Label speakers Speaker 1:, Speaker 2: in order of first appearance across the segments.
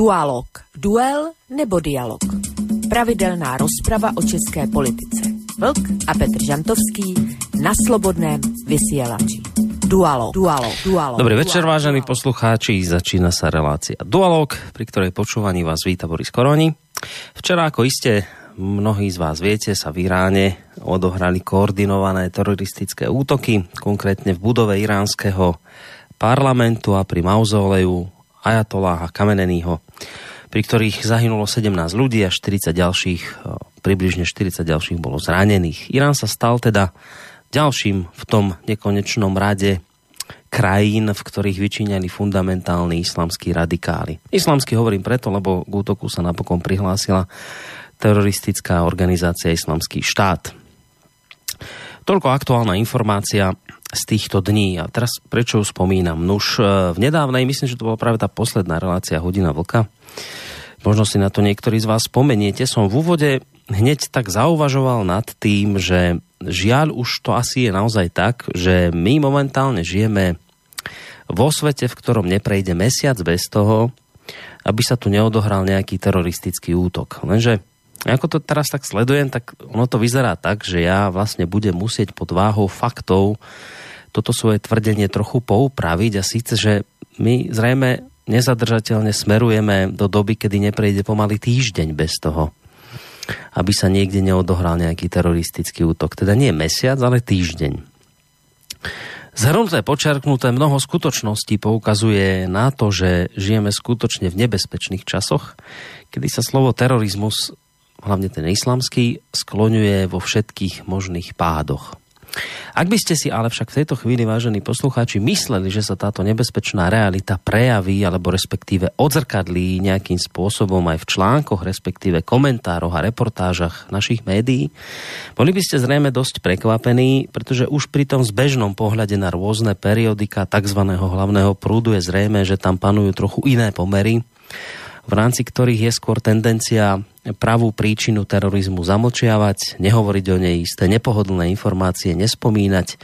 Speaker 1: Dualog. Duel nebo dialog. Pravidelná rozprava o české politice. Vlk a Petr Žantovský na slobodném vysielači. Dualog. Dualog. Dualog.
Speaker 2: Dobrý večer, vážení poslucháči. Začína sa relácia Dualog, pri ktorej počúvaní vás víta Boris Koroni. Včera, ako iste mnohí z vás viete, sa v Iráne odohrali koordinované teroristické útoky, konkrétne v budove iránskeho parlamentu a pri mauzóleju Ajatoláha Kameneného, pri ktorých zahynulo 17 ľudí a 40 ďalších, približne 40 ďalších bolo zranených. Irán sa stal teda ďalším v tom nekonečnom rade krajín, v ktorých vyčíňali fundamentálni islamskí radikáli. Islamský hovorím preto, lebo k útoku sa napokon prihlásila teroristická organizácia Islamský štát. Toľko aktuálna informácia z týchto dní. A teraz prečo ju spomínam? Nuž v nedávnej, myslím, že to bola práve tá posledná relácia Hodina vlka. Možno si na to niektorí z vás spomeniete. Som v úvode hneď tak zauvažoval nad tým, že žiaľ už to asi je naozaj tak, že my momentálne žijeme vo svete, v ktorom neprejde mesiac bez toho, aby sa tu neodohral nejaký teroristický útok. Lenže ako to teraz tak sledujem, tak ono to vyzerá tak, že ja vlastne budem musieť pod váhou faktov toto svoje tvrdenie trochu poupraviť a síce, že my zrejme nezadržateľne smerujeme do doby, kedy neprejde pomaly týždeň bez toho, aby sa niekde neodohral nejaký teroristický útok. Teda nie mesiac, ale týždeň. Zhrnuté počerknuté mnoho skutočností poukazuje na to, že žijeme skutočne v nebezpečných časoch, kedy sa slovo terorizmus, hlavne ten islamský, skloňuje vo všetkých možných pádoch. Ak by ste si ale však v tejto chvíli, vážení poslucháči, mysleli, že sa táto nebezpečná realita prejaví alebo respektíve odzrkadlí nejakým spôsobom aj v článkoch, respektíve komentároch a reportážach našich médií, boli by ste zrejme dosť prekvapení, pretože už pri tom zbežnom pohľade na rôzne periodika tzv. hlavného prúdu je zrejme, že tam panujú trochu iné pomery v rámci ktorých je skôr tendencia pravú príčinu terorizmu zamlčiavať, nehovoriť o nej isté nepohodlné informácie, nespomínať,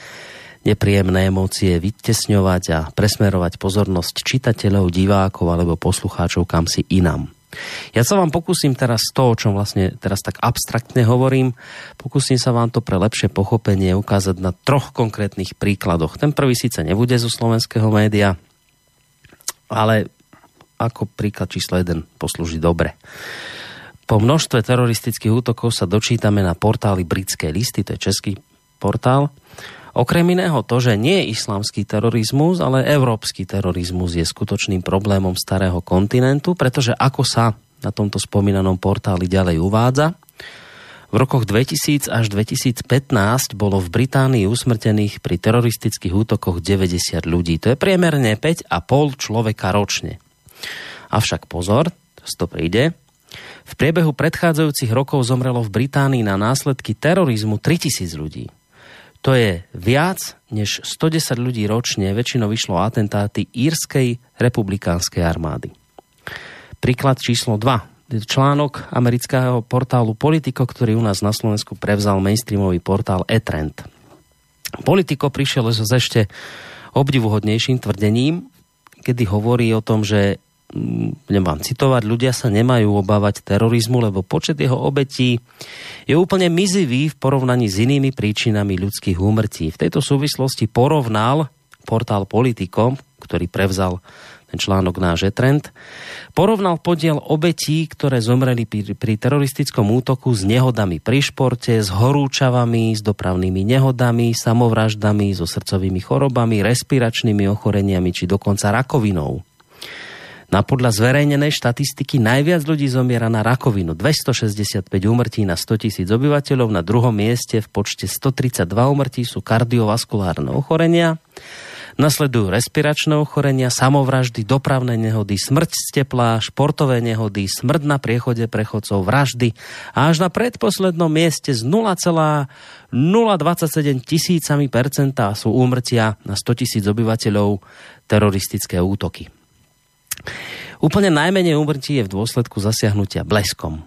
Speaker 2: nepríjemné emócie vytesňovať a presmerovať pozornosť čitateľov, divákov alebo poslucháčov kam si inám. Ja sa vám pokúsim teraz to, o čom vlastne teraz tak abstraktne hovorím, pokúsim sa vám to pre lepšie pochopenie ukázať na troch konkrétnych príkladoch. Ten prvý síce nebude zo slovenského média, ale ako príklad číslo 1 poslúži dobre. Po množstve teroristických útokov sa dočítame na portáli Britské listy, to je český portál. Okrem iného to, že nie je islamský terorizmus, ale európsky terorizmus je skutočným problémom starého kontinentu, pretože ako sa na tomto spomínanom portáli ďalej uvádza, v rokoch 2000 až 2015 bolo v Británii usmrtených pri teroristických útokoch 90 ľudí. To je priemerne 5,5 človeka ročne. Avšak pozor, to príde, v priebehu predchádzajúcich rokov zomrelo v Británii na následky terorizmu 3000 ľudí. To je viac než 110 ľudí ročne, väčšinou vyšlo atentáty írskej republikánskej armády. Príklad číslo 2. Článok amerického portálu Politico, ktorý u nás na Slovensku prevzal mainstreamový portál eTrend. Politico prišiel s ešte obdivuhodnejším tvrdením, kedy hovorí o tom, že budem vám citovať, ľudia sa nemajú obávať terorizmu, lebo počet jeho obetí je úplne mizivý v porovnaní s inými príčinami ľudských úmrtí. V tejto súvislosti porovnal portál Politico, ktorý prevzal ten článok náš trend, porovnal podiel obetí, ktoré zomreli pri, pri teroristickom útoku s nehodami pri športe, s horúčavami, s dopravnými nehodami, samovraždami, so srdcovými chorobami, respiračnými ochoreniami či dokonca rakovinou. Na podľa zverejnenej štatistiky najviac ľudí zomiera na rakovinu. 265 úmrtí na 100 tisíc obyvateľov. Na druhom mieste v počte 132 úmrtí sú kardiovaskulárne ochorenia. Nasledujú respiračné ochorenia, samovraždy, dopravné nehody, smrť z tepla, športové nehody, smrť na priechode prechodcov, vraždy a až na predposlednom mieste z 0,027 tisícami percenta sú úmrtia na 100 tisíc obyvateľov teroristické útoky. Úplne najmenej úmrtí je v dôsledku zasiahnutia bleskom,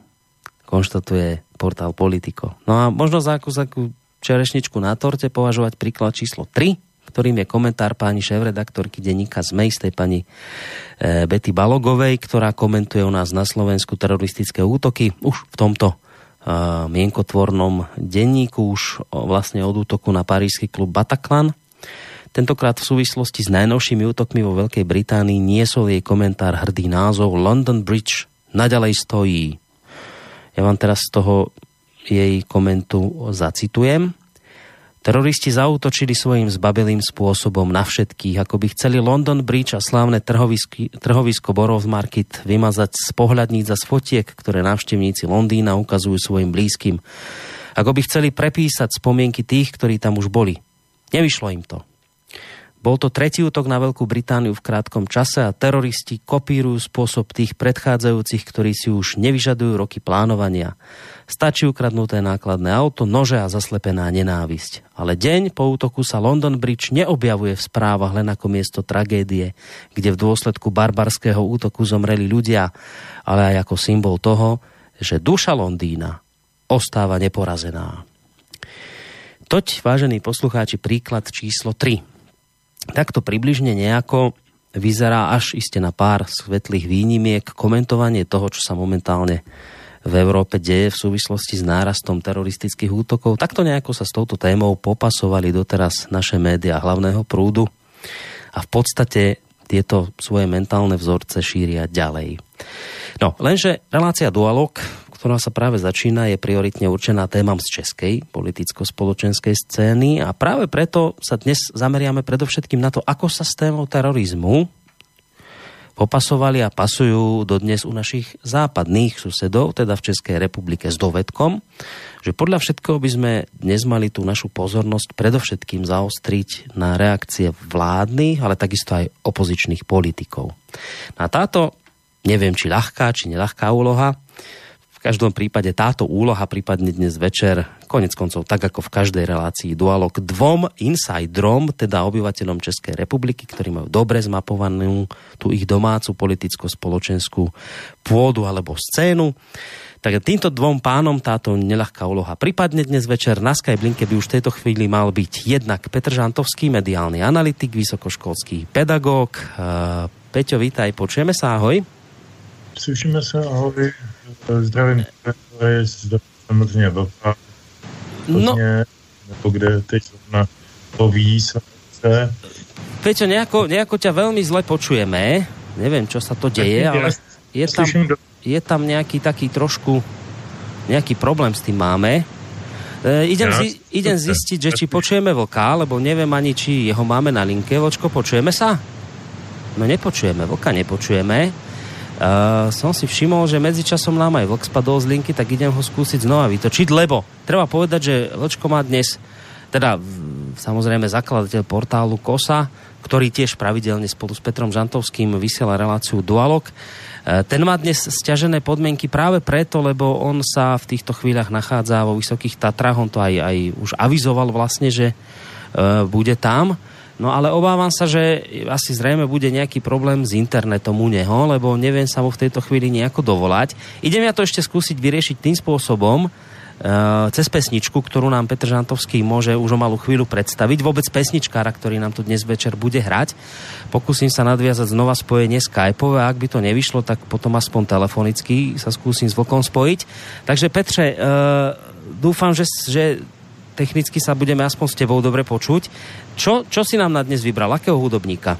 Speaker 2: konštatuje portál Politico. No a možno za akú, za akú čerešničku na torte považovať príklad číslo 3. ktorým je komentár pani šéf-redaktorky denníka z tej pani e, Betty Balogovej, ktorá komentuje u nás na Slovensku teroristické útoky. Už v tomto e, mienkotvornom denníku už vlastne od útoku na parížský klub Bataclan. Tentokrát v súvislosti s najnovšími útokmi vo Veľkej Británii niesol jej komentár hrdý názov London Bridge naďalej stojí. Ja vám teraz z toho jej komentu zacitujem. Teroristi zautočili svojím zbabelým spôsobom na všetkých, ako by chceli London Bridge a slávne trhovisko Borough Market vymazať z pohľadníc a z fotiek, ktoré návštevníci Londýna ukazujú svojim blízkym. Ako by chceli prepísať spomienky tých, ktorí tam už boli. Nevyšlo im to. Bol to tretí útok na Veľkú Britániu v krátkom čase a teroristi kopírujú spôsob tých predchádzajúcich, ktorí si už nevyžadujú roky plánovania. Stačí ukradnuté nákladné auto, nože a zaslepená nenávisť. Ale deň po útoku sa London Bridge neobjavuje v správach len ako miesto tragédie, kde v dôsledku barbarského útoku zomreli ľudia, ale aj ako symbol toho, že duša Londýna ostáva neporazená. Toť, vážení poslucháči, príklad číslo 3 takto približne nejako vyzerá až iste na pár svetlých výnimiek komentovanie toho, čo sa momentálne v Európe deje v súvislosti s nárastom teroristických útokov. Takto nejako sa s touto témou popasovali doteraz naše médiá hlavného prúdu a v podstate tieto svoje mentálne vzorce šíria ďalej. No, lenže relácia Dualog ktorá sa práve začína, je prioritne určená témam z českej politicko-spoločenskej scény a práve preto sa dnes zameriame predovšetkým na to, ako sa s témou terorizmu popasovali a pasujú dodnes u našich západných susedov, teda v Českej republike s dovedkom, že podľa všetkého by sme dnes mali tú našu pozornosť predovšetkým zaostriť na reakcie vládnych, ale takisto aj opozičných politikov. Na táto, neviem či ľahká, či neľahká úloha, v každom prípade táto úloha prípadne dnes večer, konec koncov, tak ako v každej relácii dualog dvom insiderom, teda obyvateľom Českej republiky, ktorí majú dobre zmapovanú tú ich domácu politicko-spoločenskú pôdu alebo scénu. Tak týmto dvom pánom táto neľahká úloha prípadne dnes večer na Skype linke by už v tejto chvíli mal byť jednak Petr Žantovský, mediálny analytik, vysokoškolský pedagóg. Peťo, vítaj, počujeme sa, ahoj.
Speaker 3: Slyšíme se, ahoj. Zdravím, zdravím samozřejmě vlka. No. Nebo kde teď zrovna loví se.
Speaker 2: Peťo, nejako, nejako ťa veľmi zle počujeme. Neviem, čo sa to deje, ale je tam, je tam nejaký taký trošku nejaký problém s tým máme. E, idem, zi, idem zistiť, že či počujeme vlka, lebo neviem ani, či jeho máme na linke. Vočko, počujeme sa? No nepočujeme, vlka nepočujeme. Uh, som si všimol, že medzičasom nám aj vlk spadol z linky, tak idem ho skúsiť znova vytočiť, lebo treba povedať, že Vlčko má dnes, teda samozrejme zakladateľ portálu KOSA, ktorý tiež pravidelne spolu s Petrom Žantovským vysiela reláciu Dualog. Uh, ten má dnes stiažené podmienky práve preto, lebo on sa v týchto chvíľach nachádza vo Vysokých Tatrách, on to aj, aj už avizoval vlastne, že uh, bude tam No ale obávam sa, že asi zrejme bude nejaký problém s internetom u neho, lebo neviem sa mu v tejto chvíli nejako dovolať. Idem ja to ešte skúsiť vyriešiť tým spôsobom, Uh, cez pesničku, ktorú nám Petr Žantovský môže už o malú chvíľu predstaviť. Vôbec pesničkára, ktorý nám tu dnes večer bude hrať. Pokúsim sa nadviazať znova spojenie Skypeové ak by to nevyšlo, tak potom aspoň telefonicky sa skúsim s Vlkom spojiť. Takže Petře, uh, dúfam, že, že technicky sa budeme aspoň s tebou dobre počuť. Čo, čo si nám na dnes vybral? Akého hudobníka?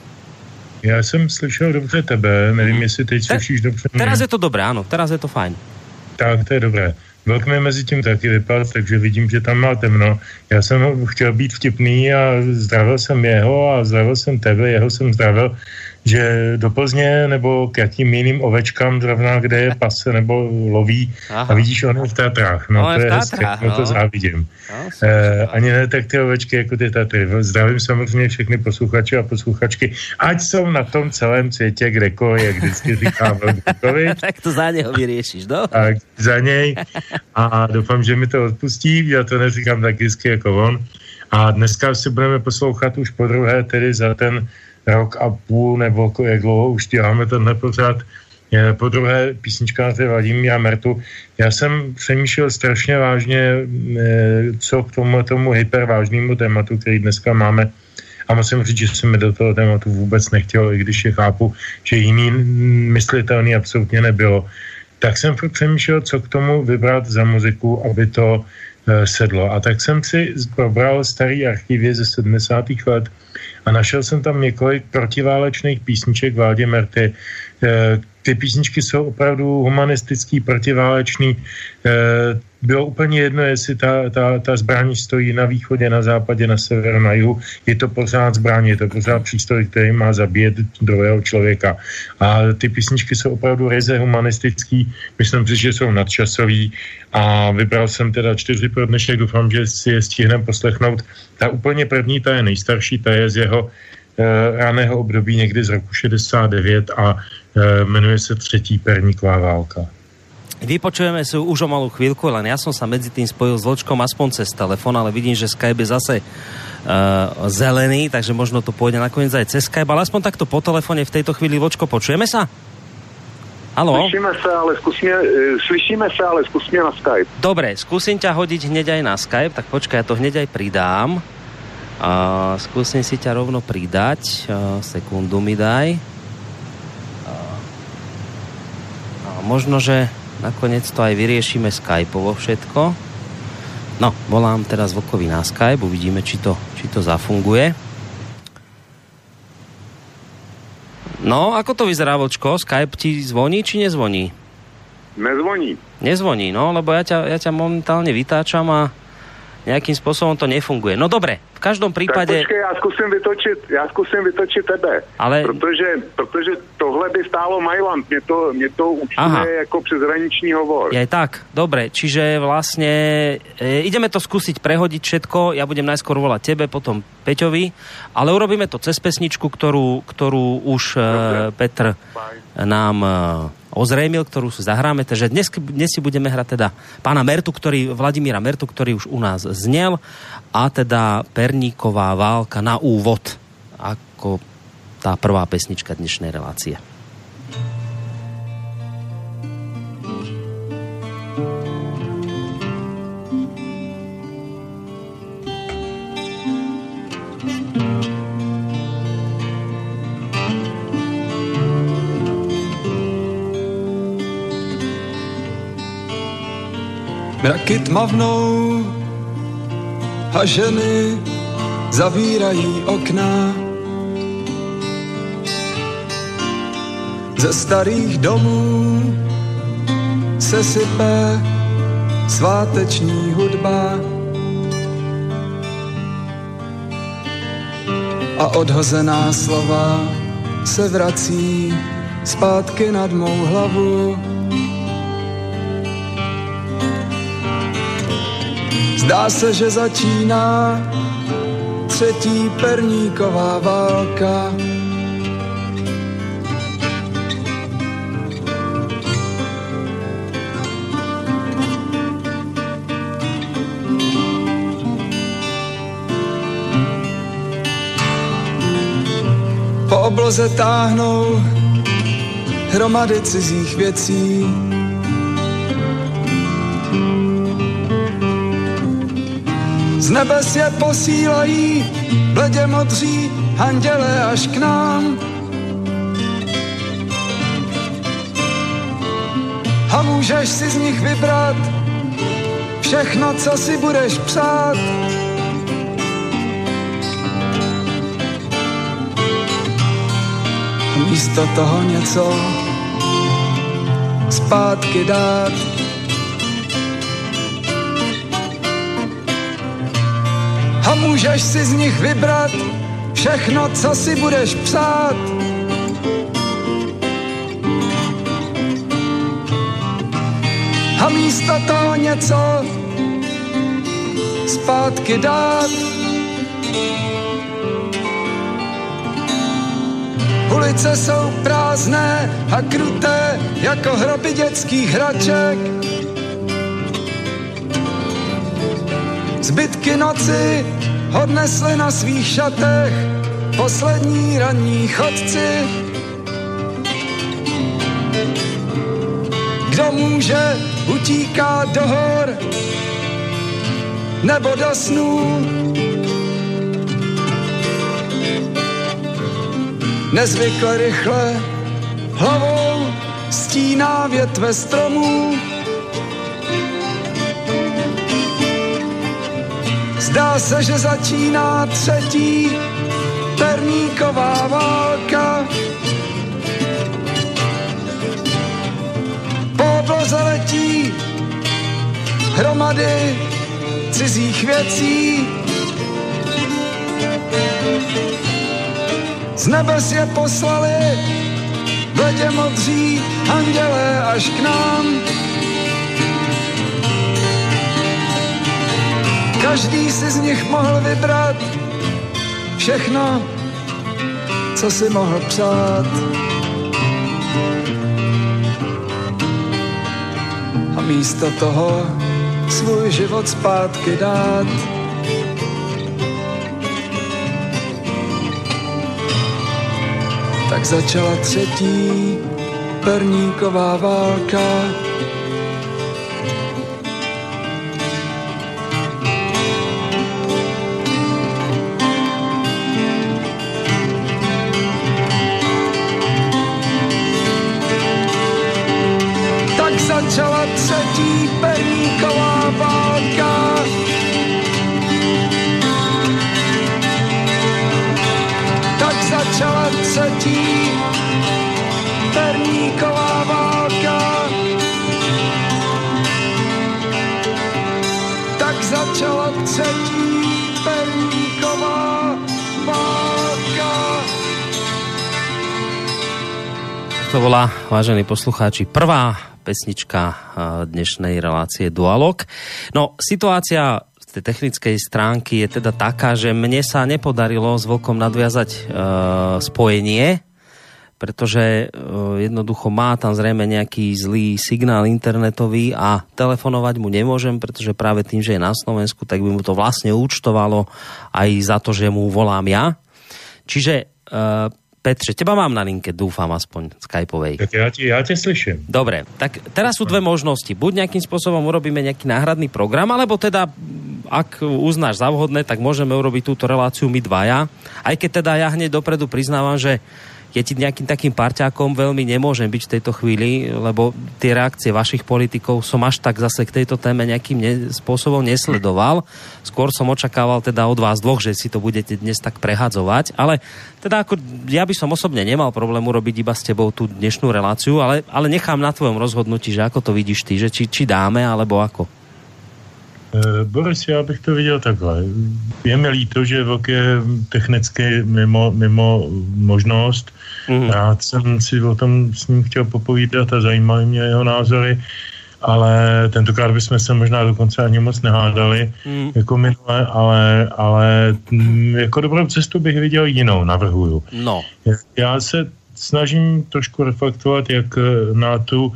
Speaker 3: Já jsem slyšel dobře tebe, nevím, mhm. jestli teď slyšíš dobře.
Speaker 2: Teraz je to dobré, ano, teraz je to fajn.
Speaker 3: Tak, to je dobré. Velk mi mezi tím taky vypad, takže vidím, že tam má temno. Já jsem chtěl být vtipný a zdravil jsem jeho a zdravil jsem tebe, jeho jsem zdravil že do Plzně nebo k jakým jiným ovečkám zrovna, kde je pase nebo loví Aha. a vidíš, on je v Tatrách. No,
Speaker 2: no to je hezké,
Speaker 3: no. to závidím. No, eh, ani ne tak ty ovečky jako ty Tatry. Zdravím samozřejmě všechny posluchače a posluchačky, ať jsou na tom celém světě, kdeko, jak vždycky říká Vlkovič.
Speaker 2: tak to za něho vyřešíš, no?
Speaker 3: Tak za něj a doufám, že mi to odpustí, já to neříkám tak hezky jako on. A dneska si budeme poslouchat už po druhé, tedy za ten rok a půl, nebo jak dlouho už děláme tenhle pořád. Po druhé písničkáře Vladimíra Mertu. Já jsem přemýšlel strašně vážně, co k tomu, tomu hypervážnému tématu, který dneska máme, a musím říct, že jsem mi do toho tématu vůbec nechtěl, i když je chápu, že jiný myslitelný absolutně nebylo. Tak jsem přemýšlel, co k tomu vybrat za muziku, aby to e, sedlo. A tak jsem si probral starý archivy ze 70. let a našel jsem tam několik protiválečných písniček Vádě Merty, e, ty písničky jsou opravdu humanistický, protiválečný. E, bylo úplně jedno, jestli ta, ta, ta zbraň stojí na východě, na západě, na severu, na jihu. Je to pořád zbraň, je to pořád přístroj, který má zabíjet druhého člověka. A ty písničky jsou opravdu ryze humanistický, myslím si, že jsou nadčasový a vybral jsem teda čtyři pro dnešek, doufám, že si je stihneme poslechnout. Ta úplně první, ta je nejstarší, ta je z jeho Eh, raného období někdy z roku 69 a eh, jmenuje se Třetí perníková válka.
Speaker 2: Vypočujeme si už o malou chvíľku, len ja som sa medzi tým spojil s Vlčkom aspoň cez telefon, ale vidím, že Skype je zase uh, zelený, takže možno to pôjde nakoniec aj cez Skype, ale aspoň takto po telefone v tejto chvíli Vlčko, počujeme sa?
Speaker 4: Halo? Slyšíme se, ale zkusme, slyšíme se, ale zkusme na Skype.
Speaker 2: Dobre, skúsim ťa hodiť hneď aj na Skype, tak počkaj, ja to hneď aj pridám. A skúsim si ťa rovno pridať. A sekundu mi daj. A možno, že nakoniec to aj vyriešime Skypeovo všetko. No, volám teraz Vlkovi na Skype, uvidíme, či to, či to zafunguje. No, ako to vyzerá, Vlčko? Skype ti zvoní, či nezvoní?
Speaker 4: Nezvoní.
Speaker 2: Nezvoní, no, lebo ja ťa, ja ťa momentálne vytáčam a nejakým spôsobom to nefunguje. No dobre, v každom případě... Tak
Speaker 4: počkej, já zkusím vytočit, já zkusím vytočit tebe. Ale... Protože, protože tohle by stálo Mailand. Mě to, mě to účtuje jako přeshraniční hovor.
Speaker 2: Je tak, dobre. Čiže vlastně e, ideme to skúsiť prehodiť všetko. Ja budem najskôr volať tebe, potom Peťovi. Ale urobíme to cez pesničku, ktorú, ktorú už e, Petr nám e, ozrejmil, ktorú si zahráme. Takže dnes, dnes si budeme hrať teda pána Mertu, ktorý, Vladimíra Mertu, ktorý už u nás znel a teda Perníková válka na úvod ako tá prvá pesnička dnešnej relácie.
Speaker 5: Mraky tmavnou a ženy zavírají okna. Ze starých domů se sype sváteční hudba a odhozená slova se vrací zpátky nad mou hlavu. Zdá se, že začíná třetí perníková válka. Po obloze táhnou hromady cizích věcí, Z nebes je posílají bledě modří anděle až k nám. A můžeš si z nich vybrat všechno, co si budeš přát. Místo toho něco zpátky dát. Můžeš si z nich vybrat všechno, co si budeš psát. A místo toho něco zpátky dát. Ulice jsou prázdné a kruté jako hroby dětských hraček. Zbytky noci odnesli na svých šatech poslední ranní chodci. Kdo může, utíká do hor nebo do snů. nezvykle rychle hlavou stíná větve stromů. Zdá se, že začíná třetí perníková válka. Po obloze letí hromady cizích věcí. Z nebes je poslali v modří andělé až k nám. Každý si z nich mohl vybrat všechno, co si mohl přát. A místo toho svůj život zpátky dát. Tak začala třetí perníková válka. Perníková válka. Tak začala třetí perníková válka.
Speaker 2: To bola, vážení poslucháči, prvá pesnička dnešnej relácie Dualog. No, situácia z tej technickej stránky je teda taká, že mne sa nepodarilo s Vlkom nadviazať uh, spojenie, pretože uh, jednoducho má tam zrejme nejaký zlý signál internetový a telefonovať mu nemôžem, pretože práve tým, že je na Slovensku, tak by mu to vlastne účtovalo aj za to, že mu volám ja. Čiže uh, Petře, teba mám na linke, dúfam aspoň Skypeovej.
Speaker 3: Tak ja, ti, ja te slyším.
Speaker 2: Dobre, tak teraz sú dve možnosti. Buď nejakým spôsobom urobíme nejaký náhradný program, alebo teda, ak uznáš za vhodné, tak môžeme urobiť túto reláciu my dvaja. Aj keď teda ja hneď dopredu priznávam, že ja ti nejakým takým parťákom veľmi nemôžem byť v tejto chvíli, lebo tie reakcie vašich politikov som až tak zase k tejto téme nejakým ne, spôsobom nesledoval. Skôr som očakával teda od vás dvoch, že si to budete dnes tak prehadzovať, ale teda ako ja by som osobne nemal problém urobiť iba s tebou tú dnešnú reláciu, ale, ale nechám na tvojom rozhodnutí, že ako to vidíš ty, že či, či dáme, alebo ako.
Speaker 3: Uh, Boris, já bych to viděl takhle. Je mi líto, že Vlk je technicky mimo, mimo možnost. Mm. Rád jsem si o tom s ním chtěl popovídat a zajímaly mě jeho názory, ale tentokrát bychom se možná dokonce ani moc nehádali mm. jako minule, ale, ale m, jako dobrou cestu bych viděl jinou, navrhuju.
Speaker 2: No.
Speaker 3: Já se snažím trošku reflektovat, jak na tu Eh,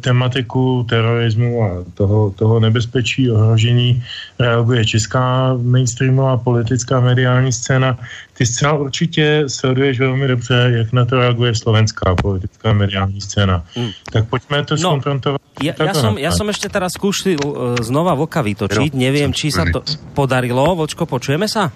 Speaker 3: tematiku terorismu a toho, toho nebezpečí, ohrožení reaguje česká mainstreamová politická mediální scéna. Ty zcela určitě sleduješ velmi dobře, jak na to reaguje slovenská politická mediální scéna. Mm. Tak pojďme to no, skonfrontovat.
Speaker 2: Ja, ja, som, ja som ešte teraz skúšil uh, znova voka vytočiť. Jo, Neviem, či sa to podarilo. Vočko, počujeme sa?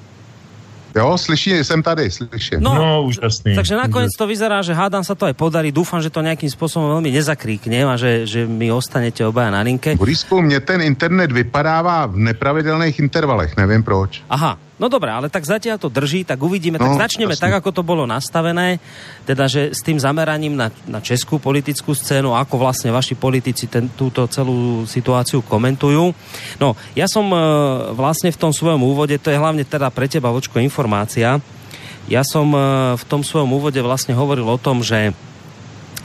Speaker 6: Jo, slyší, jsem tady, slyším.
Speaker 3: No, no úžasný.
Speaker 2: Takže nakoniec to vyzerá, že hádam sa to aj podarí. Dúfam, že to nejakým spôsobom veľmi nezakríkne a že, že mi ostanete obaja na linke.
Speaker 6: Borisku, mně ten internet vypadává v nepravidelných intervalech, nevím proč.
Speaker 2: Aha, No dobré, ale tak zatiaľ to drží, tak uvidíme. No, tak začneme jasný. tak, ako to bolo nastavené, teda, že s tým zameraním na, na českú politickú scénu, ako vlastne vaši politici ten, túto celú situáciu komentujú. No, ja som e, vlastne v tom svojom úvode, to je hlavne teda pre teba, Vočko, informácia, ja som e, v tom svojom úvode vlastne hovoril o tom, že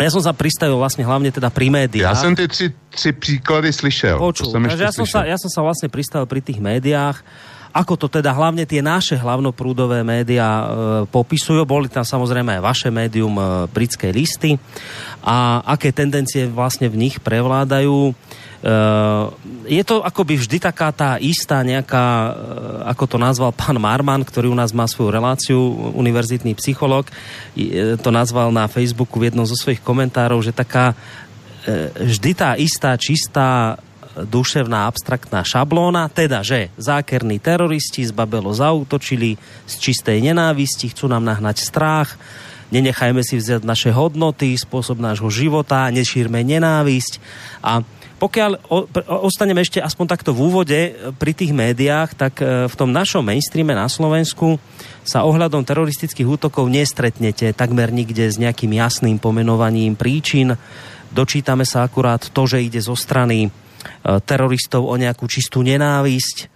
Speaker 2: ja som sa pristavil vlastne hlavne teda pri médiách.
Speaker 6: Ja som tie tři, tři príklady slyšel.
Speaker 2: Počul, takže ja som, sa, ja som sa vlastne pristavil pri tých médiách ako to teda hlavne tie naše hlavnoprúdové médiá e, popisujú. Boli tam samozrejme aj vaše médium e, britské listy a aké tendencie vlastne v nich prevládajú. E, je to akoby vždy taká tá istá nejaká, ako to nazval pán Marman, ktorý u nás má svoju reláciu, univerzitný psycholog, to nazval na Facebooku v jednom zo svojich komentárov, že taká vždy tá istá, čistá duševná abstraktná šablóna, teda, že zákerní teroristi z Babelo zautočili z čistej nenávisti, chcú nám nahnať strach, nenechajme si vziať naše hodnoty, spôsob nášho života, nešírme nenávisť a pokiaľ ostaneme ešte aspoň takto v úvode e, pri tých médiách, tak e, v tom našom mainstreame na Slovensku sa ohľadom teroristických útokov nestretnete takmer nikde s nejakým jasným pomenovaním príčin. Dočítame sa akurát to, že ide zo strany teroristov o nejakú čistú nenávisť.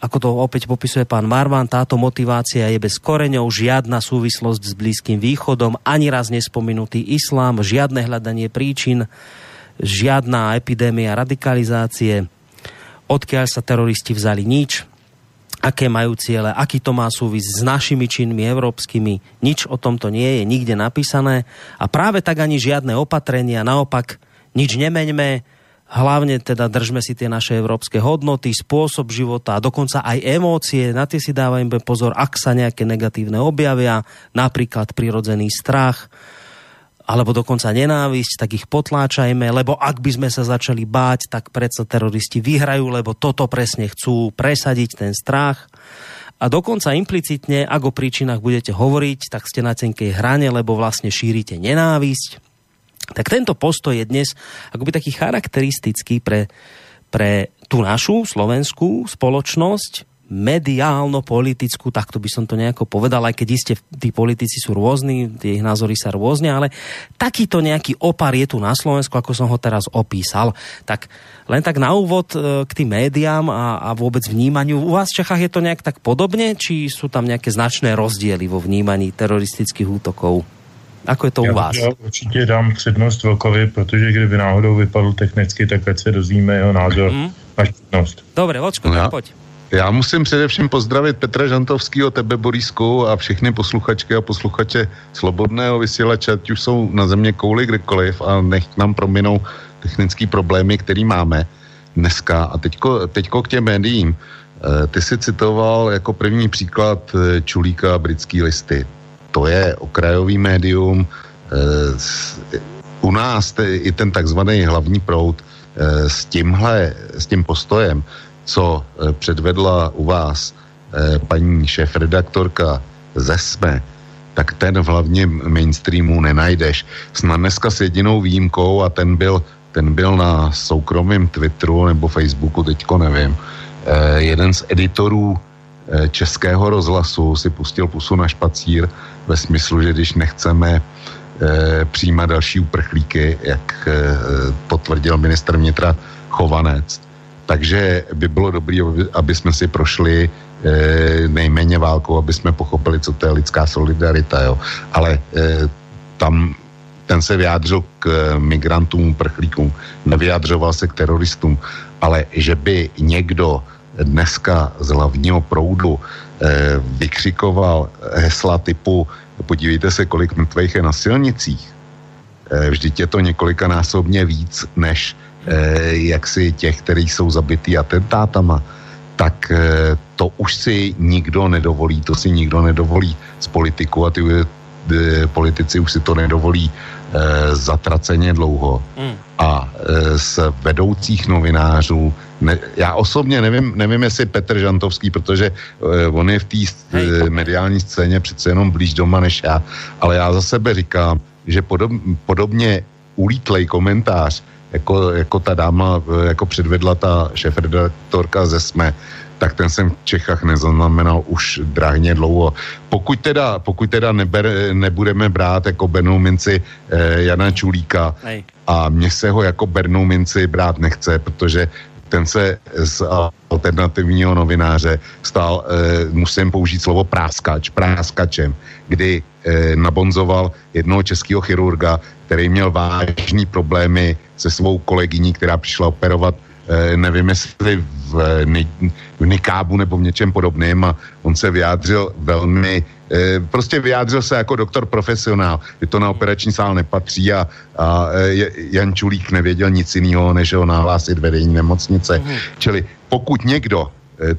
Speaker 2: Ako to opäť popisuje pán Marvan, táto motivácia je bez koreňov, žiadna súvislosť s Blízkym východom, ani raz nespomenutý islám, žiadne hľadanie príčin žiadna epidémia radikalizácie, odkiaľ sa teroristi vzali? Nič, aké majú ciele, aký to má súvis s našimi činmi európskymi. Nič o tomto nie je nikde napísané. A práve tak ani žiadne opatrenia, naopak nič nemeňme, hlavne teda držme si tie naše európske hodnoty, spôsob života a dokonca aj emócie, na tie si dávajme pozor, ak sa nejaké negatívne objavia, napríklad prirodzený strach, alebo dokonca nenávisť, tak ich potláčajme, lebo ak by sme sa začali báť, tak predsa teroristi vyhrajú, lebo toto presne chcú presadiť ten strach. A dokonca implicitne, ak o príčinách budete hovoriť, tak ste na tenkej hrane, lebo vlastne šírite nenávisť. Tak tento postoj je dnes akoby taký charakteristický pre, pre tú našu slovenskú spoločnosť, mediálno-politickú, takto by som to nejako povedal, aj keď iste tí politici sú rôzni, tie ich názory sa rôzne, ale takýto nejaký opar je tu na Slovensku, ako som ho teraz opísal. Tak len tak na úvod e, k tým médiám a, a vôbec vnímaniu. U vás v Čechách je to nejak tak podobne, či sú tam nejaké značné rozdiely vo vnímaní teroristických útokov? Ako je to
Speaker 3: já,
Speaker 2: u vás?
Speaker 3: Já určitě dám přednost Vlkovi, protože kdyby náhodou vypadl technicky, tak ať se dozvíme jeho názor. Mm. Máš přednost.
Speaker 2: Dobre, Vočko, no, tak pojď.
Speaker 6: Já musím především pozdravit Petra Žantovského, tebe Borisku a všechny posluchačky a posluchače Slobodného vysílače, ať už jsou na země kouli kdekoliv a nech nám prominou technické problémy, které máme dneska. A teďko, teďko k těm médiím. Eh, ty si citoval jako první příklad eh, Čulíka britský listy. To je okrajový médium. Eh, u nás i ten takzvaný hlavní proud s tímhle, s tím postojem co eh, předvedla u vás eh, paní šéf-redaktorka ze SME, tak ten v hlavním mainstreamu nenajdeš. Snad dneska s jedinou výjimkou a ten byl, ten byl na soukromém Twitteru nebo Facebooku, teďko nevím. Eh, jeden z editorů českého rozhlasu si pustil pusu na špacír ve smyslu, že když nechceme přijímat další uprchlíky, jak potvrdil minister vnitra Chovanec, takže by bylo dobré, aby jsme si prošli nejméně válkou, aby jsme pochopili, co to je lidská solidarita. Jo. Ale tam ten se vyjádřil k migrantům, prchlíkům, nevyjádřoval se k teroristům, ale že by někdo dneska z hlavního proudu e, vykřikoval hesla typu podívejte se, kolik mrtvých je na silnicích. E, vždyť je to několikanásobně víc, než eh, jaksi těch, kteří jsou zabitý atentátama, tak eh, to už si nikdo nedovolí, to si nikdo nedovolí z politiku a ty eh, politici už si to nedovolí eh, zatraceně dlouho. Mm. A eh, z vedoucích novinářů, ne, já osobně nevím, nevím, jestli Petr Žantovský, protože eh, on je v té eh, mediální scéně přece jenom blíž doma než já, ale já za sebe říkám, že podob, podobně ulítlej komentář jako, jako ta dáma, e, jako předvedla ta šéf-redaktorka ze SME, tak ten jsem v Čechách nezaznamenal už drahně dlouho. Pokud teda, pokud teda neber, nebudeme brát jako Bernou minci eh, Jana Čulíka Hej. a mě se ho jako Bernou minci brát nechce, protože ten se z alternativního novináře stal, eh, musím použít slovo práskač, práskačem, kdy eh, nabonzoval jednoho českého chirurga, který měl vážný problémy se svou kolegyní, která přišla operovat nevím jestli v, v Nikábu nebo v něčem podobném a on se vyjádřil velmi, eh, prostě vyjádřil se jako doktor profesionál, že to na operační sál nepatří a, a eh, Jan Čulík nevěděl nic jiného, než ho nahlásit vedení nemocnice. Mm. Čili pokud někdo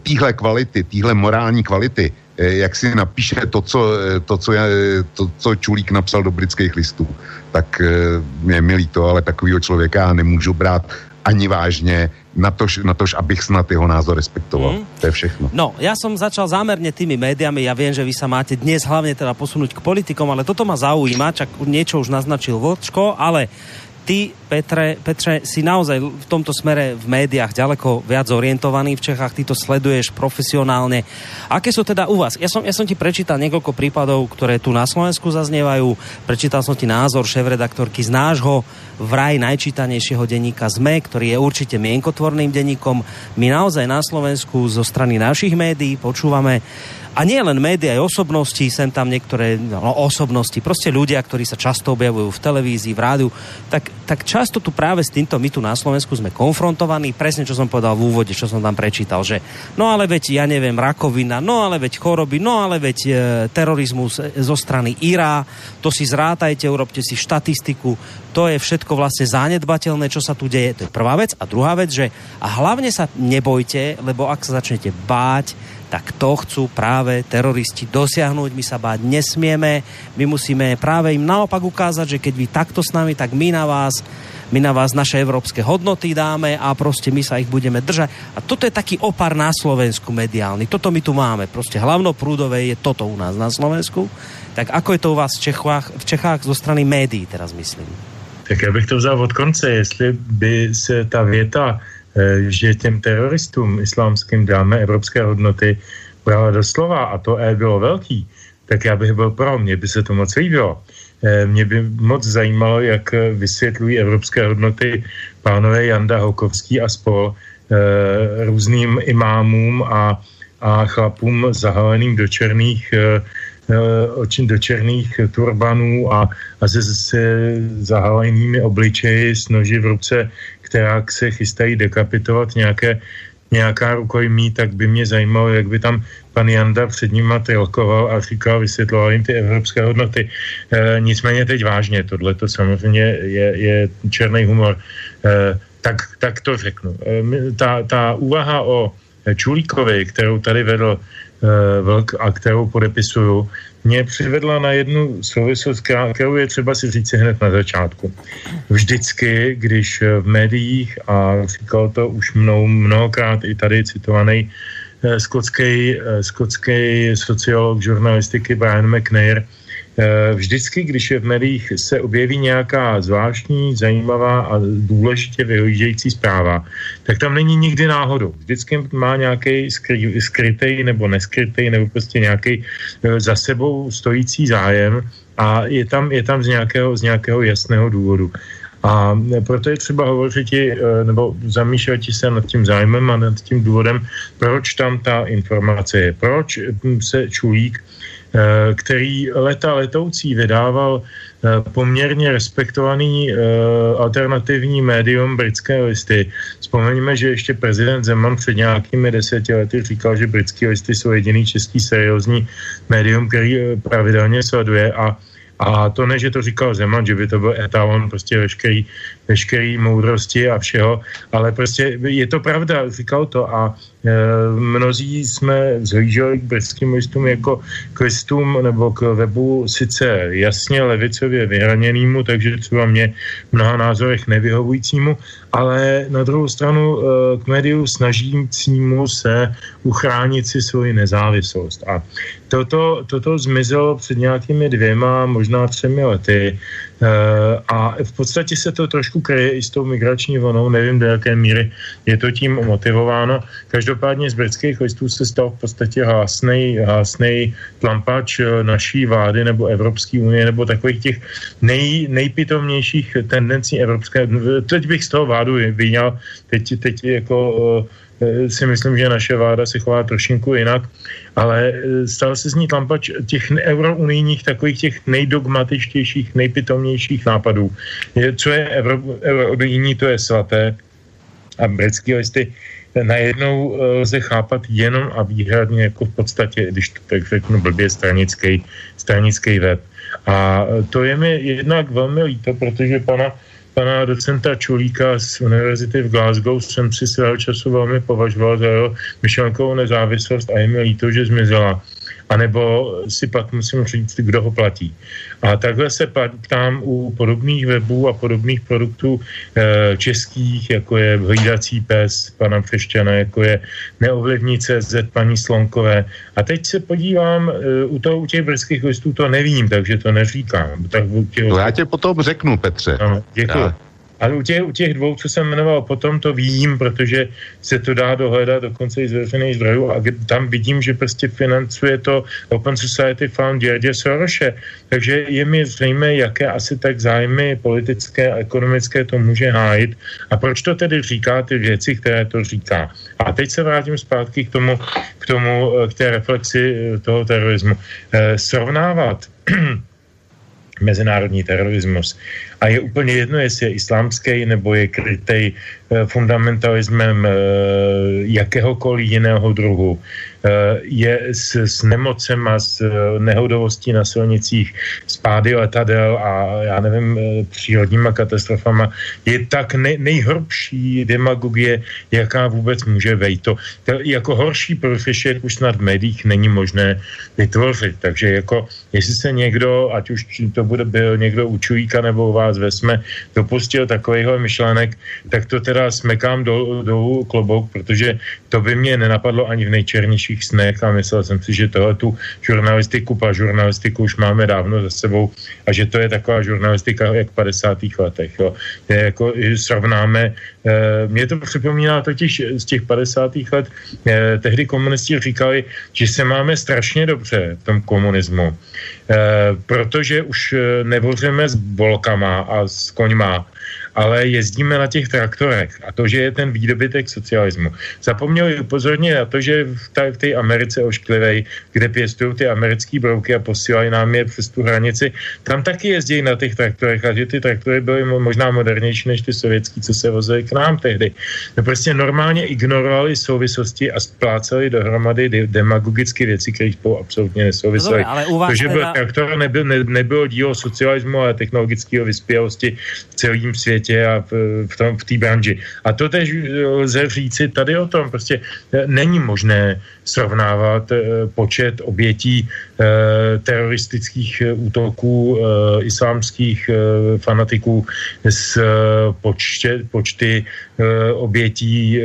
Speaker 6: týhle kvality, týhle morální kvality jak si napíše to, co, to, co, je, to, co Čulík napsal do britských listů, tak mě milí to, ale takového člověka já nemůžu brát ani vážně, na tož, na tož, abych snad jeho názor respektoval. Mm. To je všechno.
Speaker 2: No, ja som začal zámerne tými médiami, ja viem, že vy sa máte dnes hlavne teda posunúť k politikom, ale toto ma zaujíma, čak niečo už naznačil Vočko, ale ty, Petre, Petre, si naozaj v tomto smere v médiách ďaleko viac orientovaný v Čechách, ty to sleduješ profesionálne. Aké sú teda u vás? Ja som, ja som ti prečítal niekoľko prípadov, ktoré tu na Slovensku zaznievajú. Prečítal som ti názor šéf-redaktorky z nášho vraj najčítanejšieho denníka ZME, ktorý je určite mienkotvorným denníkom. My naozaj na Slovensku zo strany našich médií počúvame a nie len média, aj osobnosti, sem tam niektoré no, osobnosti, prostě ľudia, ktorí sa často objavujú v televízii, v rádiu, tak, tak často tu práve s týmto my tu na Slovensku sme konfrontovaní, presne čo som povedal v úvode, čo som tam prečítal, že no ale veď, ja neviem, rakovina, no ale veď choroby, no ale veď e, terorizmus zo strany IRA, to si zrátajte, urobte si štatistiku, to je všetko vlastne zanedbateľné, čo sa tu deje. To je prvá vec. A druhá vec, že a hlavne sa nebojte, lebo ak sa začnete báť, tak to chcú práve teroristi dosiahnuť. My sa báť nesmieme, my musíme práve im naopak ukázať, že keď vy takto s nami, tak my na vás my na vás naše evropské hodnoty dáme a prostě my sa ich budeme držať. A toto je taký opar na Slovensku mediálny. Toto my tu máme. Prostě hlavnoprúdové je toto u nás na Slovensku. Tak ako je to u vás v Čechách, v Čechách zo strany médií teraz myslím?
Speaker 3: Tak já bych to vzal od konce, jestli by se ta věta že těm teroristům islámským dáme evropské hodnoty brala doslova a to E bylo velký, tak já bych byl pro, mně by se to moc líbilo. Eh, mě by moc zajímalo, jak vysvětlují evropské hodnoty pánové Janda Hokovský a spol eh, různým imámům a, a chlapům zahaleným do černých do černých turbanů a, a se, se zahalenými obličeji s noži v ruce která se chystají dekapitovat nějaké, nějaká rukojmí, tak by mě zajímalo, jak by tam pan Janda před nima trilkoval a říkal, vysvětloval jim ty evropské hodnoty. E, nicméně teď vážně, tohle to samozřejmě je, je černý humor. E, tak, tak to řeknu. E, ta, ta úvaha o Čulíkovi, kterou tady vedl e, Vlk a kterou podepisuju, mě přivedla na jednu souvislost, kterou je třeba si říct hned na začátku. Vždycky, když v médiích, a říkal to už mnou mnohokrát i tady citovaný eh, skotský, eh, skotský sociolog žurnalistiky Brian McNair, Eh, vždycky, když je v médiích se objeví nějaká zvláštní, zajímavá a důležitě vyhlížející zpráva, tak tam není nikdy náhodou. Vždycky má nějaký skry, skrytý nebo neskrytý nebo prostě nějaký eh, za sebou stojící zájem a je tam, je tam z, nějakého, z nějakého jasného důvodu. A proto je třeba hovořit eh, nebo zamýšlet se nad tím zájmem a nad tím důvodem, proč tam ta informace je. Proč hm, se Čulík Eh, který leta letoucí vydával eh, poměrně respektovaný eh, alternativní médium britské listy. Vzpomeňme, že ještě prezident Zeman před nějakými deseti lety říkal, že britské listy jsou jediný český seriózní médium, který pravidelně sleduje a a to ne, že to říkal Zeman, že by to byl etalon prostě veškerý, veškerý moudrosti a všeho, ale prostě je to pravda, říkal to a e, mnozí jsme zhlíželi k britským listům jako k listům nebo k webu sice jasně levicově vyhraněnému, takže třeba mě v mnoha názorech nevyhovujícímu, ale na druhou stranu e, k médiu snažícímu se uchránit si svoji nezávislost. A toto, toto zmizelo před nějakými dvěma, možná třemi lety. Eh, a v podstatě se to trošku kryje i s tou migrační vlnou, nevím do jaké míry je to tím motivováno. Každopádně z britských listů se stal v podstatě hlasný, hlasný tlampač eh, naší vlády nebo Evropské unie nebo takových těch nej, nejpitomnějších tendencí evropské. Teď bych z toho vládu vyňal, teď, teď jako eh, si myslím, že naše vláda se chová trošinku jinak ale e, stal se z ní tlampač těch eurounijních takových těch nejdogmatičtějších, nejpitomnějších nápadů. Je, co je eurounijní, to je svaté a britský listy najednou e, lze chápat jenom a výhradně jako v podstatě, když to tak řeknu blbě, stranický, stranický web. A to je mi jednak velmi líto, protože pana pana docenta Čulíka z univerzity v Glasgow jsem si svého času velmi považoval za jeho myšlenkovou nezávislost a je mi líto, že zmizela. Anebo si pak musím říct, kdo ho platí. A takhle se ptám u podobných webů a podobných produktů e, českých, jako je Hlídací pes pana Přešťana, jako je Neovlivní CZ paní Slonkové. A teď se podívám, e, u, toho, u těch britských listů to nevím, takže to neříkám. Tak,
Speaker 6: těch... To já tě potom řeknu, Petře.
Speaker 3: Ano, děkuji. Já. Ale u těch, u těch dvou, co jsem jmenoval, potom to vím, protože se to dá dohledat dokonce i z veřejných zdrojů a tam vidím, že prostě financuje to Open Society Fund Děrdě Soroše. Takže je mi zřejmé, jaké asi tak zájmy politické a ekonomické to může hájit a proč to tedy říká ty věci, které to říká. A teď se vrátím zpátky k tomu, k, tomu, k té reflexi eh, toho terorismu. Eh, srovnávat mezinárodní terorismus a je úplně jedno, jestli je islámský nebo je krytej eh, fundamentalismem eh, jakéhokoliv jiného druhu. Eh, je s, s nemocem a s nehodovostí na silnicích, s pády letadel a já nevím, přírodníma katastrofama, je tak ne, nejhorší demagogie, jaká vůbec může vejít. To, to jako horší profišek už snad v médiích není možné vytvořit. Takže jako, jestli se někdo, ať už to bude byl někdo u Čujíka nebo vás nás vesme dopustil takovýhle myšlenek, tak to teda smekám do, do klobouk, protože to by mě nenapadlo ani v nejčernějších snech a myslel jsem si, že tohle tu žurnalistiku, a žurnalistiku už máme dávno za sebou a že to je taková žurnalistika jak v 50. letech. Jo. Je jako, srovnáme, eh, mě to připomíná totiž z těch 50. let, eh, tehdy komunisti říkali, že se máme strašně dobře v tom komunismu, eh, protože už nevoříme s bolkama a s koňma, ale jezdíme na těch traktorech a to, že je ten výdobytek socialismu. Zapomněli upozornit na to, že v té Americe ošklivej, kde pěstují ty americké brouky a posílají nám je přes tu hranici, tam taky jezdí na těch traktorech a že ty traktory byly možná modernější než ty sovětský, co se vozily k nám tehdy. No prostě normálně ignorovali souvislosti a spláceli dohromady demagogicky věci, které spolu absolutně nesouvisely. No, to, že byl traktor, nebyl, ne, nebylo dílo socialismu, ale technologického vyspělosti v celém světě světě a v, v, tom, v té branži. A to tež lze říci tady o tom. Prostě e, není možné srovnávat e, počet obětí teroristických útoků islámských fanatiků s počte, počty obětí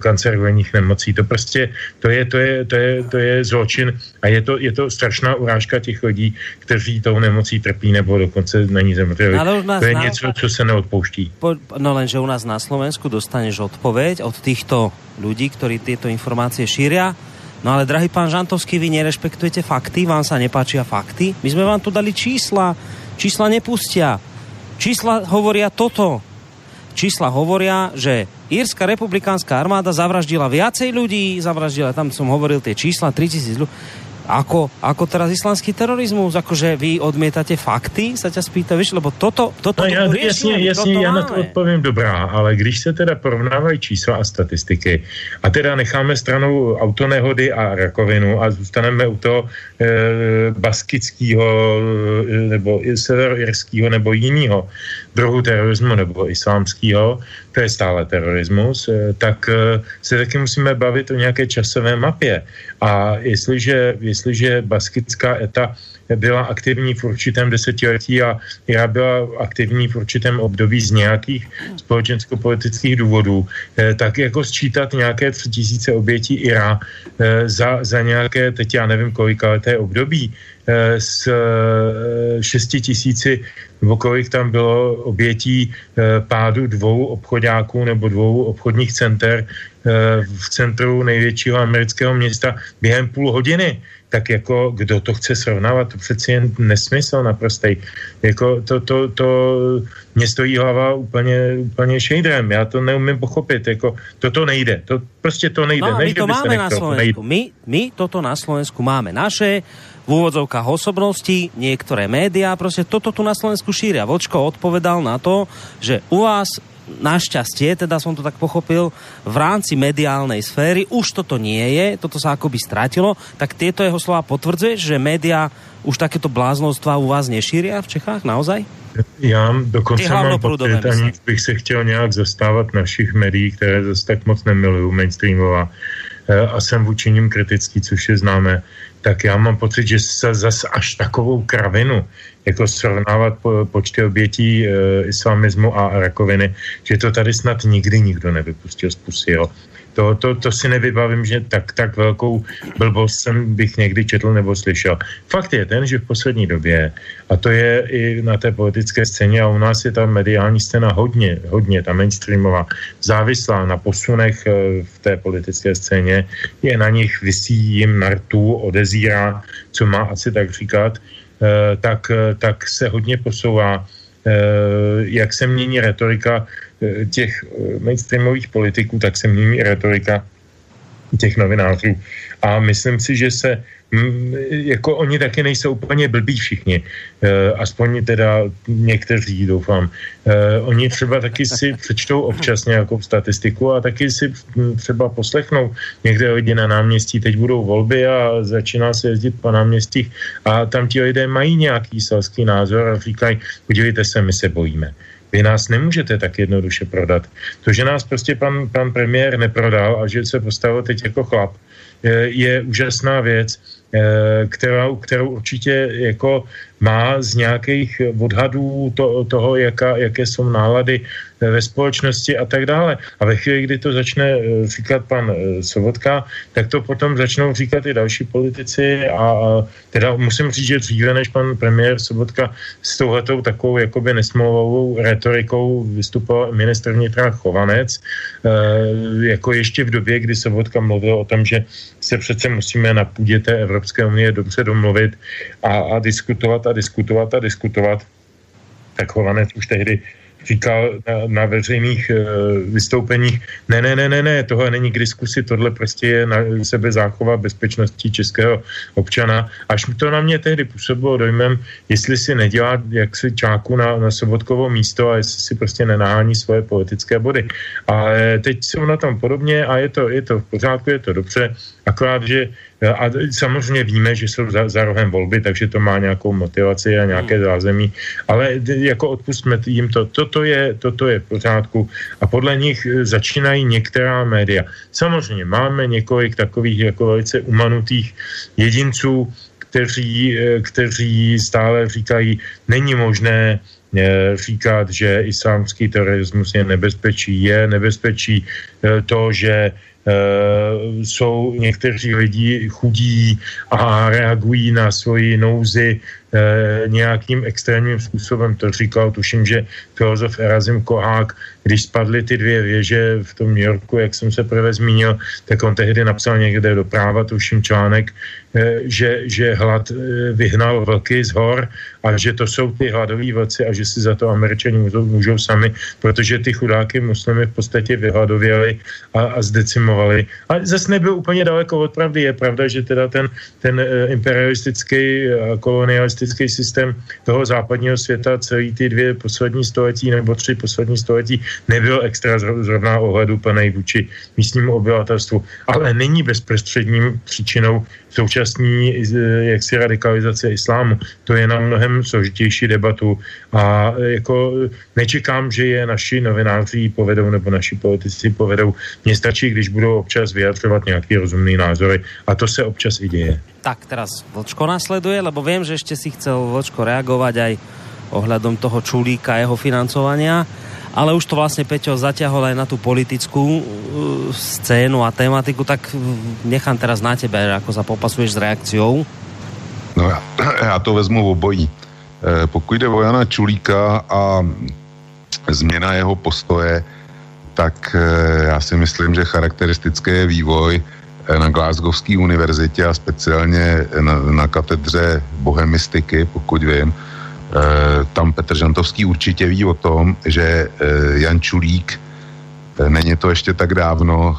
Speaker 3: kancerogенních nemocí. To prostě, to je, to je, to je, to je zločin a je to, je to strašná urážka těch lidí, kteří tou nemocí trpí nebo dokonce není zemřeli. To je něco, co se neodpouští
Speaker 2: púšti. Po, no lenže u nás na Slovensku dostaneš odpoveď od týchto ľudí, ktorí tieto informácie šíria. No ale, drahý pán Žantovský, vy nerešpektujete fakty, vám sa nepáčia fakty. My sme vám tu dali čísla. Čísla nepustia. Čísla hovoria toto. Čísla hovoria, že Írska republikánska armáda zavraždila viacej ľudí, zavraždila, tam som hovoril tie čísla, 3000 ľudí ako, ako teraz islamský terorismus, akože vy odmietate fakty, sa ťa spýta, víš, lebo toto, toto
Speaker 3: no, já, jasně, jasně, já na to odpovím dobrá, ale když se teda porovnávají čísla a statistiky a teda necháme stranou autonehody a rakovinu a zůstaneme u toho e, baskického e, nebo severoirského nebo jiného druhu terorismu nebo islámského, to je stále terorismus, e, tak e, se taky musíme bavit o nějaké časové mapě. A jestliže, jestliže baskická eta byla aktivní v určitém desetiletí a já byla aktivní v určitém období z nějakých společensko-politických důvodů, eh, tak jako sčítat nějaké tři tisíce obětí Ira eh, za, za nějaké, teď já nevím kolika leté období, eh, s šesti tisíci kolik tam bylo obětí pádu dvou obchodáků nebo dvou obchodních center v centru největšího amerického města během půl hodiny tak jako kdo to chce srovnávat, to přeci jen nesmysl naprostej. Jako to, to, to mě stojí hlava úplně, úplně šejdrem, já to neumím pochopit, jako toto nejde, to prostě to nejde.
Speaker 2: No,
Speaker 3: ne,
Speaker 2: my to máme na Slovensku, my, my toto na Slovensku máme naše, v úvodzovkách osobností, niektoré médiá, prostě toto tu na Slovensku šíria. Vočko odpovedal na to, že u vás našťastie, teda som to tak pochopil, v rámci mediálnej sféry už toto nie je, toto sa akoby stratilo, tak tieto jeho slova potvrdzuje, že média už takéto bláznostva u vás nešíria v Čechách, naozaj?
Speaker 3: Já dokonce mám pocit, aniž bych se chtěl nějak zastávat našich médií, které zase tak moc nemiluju, mainstreamová, a jsem vůči ním kritický, což je známé, tak já mám pocit, že se zase až takovou kravinu, jako srovnávat po, počty obětí e, islamismu a rakoviny, že to tady snad nikdy nikdo nevypustil z pusy, jo. To, to, to si nevybavím, že tak, tak velkou blbost jsem bych někdy četl nebo slyšel. Fakt je ten, že v poslední době, a to je i na té politické scéně, a u nás je ta mediální scéna hodně, hodně, ta mainstreamová, závislá na posunech eh, v té politické scéně, je na nich, vysí jim na rtu, odezírá, co má asi tak říkat, tak, eh, tak se hodně posouvá jak se mění retorika Eh, těch eh, mainstreamových politiků, tak se mění retorika těch novinářů. A myslím si, že se mm, jako oni taky nejsou úplně blbí všichni, e, aspoň teda někteří, doufám. E, oni třeba taky si přečtou občas nějakou statistiku a taky si mm, třeba poslechnou někde lidi na náměstí, teď budou volby a začíná se jezdit po náměstích a tam ti lidé mají nějaký selský názor a říkají, podívejte se, my se bojíme. Vy nás nemůžete tak jednoduše prodat. To, že nás prostě pan, pan premiér neprodal a že se postavil teď jako chlap, je, je úžasná věc, eh, kterou, kterou určitě jako má z nějakých odhadů to, toho, jaká, jaké jsou nálady ve společnosti a tak dále. A ve chvíli, kdy to začne eh, říkat pan eh, Sobotka, tak to potom začnou říkat i další politici a, a teda musím říct, že dříve než pan premiér Sobotka s touhletou takovou jakoby nesmlouvavou retorikou vystupoval ministr vnitra Chovanec, e, jako ještě v době, kdy Sobotka mluvil o tom, že se přece musíme na půdě té Evropské unie dobře domluvit a, a diskutovat a diskutovat a diskutovat, tak Chovanec už tehdy říkal na, na veřejných uh, vystoupeních, ne, ne, ne, ne, ne, tohle není k diskusi, tohle prostě je na sebe záchova bezpečnosti českého občana. Až to na mě tehdy působilo dojmem, jestli si nedělá jaksi čáku na, na sobotkovo místo a jestli si prostě nenahání svoje politické body. Ale teď jsou na tom podobně a je to, je to v pořádku, je to dobře, akorát, že a samozřejmě víme, že jsou za, za rohem volby, takže to má nějakou motivaci a nějaké hmm. zázemí, ale jako odpustme jim to. Toto je, toto je v pořádku a podle nich e, začínají některá média. Samozřejmě máme několik takových jako velice umanutých jedinců, kteří, e, kteří stále říkají, není možné e, říkat, že islámský terorismus je nebezpečí. Je nebezpečí to, že jsou někteří lidi chudí a reagují na svoji nouzi uh, nějakým extrémním způsobem. To říkal, tuším, že filozof Erazim Kohák, když spadly ty dvě věže v tom New Yorku, jak jsem se prvé zmínil, tak on tehdy napsal někde do práva, tuším článek, že, že hlad vyhnal vlky z hor a že to jsou ty hladoví vlci a že si za to američani můžou, můžou sami, protože ty chudáky muslimy v podstatě vyhladověli a, a zdecimovali. A zase nebyl úplně daleko od pravdy. Je pravda, že teda ten, ten eh, imperialistický a kolonialistický systém toho západního světa celý ty dvě poslední století nebo tři poslední století nebyl extra zrovna ohledu plnej vůči místnímu obyvatelstvu, ale není bezprostředním příčinou současní eh, jaksi radikalizace islámu. To je na mnohem složitější debatu a eh, jako nečekám, že je naši novináři povedou nebo naši politici povedou. Mně stačí, když budou občas vyjadřovat nějaký rozumný názory a to se občas i děje.
Speaker 2: Tak teraz Vlčko nasleduje, lebo vím, že ještě si chcel Vlčko reagovat aj ohľadom toho čulíka, jeho financovania ale už to vlastně Peťo zaťahol aj na tú politickú uh, scénu a tematiku, tak uh, nechám teraz na tebe, ako sa popasuješ s reakciou.
Speaker 6: No já, já to vezmu v obojí. E, pokud jde o Jana Čulíka a změna jeho postoje, tak e, já si myslím, že charakteristické je vývoj e, na Glasgowské univerzitě a speciálně na, na katedře bohemistiky, pokud vím, Eh, tam Petr Žantovský určitě ví o tom, že eh, Jan Čulík, eh, není to ještě tak dávno,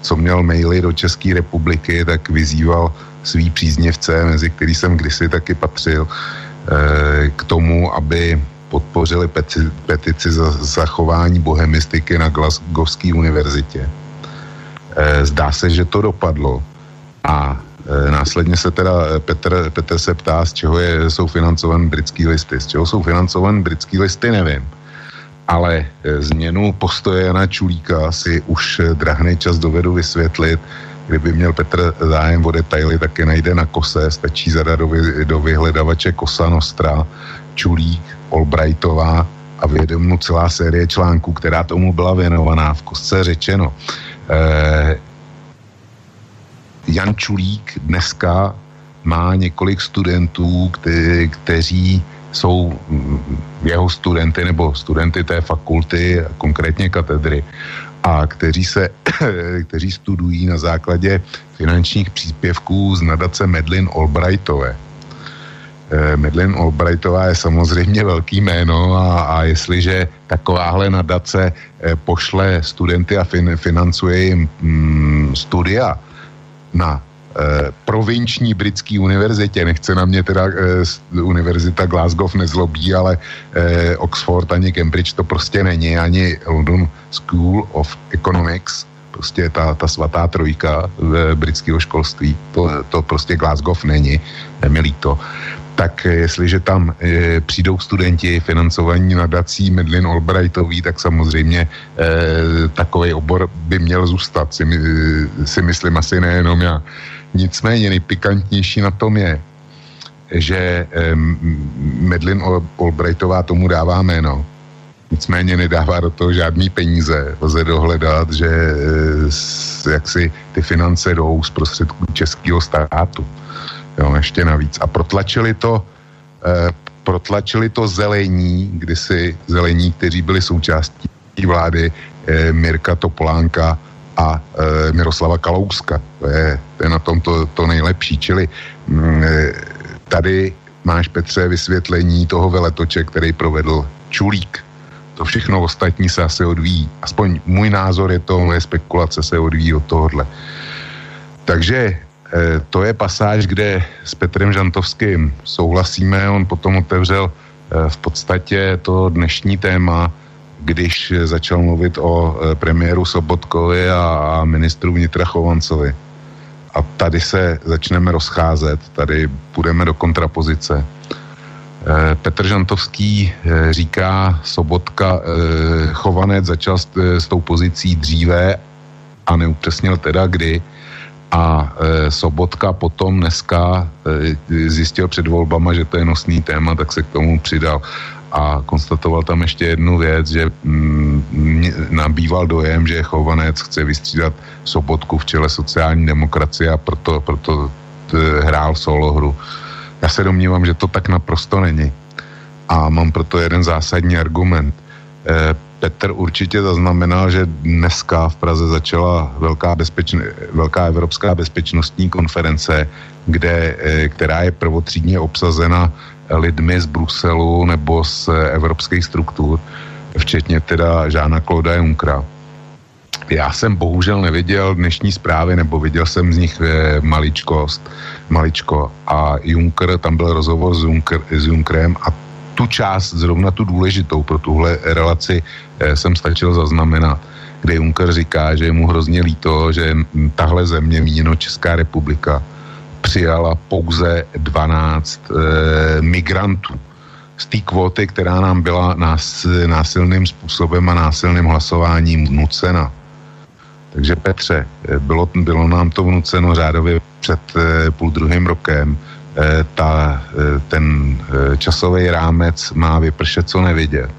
Speaker 6: co měl maily do České republiky, tak vyzýval svý příznivce, mezi který jsem kdysi taky patřil, k tomu, aby podpořili peti, petici za zachování bohemistiky na Glasgowské univerzitě. Zdá se, že to dopadlo a Eh, následně se teda eh, Petr, Petr se ptá, z čeho je, jsou financovan britský listy. Z čeho jsou financovan britský listy, nevím. ale změnu postoje Jana Čulíka si už drahný čas dovedu vysvětlit. Kdyby měl Petr zájem o detaily, tak je najde na kose, stačí zadat do, vy, do vyhledavače Kosa Nostra, Čulík, Albrightová a vyjede mu celá série článků, která tomu byla věnovaná. V kostce řečeno, eh, Jan Čulík dneska má několik studentů, kte, kteří jsou mm, jeho studenty nebo studenty té fakulty, konkrétně katedry, a kteří se, kteří studují na základě finančních příspěvků z nadace Medlin Albrightové. Eh, Medlin Albrightová je samozřejmě velký jméno a, a jestliže takováhle nadace eh, pošle studenty a fin, financuje jim mm, studia na eh, provinční britské univerzitě, nechce na mě teda eh, univerzita Glasgow nezlobí, ale eh, Oxford ani Cambridge to prostě není, ani London School of Economics, prostě ta, ta svatá trojka v britského školství, to, to prostě Glasgow není, je mi líto tak jestliže tam e, přijdou studenti financovaní nadací Medlin Albrightový, tak samozřejmě e, takový obor by měl zůstat, si, si myslím asi nejenom já. Nicméně nejpikantnější na tom je, že e, Medlin Albrightová tomu dává jméno, nicméně nedává do toho žádný peníze. Lze dohledat, že e, jak si ty finance jdou z prostředků českého státu jo, ještě navíc. A protlačili to, eh, protlačili to zelení, kdysi zelení, kteří byli součástí vlády eh, Mirka Topolánka a eh, Miroslava Kalouska. To je, to je na tom to, to nejlepší. Čili mm, eh, tady máš, Petře, vysvětlení toho veletoče, který provedl Čulík. To všechno ostatní se asi odvíjí. Aspoň můj názor je to, moje spekulace se odvíjí od tohohle. Takže to je pasáž, kde s Petrem Žantovským souhlasíme. On potom otevřel eh, v podstatě to dnešní téma, když začal mluvit o eh, premiéru Sobotkovi a ministru vnitra Chovancovi. A tady se začneme rozcházet, tady půjdeme do kontrapozice. Petr Žantovský říká, Sobotka, Chovanec začal s tou pozicí dříve a neupřesnil teda kdy, a e, Sobotka potom dneska e, zjistil před volbama, že to je nosný téma, tak se k tomu přidal a konstatoval tam ještě jednu věc, že mm, nabýval dojem, že Chovanec chce vystřídat Sobotku v čele sociální demokracie a proto, proto t, hrál solo hru. Já se domnívám, že to tak naprosto není. A mám proto jeden zásadní argument. E, Petr určitě zaznamenal, že dneska v Praze začala velká, bezpečn- velká evropská bezpečnostní konference, kde, eh, která je prvotřídně obsazena lidmi z Bruselu nebo z evropských struktur, včetně teda Žána Klauda Junkra. Já jsem bohužel neviděl dnešní zprávy, nebo viděl jsem z nich e, maličkost, maličko. A Juncker, tam byl rozhovor s, Juncker, s Junkrem a tu část, zrovna tu důležitou pro tuhle relaci eh, jsem stačil zaznamenat, kde Juncker říká, že je mu hrozně líto, že tahle země, míněno Česká republika, přijala pouze 12 eh, migrantů z té kvóty, která nám byla nás, násilným způsobem a násilným hlasováním vnucena. Takže Petře, eh, bylo, bylo nám to vnuceno řádově před eh, půl druhým rokem ta, eh, ten eh, časový rámec má vypršet co nevidět.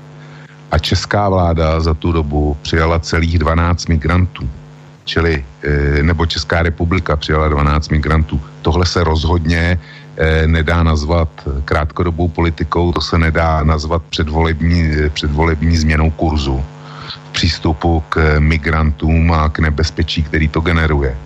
Speaker 6: A česká vláda za tu dobu přijala celých 12 migrantů. Čili, nebo Česká republika přijala 12 migrantů. Tohle se rozhodně nedá nazvat krátkodobou politikou, to se nedá nazvat předvolební, předvolební změnou kurzu v přístupu k migrantům a k nebezpečí, který to generuje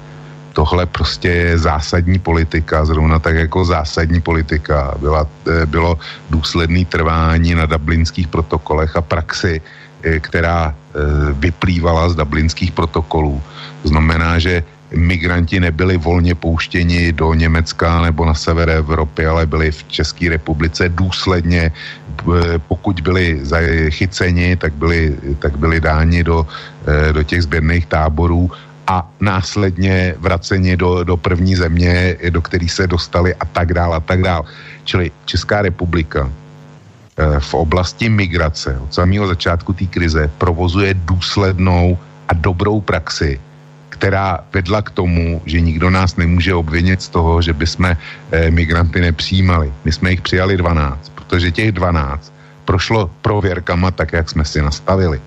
Speaker 6: tohle prostě je zásadní politika, zrovna tak jako zásadní politika. Byla, eh, bylo důsledný trvání na dublinských protokolech a praxi, eh, která eh, vyplývala z dublinských protokolů. To znamená, že migranti nebyli volně pouštěni do Německa nebo na sever Evropy, ale byli v České republice důsledně, pokud byli chyceni, tak byli, tak byli dáni do, do těch sběrných táborů a následně vraceni do, do první země, do který se dostali a tak dál a tak dál. Čili Česká republika v oblasti migrace od samého začátku té krize provozuje důslednou a dobrou praxi, která vedla k tomu, že nikdo nás nemůže obvinit z toho, že bychom eh, migranty nepřijímali. My jsme jich přijali 12, protože těch 12 prošlo prověrkama tak, jak jsme si nastavili.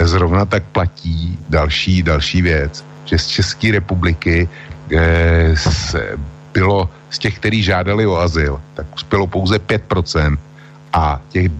Speaker 6: Zrovna tak platí další, další věc, že z České republiky eh, bylo z těch, kteří žádali o azyl, tak uspělo pouze 5% a těch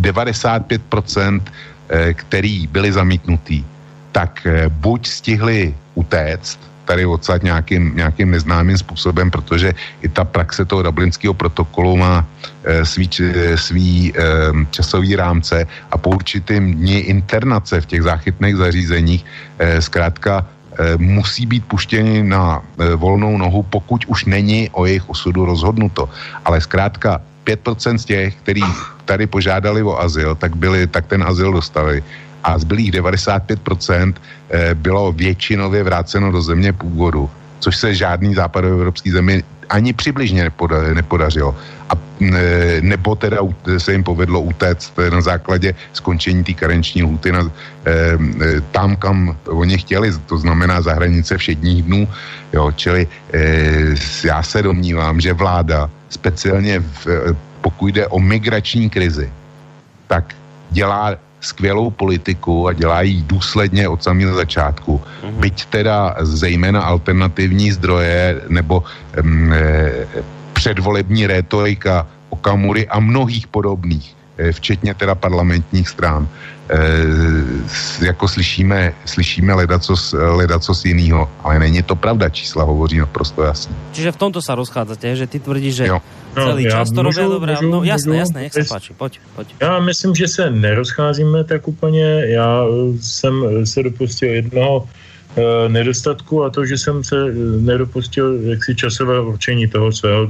Speaker 6: 95%, eh, který byli zamítnutí, tak eh, buď stihli utéct tady odsaď nějakým, nějakým neznámým způsobem, protože i ta praxe toho dublinského protokolu má e, svý, svý e, časový rámce a po určitým dní internace v těch záchytných zařízeních e, zkrátka e, musí být puštěni na e, volnou nohu, pokud už není o jejich osudu rozhodnuto. Ale zkrátka 5% z těch, kteří tady požádali o azyl, tak, byli, tak ten azyl dostali a zbylých 95% eh, bylo většinově vráceno do země původu, což se žádný západoevropský zemi ani přibližně nepodařilo. A eh, nebo teda se jim povedlo utéct na základě skončení té karenční lhuty na, eh, tam, kam oni chtěli, to znamená za hranice všedních dnů. Jo, čili já se domnívám, že vláda speciálně v, pokud jde o migrační krizi, tak dělá skvělou politiku a dělá ji důsledně od samého začátku. Mm-hmm. Byť teda zejména alternativní zdroje nebo e, předvolební rétorika Okamury a mnohých podobných, e, včetně teda parlamentních strán, e, jako slyšíme, slyšíme ledacos, ledacos jinýho, ale není to pravda, čísla hovoří naprosto jasně.
Speaker 2: Čiže v tomto se rozchádzate, že ty tvrdíš, že jo. No, celý čas to robí dobré. no jasné, jasné, jak se páči, pojď, pojď.
Speaker 3: Já myslím, že se nerozcházíme tak úplně. Já jsem se dopustil jednoho nedostatku a to, že jsem se nedopustil jaksi časové určení toho svého,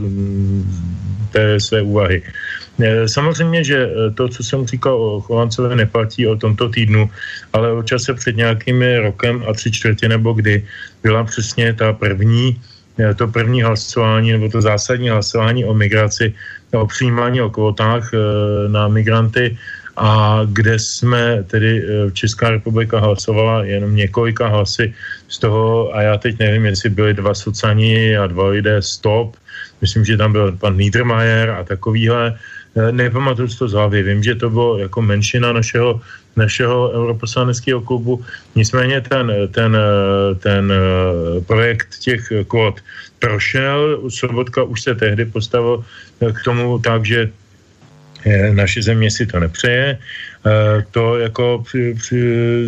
Speaker 3: té své úvahy. Eh, samozřejmě, že eh, to, co jsem říkal o Chovancovi, neplatí o tomto týdnu, ale o čase před nějakým rokem a tři čtvrtě nebo kdy byla přesně ta první, eh, to první hlasování nebo to zásadní hlasování o migraci, o přijímání o kvotách na migranty a kde jsme tedy Česká republika hlasovala jenom několika hlasy z toho, a já teď nevím, jestli byli dva sociální a dva lidé stop, myslím, že tam byl pan Niedermayer a takovýhle, Eh, nepamatuju si to z vím, že to bylo jako menšina našeho, našeho europoslaneckého klubu, nicméně ten, ten, eh, ten eh, projekt těch kvot prošel, Sobotka už se tehdy postavil k tomu tak, že naše země si to nepřeje. Eh, to jako při, při,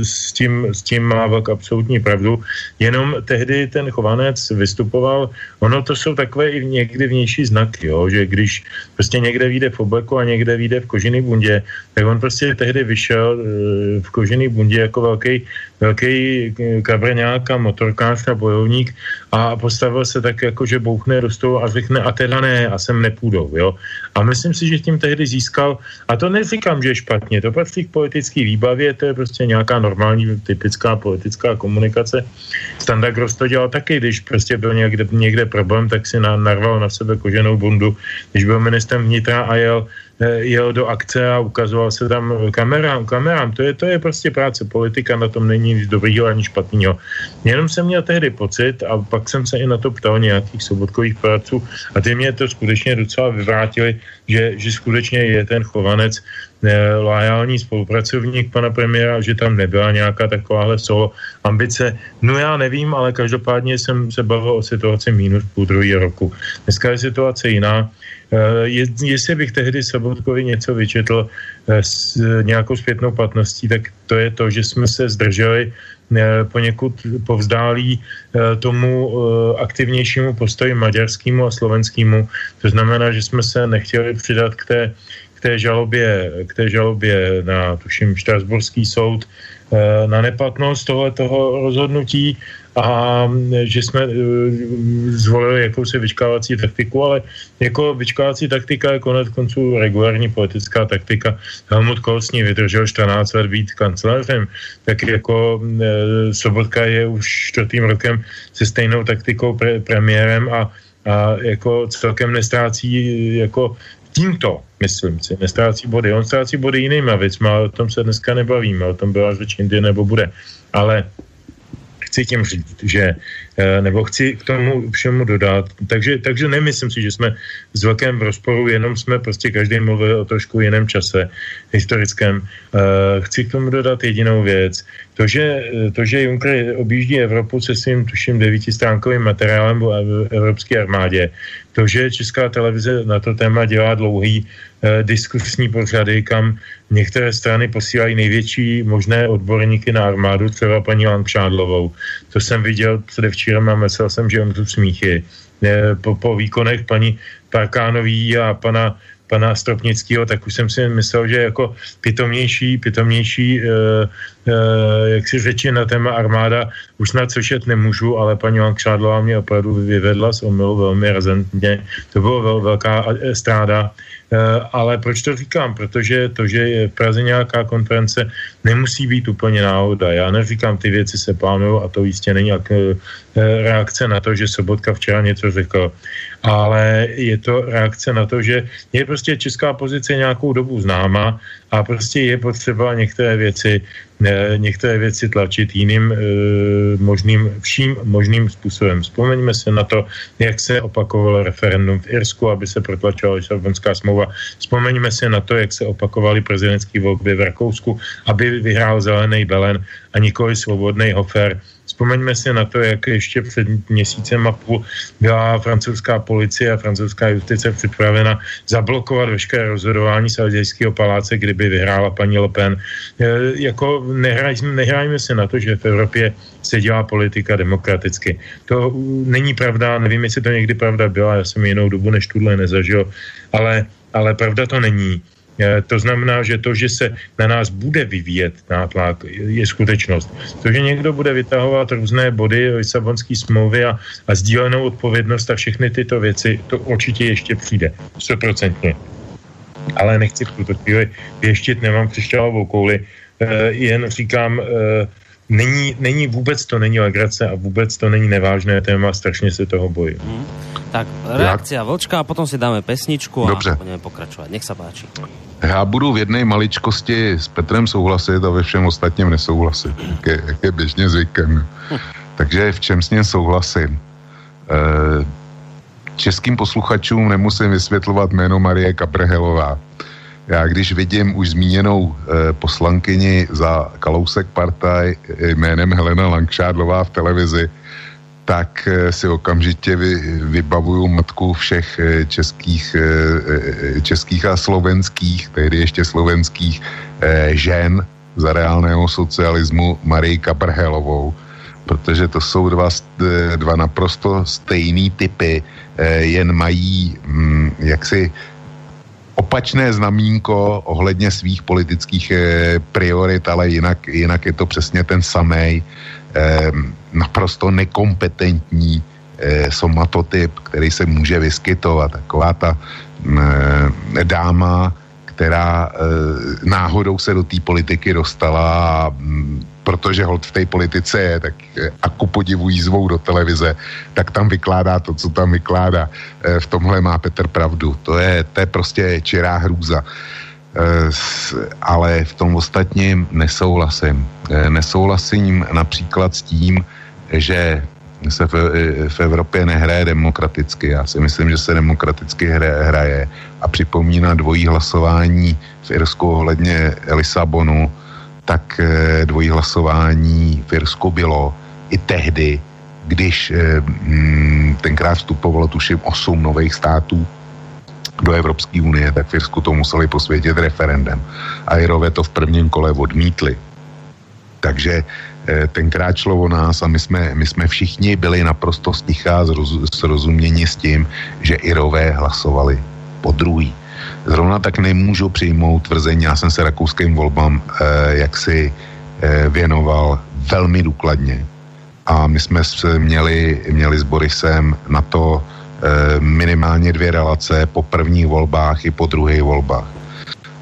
Speaker 3: s, tím, s tím má velk absolutní pravdu. Jenom tehdy ten chovanec vystupoval, ono to jsou takové i někdy vnější znaky, jo, že když prostě někde vyjde v obleku a někde vyjde v kožený bundě, tak on prostě tehdy vyšel eh, v kožený bundě jako velký, velký kabrňák a motorkář a bojovník a postavil se tak jako, že bouchne do stolu a řekne a teda ne a sem nepůjdou, jo. A myslím si, že tím tehdy získal, a to neříkám, že je špatně, to patří k politické výbavě, to je prostě nějaká normální, typická politická komunikace. Standa Gross to dělal taky, když prostě byl někde, někde problém, tak si na, narval na sebe koženou bundu. Když byl ministrem vnitra a jel jel do akce a ukazoval se tam kamerám, kamerám. To je, to je prostě práce politika, na tom není nic dobrýho ani špatného. Jenom jsem měl tehdy pocit a pak jsem se i na to ptal nějakých sobotkových praců a ty mě to skutečně docela vyvrátili, že, že skutečně je ten chovanec eh, loajální spolupracovník pana premiéra, že tam nebyla nějaká takováhle solo ambice. No já nevím, ale každopádně jsem se bavil o situaci minus půl druhý roku. Dneska je situace jiná. Eh, je, jestli bych tehdy Sobotkovi něco vyčetl eh, s nějakou zpětnou platností, tak to je to, že jsme se zdrželi eh, poněkud povzdálí tomu aktivnějšímu postoji maďarskému a slovenskému. To znamená, že jsme se nechtěli přidat k té, k té, žalobě, k té žalobě na, tuším, Štrasburský soud, na neplatnost tohle toho rozhodnutí a že jsme uh, zvolili jakousi vyčkávací taktiku, ale jako vyčkávací taktika je konec konců regulární politická taktika. Helmut Kohl s ní vydržel 14 let být kancelářem, tak jako uh, Sobotka je už čtvrtým rokem se stejnou taktikou pre- premiérem a a jako celkem nestrácí jako tímto, myslím si, nestrácí body. On ztrácí body jinýma věcma, ale o tom se dneska nebavíme, o tom byla řeč jindy nebo bude. Ale chci tím říct, že Eh, nebo chci k tomu všemu dodat. Takže, takže nemyslím si, že jsme s velkém rozporu, jenom jsme prostě každý mluvil o trošku jiném čase historickém. Eh, chci k tomu dodat jedinou věc. To, že, to, že Juncker objíždí Evropu se svým, tuším, devítistránkovým materiálem o evropské armádě, to, že Česká televize na to téma dělá dlouhý eh, diskusní pořady, kam některé strany posílají největší možné odborníky na armádu, třeba paní Langšádlovou. To jsem viděl předevčí večírem a myslel jsem, že tu smíchy. Po, po výkonech paní Parkánový a pana pana Stropnického, tak už jsem si myslel, že jako pitomnější, pitomnější, e, e, jak si řeči na téma armáda, už snad slyšet nemůžu, ale paní Langšádlová mě opravdu vyvedla z omilu velmi razentně. To bylo vel, velká stráda. E, ale proč to říkám? Protože to, že je v Praze nějaká konference, nemusí být úplně náhoda. Já neříkám, ty věci se plánují a to jistě není jak reakce na to, že Sobotka včera něco řekl ale je to reakce na to, že je prostě česká pozice nějakou dobu známa a prostě je potřeba některé věci, některé věci tlačit jiným e, možným, vším možným způsobem. Vzpomeňme se na to, jak se opakovalo referendum v Irsku, aby se protlačila Lisabonská smlouva. Vzpomeňme se na to, jak se opakovaly prezidentské volby v Rakousku, aby vyhrál zelený Belen a nikoli svobodný Hofer Vzpomeňme si na to, jak ještě před měsícem a půl byla francouzská policie a francouzská justice připravena zablokovat veškeré rozhodování Salzijského paláce, kdyby vyhrála paní Le Pen. E, jako nehrajme, nehrajme se na to, že v Evropě se dělá politika demokraticky. To není pravda, nevím, jestli to někdy pravda byla, já jsem jinou dobu než tuhle nezažil, ale, ale pravda to není. Eh, to znamená, že to, že se na nás bude vyvíjet nátlak, je skutečnost. To, že někdo bude vytahovat různé body Lisabonské smlouvy a, a sdílenou odpovědnost a všechny tyto věci, to určitě ještě přijde. 100%. Ale nechci v tuto chvíli věštit, nemám křišťálovou kouli, e, jen říkám, e, není, není vůbec to není legrace a vůbec to není nevážné téma, strašně se toho bojím. Hmm.
Speaker 2: Tak, reakcia Vlčka a potom si dáme pesničku Dobře. a budeme pokračovat. Nech se páči.
Speaker 6: Já budu v jedné maličkosti s Petrem souhlasit a ve všem ostatním nesouhlasit, jak je, jak je běžně zvykem. Takže v čem s ním souhlasím? E, českým posluchačům nemusím vysvětlovat jméno Marie Kabrhelová. Já když vidím už zmíněnou e, poslankyni za Kalousek partaj jménem Helena Langšádlová v televizi, tak eh, si okamžitě vy, vybavuju matku všech eh, českých, eh, českých a slovenských, tehdy ještě slovenských žen za reálného socialismu Marii Kabrhelovou, protože to jsou dva, dva naprosto stejný typy, jen mají mm, jaksi opačné znamínko ohledně svých politických priorit, ale jinak, jinak je to přesně ten samý naprosto nekompetentní eh, somatotyp, který se může vyskytovat. Taková ta eh, dáma, která eh, náhodou se do té politiky dostala a hm, protože hold v té politice je, tak eh, a ku podivu zvou do televize, tak tam vykládá to, co tam vykládá. Eh, v tomhle má Petr pravdu. To je, to je prostě čirá hrůza. Eh, ale v tom ostatním nesouhlasím. Nesouhlasím například s tím, že se v, v Evropě nehraje demokraticky. Já si myslím, že se demokraticky hraje, hraje a připomíná dvojí hlasování v Irsku ohledně Lisabonu, tak eh, dvojí hlasování v Irsku bylo i tehdy, když eh, mm, tenkrát vstupovalo tuším 8 nových států do Evropské unie, tak v Irsku to museli posvětit referendem. A Irové to v prvním kole odmítli. Takže tenkrát šlo o nás a my jsme, my jsme všichni byli naprosto stichá srozuměni s tím, že Irové hlasovali po druhý. Zrovna tak nemůžu přijmout tvrzení, já jsem se rakouským volbám eh, jaksi eh, věnoval velmi důkladně. A my jsme měli, měli s Borisem na to eh, minimálně dvě relace po prvních volbách i po druhých volbách.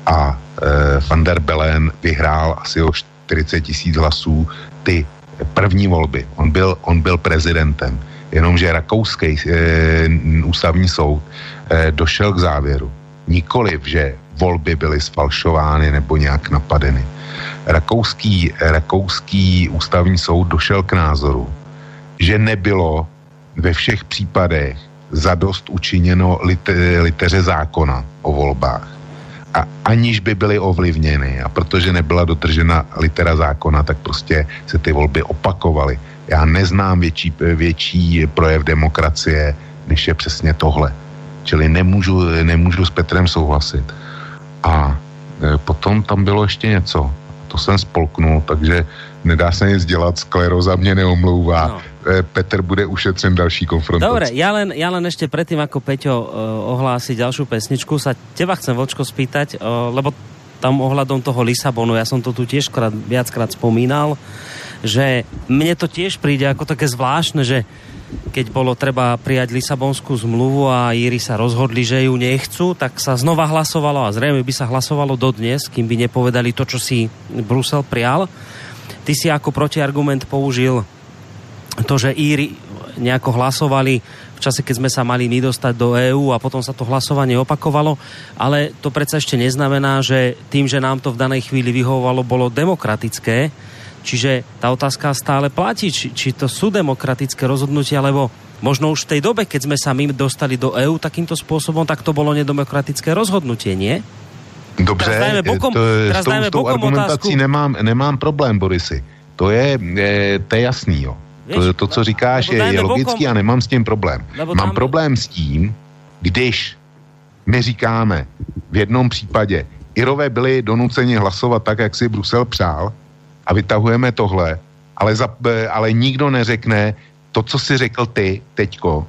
Speaker 6: A eh, Van der Bellen vyhrál asi o 40 tisíc hlasů ty první volby. On byl, on byl prezidentem. Jenomže rakouský e, ústavní soud e, došel k závěru, Nikoliv, že volby byly sfalšovány nebo nějak napadeny. Rakouský, rakouský ústavní soud došel k názoru, že nebylo ve všech případech zadost učiněno lite, liteře zákona o volbách. A aniž by byly ovlivněny a protože nebyla dotržena litera zákona, tak prostě se ty volby opakovaly. Já neznám větší, větší projev demokracie, než je přesně tohle. Čili nemůžu, nemůžu s Petrem souhlasit. A e, potom tam bylo ještě něco. To jsem spolknul, takže nedá se nic dělat, skleroza mě neomlouvá. No. Petr bude ušetřen další konfrontaci.
Speaker 2: Dobre, ja len, ja len ešte predtým, ako Peťo uh, ohlási ďalšiu pesničku, sa teba chcem, Vočko, spýtať, uh, lebo tam ohľadom toho Lisabonu, ja som to tu tiež krát, viackrát spomínal, že mne to tiež príde ako také zvláštne, že keď bolo treba prijať Lisabonskú zmluvu a Íry sa rozhodli, že ju nechcú, tak sa znova hlasovalo a zrejme by sa hlasovalo dodnes, kým by nepovedali to, čo si Brusel prial. Ty si ako protiargument použil to, že Íry nejako hlasovali v čase, keď sme sa mali my dostať do EÚ a potom sa to hlasovanie opakovalo, ale to predsa ešte neznamená, že tým, že nám to v danej chvíli vyhovovalo, bolo demokratické, Čiže tá otázka stále platí, či, či to sú demokratické rozhodnutia, lebo možno už v tej dobe, keď sme sa my dostali do EÚ takýmto spôsobom, tak to bolo nedemokratické rozhodnutie, nie?
Speaker 6: Dobře, teraz bokom, to, teraz s tou, s tou argumentací otázku... nemám, nemám problém, Borisy. To je, je, to je jasný, jo. Víš, to, to, co říkáš, je, je logický bokom, a nemám s tím problém. Mám tam... problém s tím, když my říkáme v jednom případě, Irové byli donuceni hlasovat tak, jak si Brusel přál, a vytahujeme tohle, ale, za, ale nikdo neřekne to, co si řekl ty teďko.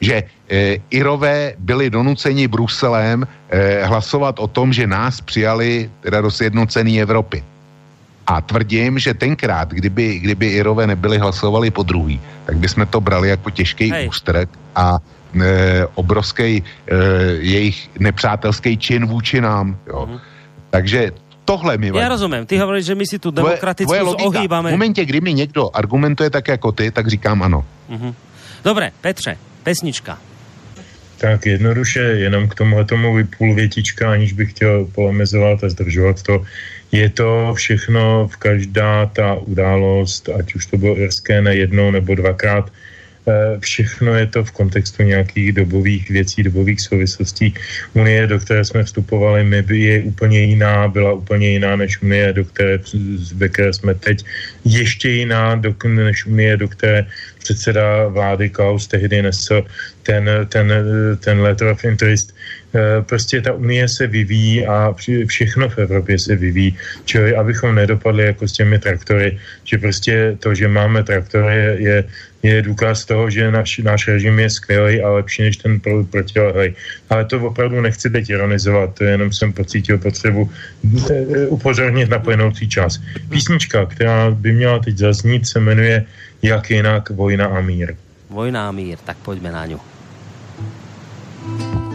Speaker 6: Že e, Irové byli donuceni Bruselem e, hlasovat o tom, že nás přijali teda do sjednocené Evropy. A tvrdím, že tenkrát, kdyby, kdyby Irové nebyli hlasovali po druhý, tak bychom to brali jako těžký Hej. ústrek a e, obrovský e, jejich nepřátelský čin vůči nám. Jo. Hmm. Takže tohle mi vadí.
Speaker 2: Já rozumím. Ty hovoríš, že my si tu demokratickou ohýbáme.
Speaker 6: V momentě, kdy mi někdo argumentuje tak jako ty, tak říkám ano.
Speaker 2: Uh-huh. Dobre, Petře, pesnička.
Speaker 3: Tak jednoduše, jenom k tomu tomu půl větička, aniž bych chtěl polemizovat a zdržovat to. Je to všechno, v každá ta událost, ať už to bylo irské na jednou nebo dvakrát, všechno je to v kontextu nějakých dobových věcí, dobových souvislostí. Unie, do které jsme vstupovali, my je úplně jiná, byla úplně jiná než Unie, do které, ve které jsme teď, ještě jiná do, než Unie, do které předseda vlády Klaus tehdy nesl ten, ten, ten letter of interest. Eh, prostě ta unie se vyvíjí a všechno v Evropě se vyvíjí. Čili abychom nedopadli jako s těmi traktory, že prostě to, že máme traktory, je, je, důkaz toho, že náš, náš režim je skvělý a lepší než ten pro, protilehlej. Ale to opravdu nechci teď ironizovat, jenom jsem pocítil potřebu eh, upozornit na plynoucí čas. Písnička, která by měla teď zaznít, se jmenuje Jak jinak Vojna a mír.
Speaker 2: Vojna a mír, tak pojďme na ňu.
Speaker 7: potěžkává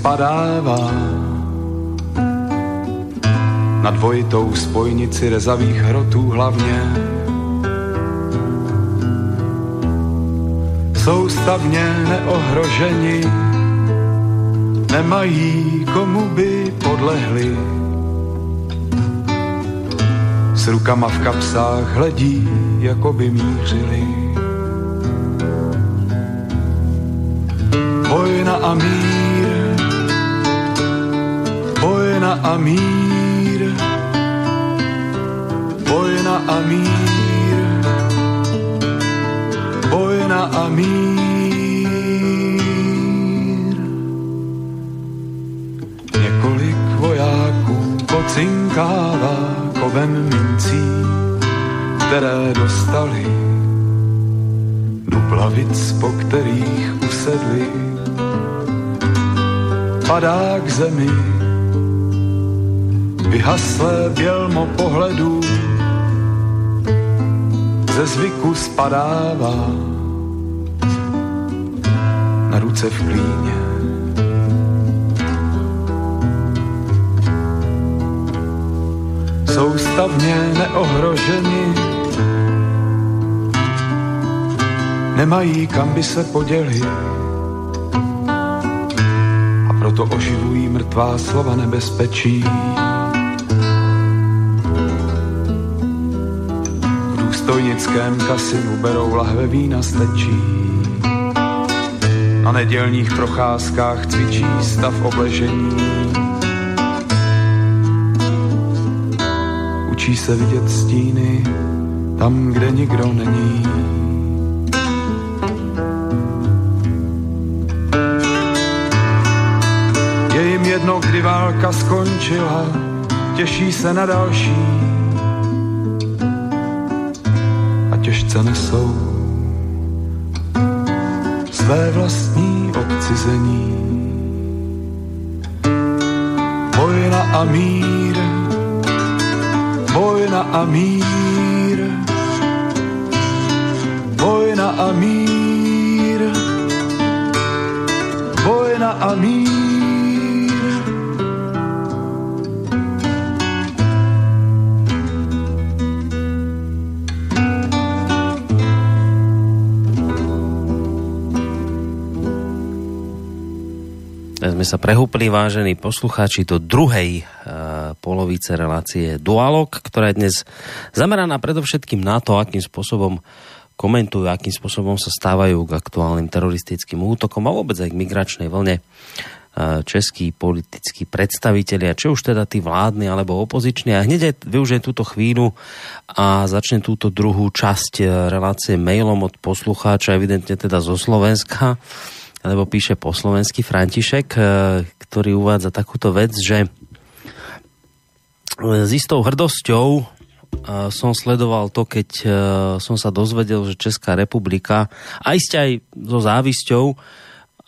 Speaker 7: spadává na dvojitou spojnici rezavých hrotů hlavně
Speaker 5: soustavně neohroženi, nemají komu by podlehli. S rukama v kapsách hledí, jako by mířili. Vojna a mír, a mír, vojna a mír, vojna a mír. cinkává kovem mincí, které dostali duplavic, po kterých usedli. Padá k zemi vyhaslé bělmo pohledů, ze zvyku spadává na ruce v klíně. soustavně neohroženi. Nemají kam by se podělit a proto oživují mrtvá slova nebezpečí. V důstojnickém kasinu berou lahve vína stečí. Na nedělních procházkách cvičí stav obležení Učí se vidět stíny tam, kde nikdo není. Je jim jedno, kdy válka skončila, těší se na další těžce nesou své vlastní odcizení. Vojna a mír Vojna a mír, vojna a mír, vojna a mír.
Speaker 2: Sme sa prehúpli, vážení poslucháči, do druhej uh, polovice relácie Dualog, ktorá je dnes zameraná predovšetkým na to, akým spôsobom komentujú, akým spôsobom sa stávajú k aktuálnym teroristickým útokom a vôbec aj k migračnej vlne uh, českí politickí predstavitelia, či už teda tí vládni alebo opoziční. A hneď využijem túto chvíľu a začne túto druhú časť uh, relácie mailom od poslucháča, evidentne teda zo Slovenska alebo píše po slovensky František, eh, ktorý uvádza takúto vec, že eh, s istou hrdosťou eh, som sledoval to, keď som sa dozvedel, že Česká republika, a iste aj so závisťou,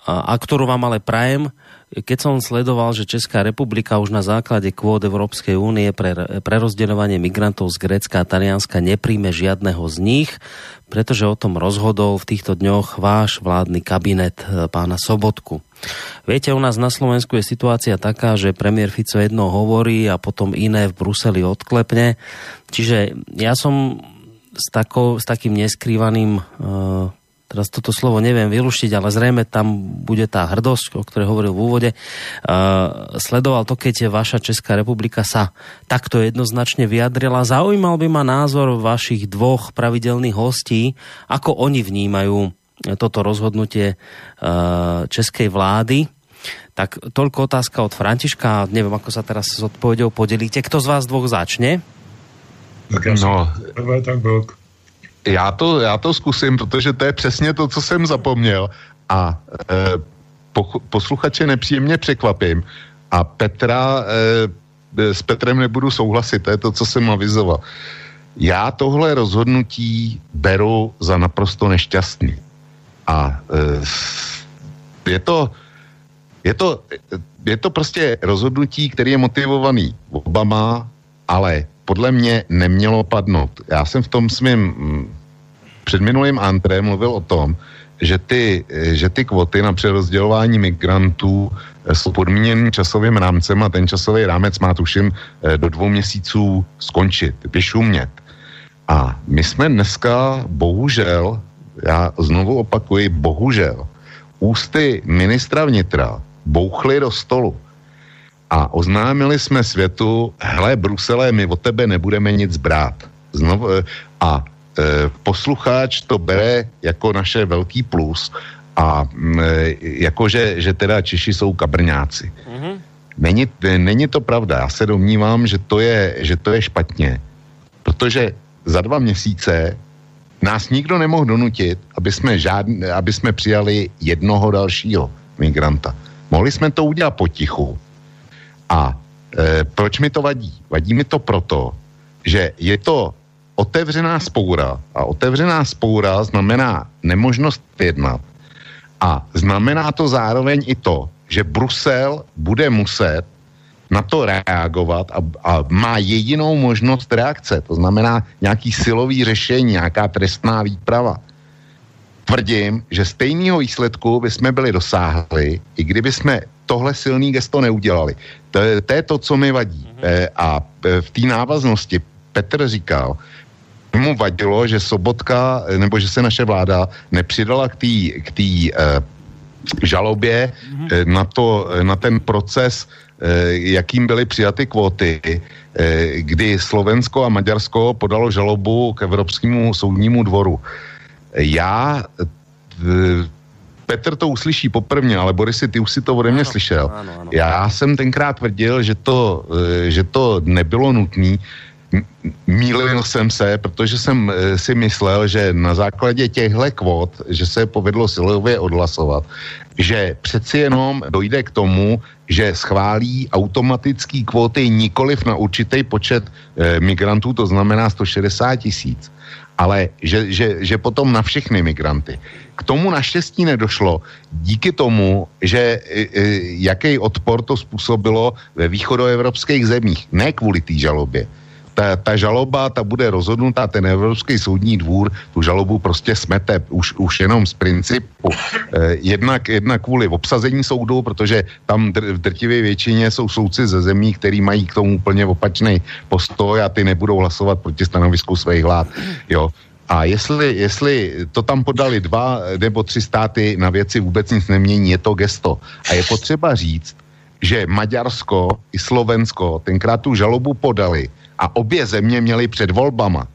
Speaker 2: a ktorú vám ale prajem, keď som sledoval, že Česká republika už na základe kvót Európskej únie pre prerozdeľovanie migrantov z Grécka a Talianska nepríjme žiadneho z nich, pretože o tom rozhodol v týchto dňoch váš vládny kabinet e, pána Sobotku. Viete, u nás na Slovensku je situácia taká, že premiér Fico jedno hovorí a potom iné v Bruseli odklepne. Čiže ja som s, takou, s takým neskrývaným uh, teraz toto slovo neviem vyluštiť, ale zrejme tam bude tá hrdosť, o ktorej hovoril v úvode. Uh, sledoval to, keď vaša Česká republika sa takto jednoznačne vyjadrila. Zaujímal by ma názor vašich dvoch pravidelných hostí, ako oni vnímajú toto rozhodnutie uh, českej vlády. Tak toľko otázka od Františka. Neviem, ako sa teraz s odpovedou podelíte. Kto z vás dvoch začne?
Speaker 3: Tak ja no. prvé tak
Speaker 6: já to, já to zkusím, protože to je přesně to, co jsem zapomněl a e, po, posluchače nepříjemně překvapím a Petra, e, s Petrem nebudu souhlasit, to je to, co jsem avizoval. Já tohle rozhodnutí beru za naprosto nešťastný. A e, je to, je to, je to prostě rozhodnutí, který je motivovaný Obama, ale podle mě nemělo padnout. Já jsem v tom svým mm, před minulým antré mluvil o tom, že ty, že ty kvoty na přerozdělování migrantů eh, jsou podmíněny časovým rámcem a ten časový rámec má tuším eh, do dvou měsíců skončit, vyšumět. A my jsme dneska bohužel já znovu opakuji, bohužel, ústy ministra vnitra bouchly do stolu a oznámili jsme světu, hele Brusele, my od tebe nebudeme nic brát. Znovu, eh, a e, posluchač to bere jako naše velký plus a e, jako, že, že teda Češi jsou kabrňáci. Mm-hmm. Není, není to pravda. Já se domnívám, že to je, že to je špatně. Protože za dva měsíce nás nikdo nemohl donutit, aby jsme, žádn, aby jsme přijali jednoho dalšího migranta. Mohli jsme to udělat potichu. A e, proč mi to vadí? Vadí mi to proto, že je to otevřená spoura a otevřená spoura znamená nemožnost jednat a znamená to zároveň i to, že Brusel bude muset na to reagovat a, a má jedinou možnost reakce, to znamená nějaký silový řešení, nějaká trestná výprava. Tvrdím, že stejného výsledku by jsme byli dosáhli, i kdyby jsme tohle silný gesto neudělali. To je, to je to, co mi vadí. Mm-hmm. A e, v té návaznosti Petr říkal, mu vadilo, že Sobotka, nebo že se naše vláda nepřidala k té k tý, uh, žalobě mm-hmm. na, to, na ten proces, jakým byly přijaty kvóty, kdy Slovensko a Maďarsko podalo žalobu k Evropskému soudnímu dvoru. Já Petr to uslyší poprvně, ale Boris, ty už si to ode mě ano, slyšel. Ano, ano. Já jsem tenkrát tvrdil, že to, že to nebylo nutné, Mýlil jsem se, protože jsem eh, si myslel, že na základě těchto kvot, že se povedlo silově odhlasovat, že přeci jenom dojde k tomu, že schválí automatický kvóty nikoliv na určitý počet e, migrantů, to znamená 160 tisíc, ale že, že, že potom na všechny migranty. K tomu naštěstí nedošlo díky tomu, že e, e, jaký odpor to způsobilo ve východoevropských zemích, ne kvůli té žalobě ta, ta žaloba, ta bude rozhodnutá, ten Evropský soudní dvůr tu žalobu prostě smete už, už jenom z principu. Eh, jednak, jednak kvůli obsazení soudu, protože tam dr, v drtivé většině jsou soudci ze zemí, který mají k tomu úplně opačný postoj a ty nebudou hlasovat proti stanovisku svých vlád. Jo. A jestli, jestli to tam podali dva nebo tři státy, na věci vůbec nic nemění, je to gesto. A je potřeba říct, že Maďarsko i Slovensko tenkrát tu žalobu podali a obě země měly před volbama.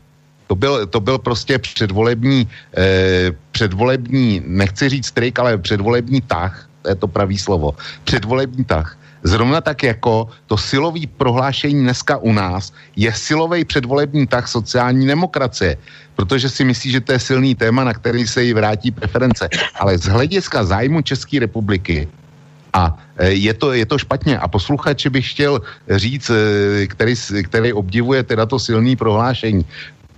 Speaker 6: To byl, to byl prostě předvolební, eh, předvolební, nechci říct trik, ale předvolební tah, to je to pravý slovo, předvolební tah. Zrovna tak jako to silový prohlášení dneska u nás je silový předvolební tah sociální demokracie, protože si myslí, že to je silný téma, na který se jí vrátí preference. Ale z hlediska zájmu České republiky a e, je to, je to špatně. A posluchači bych chtěl říct, e, který, který obdivuje teda to silné prohlášení.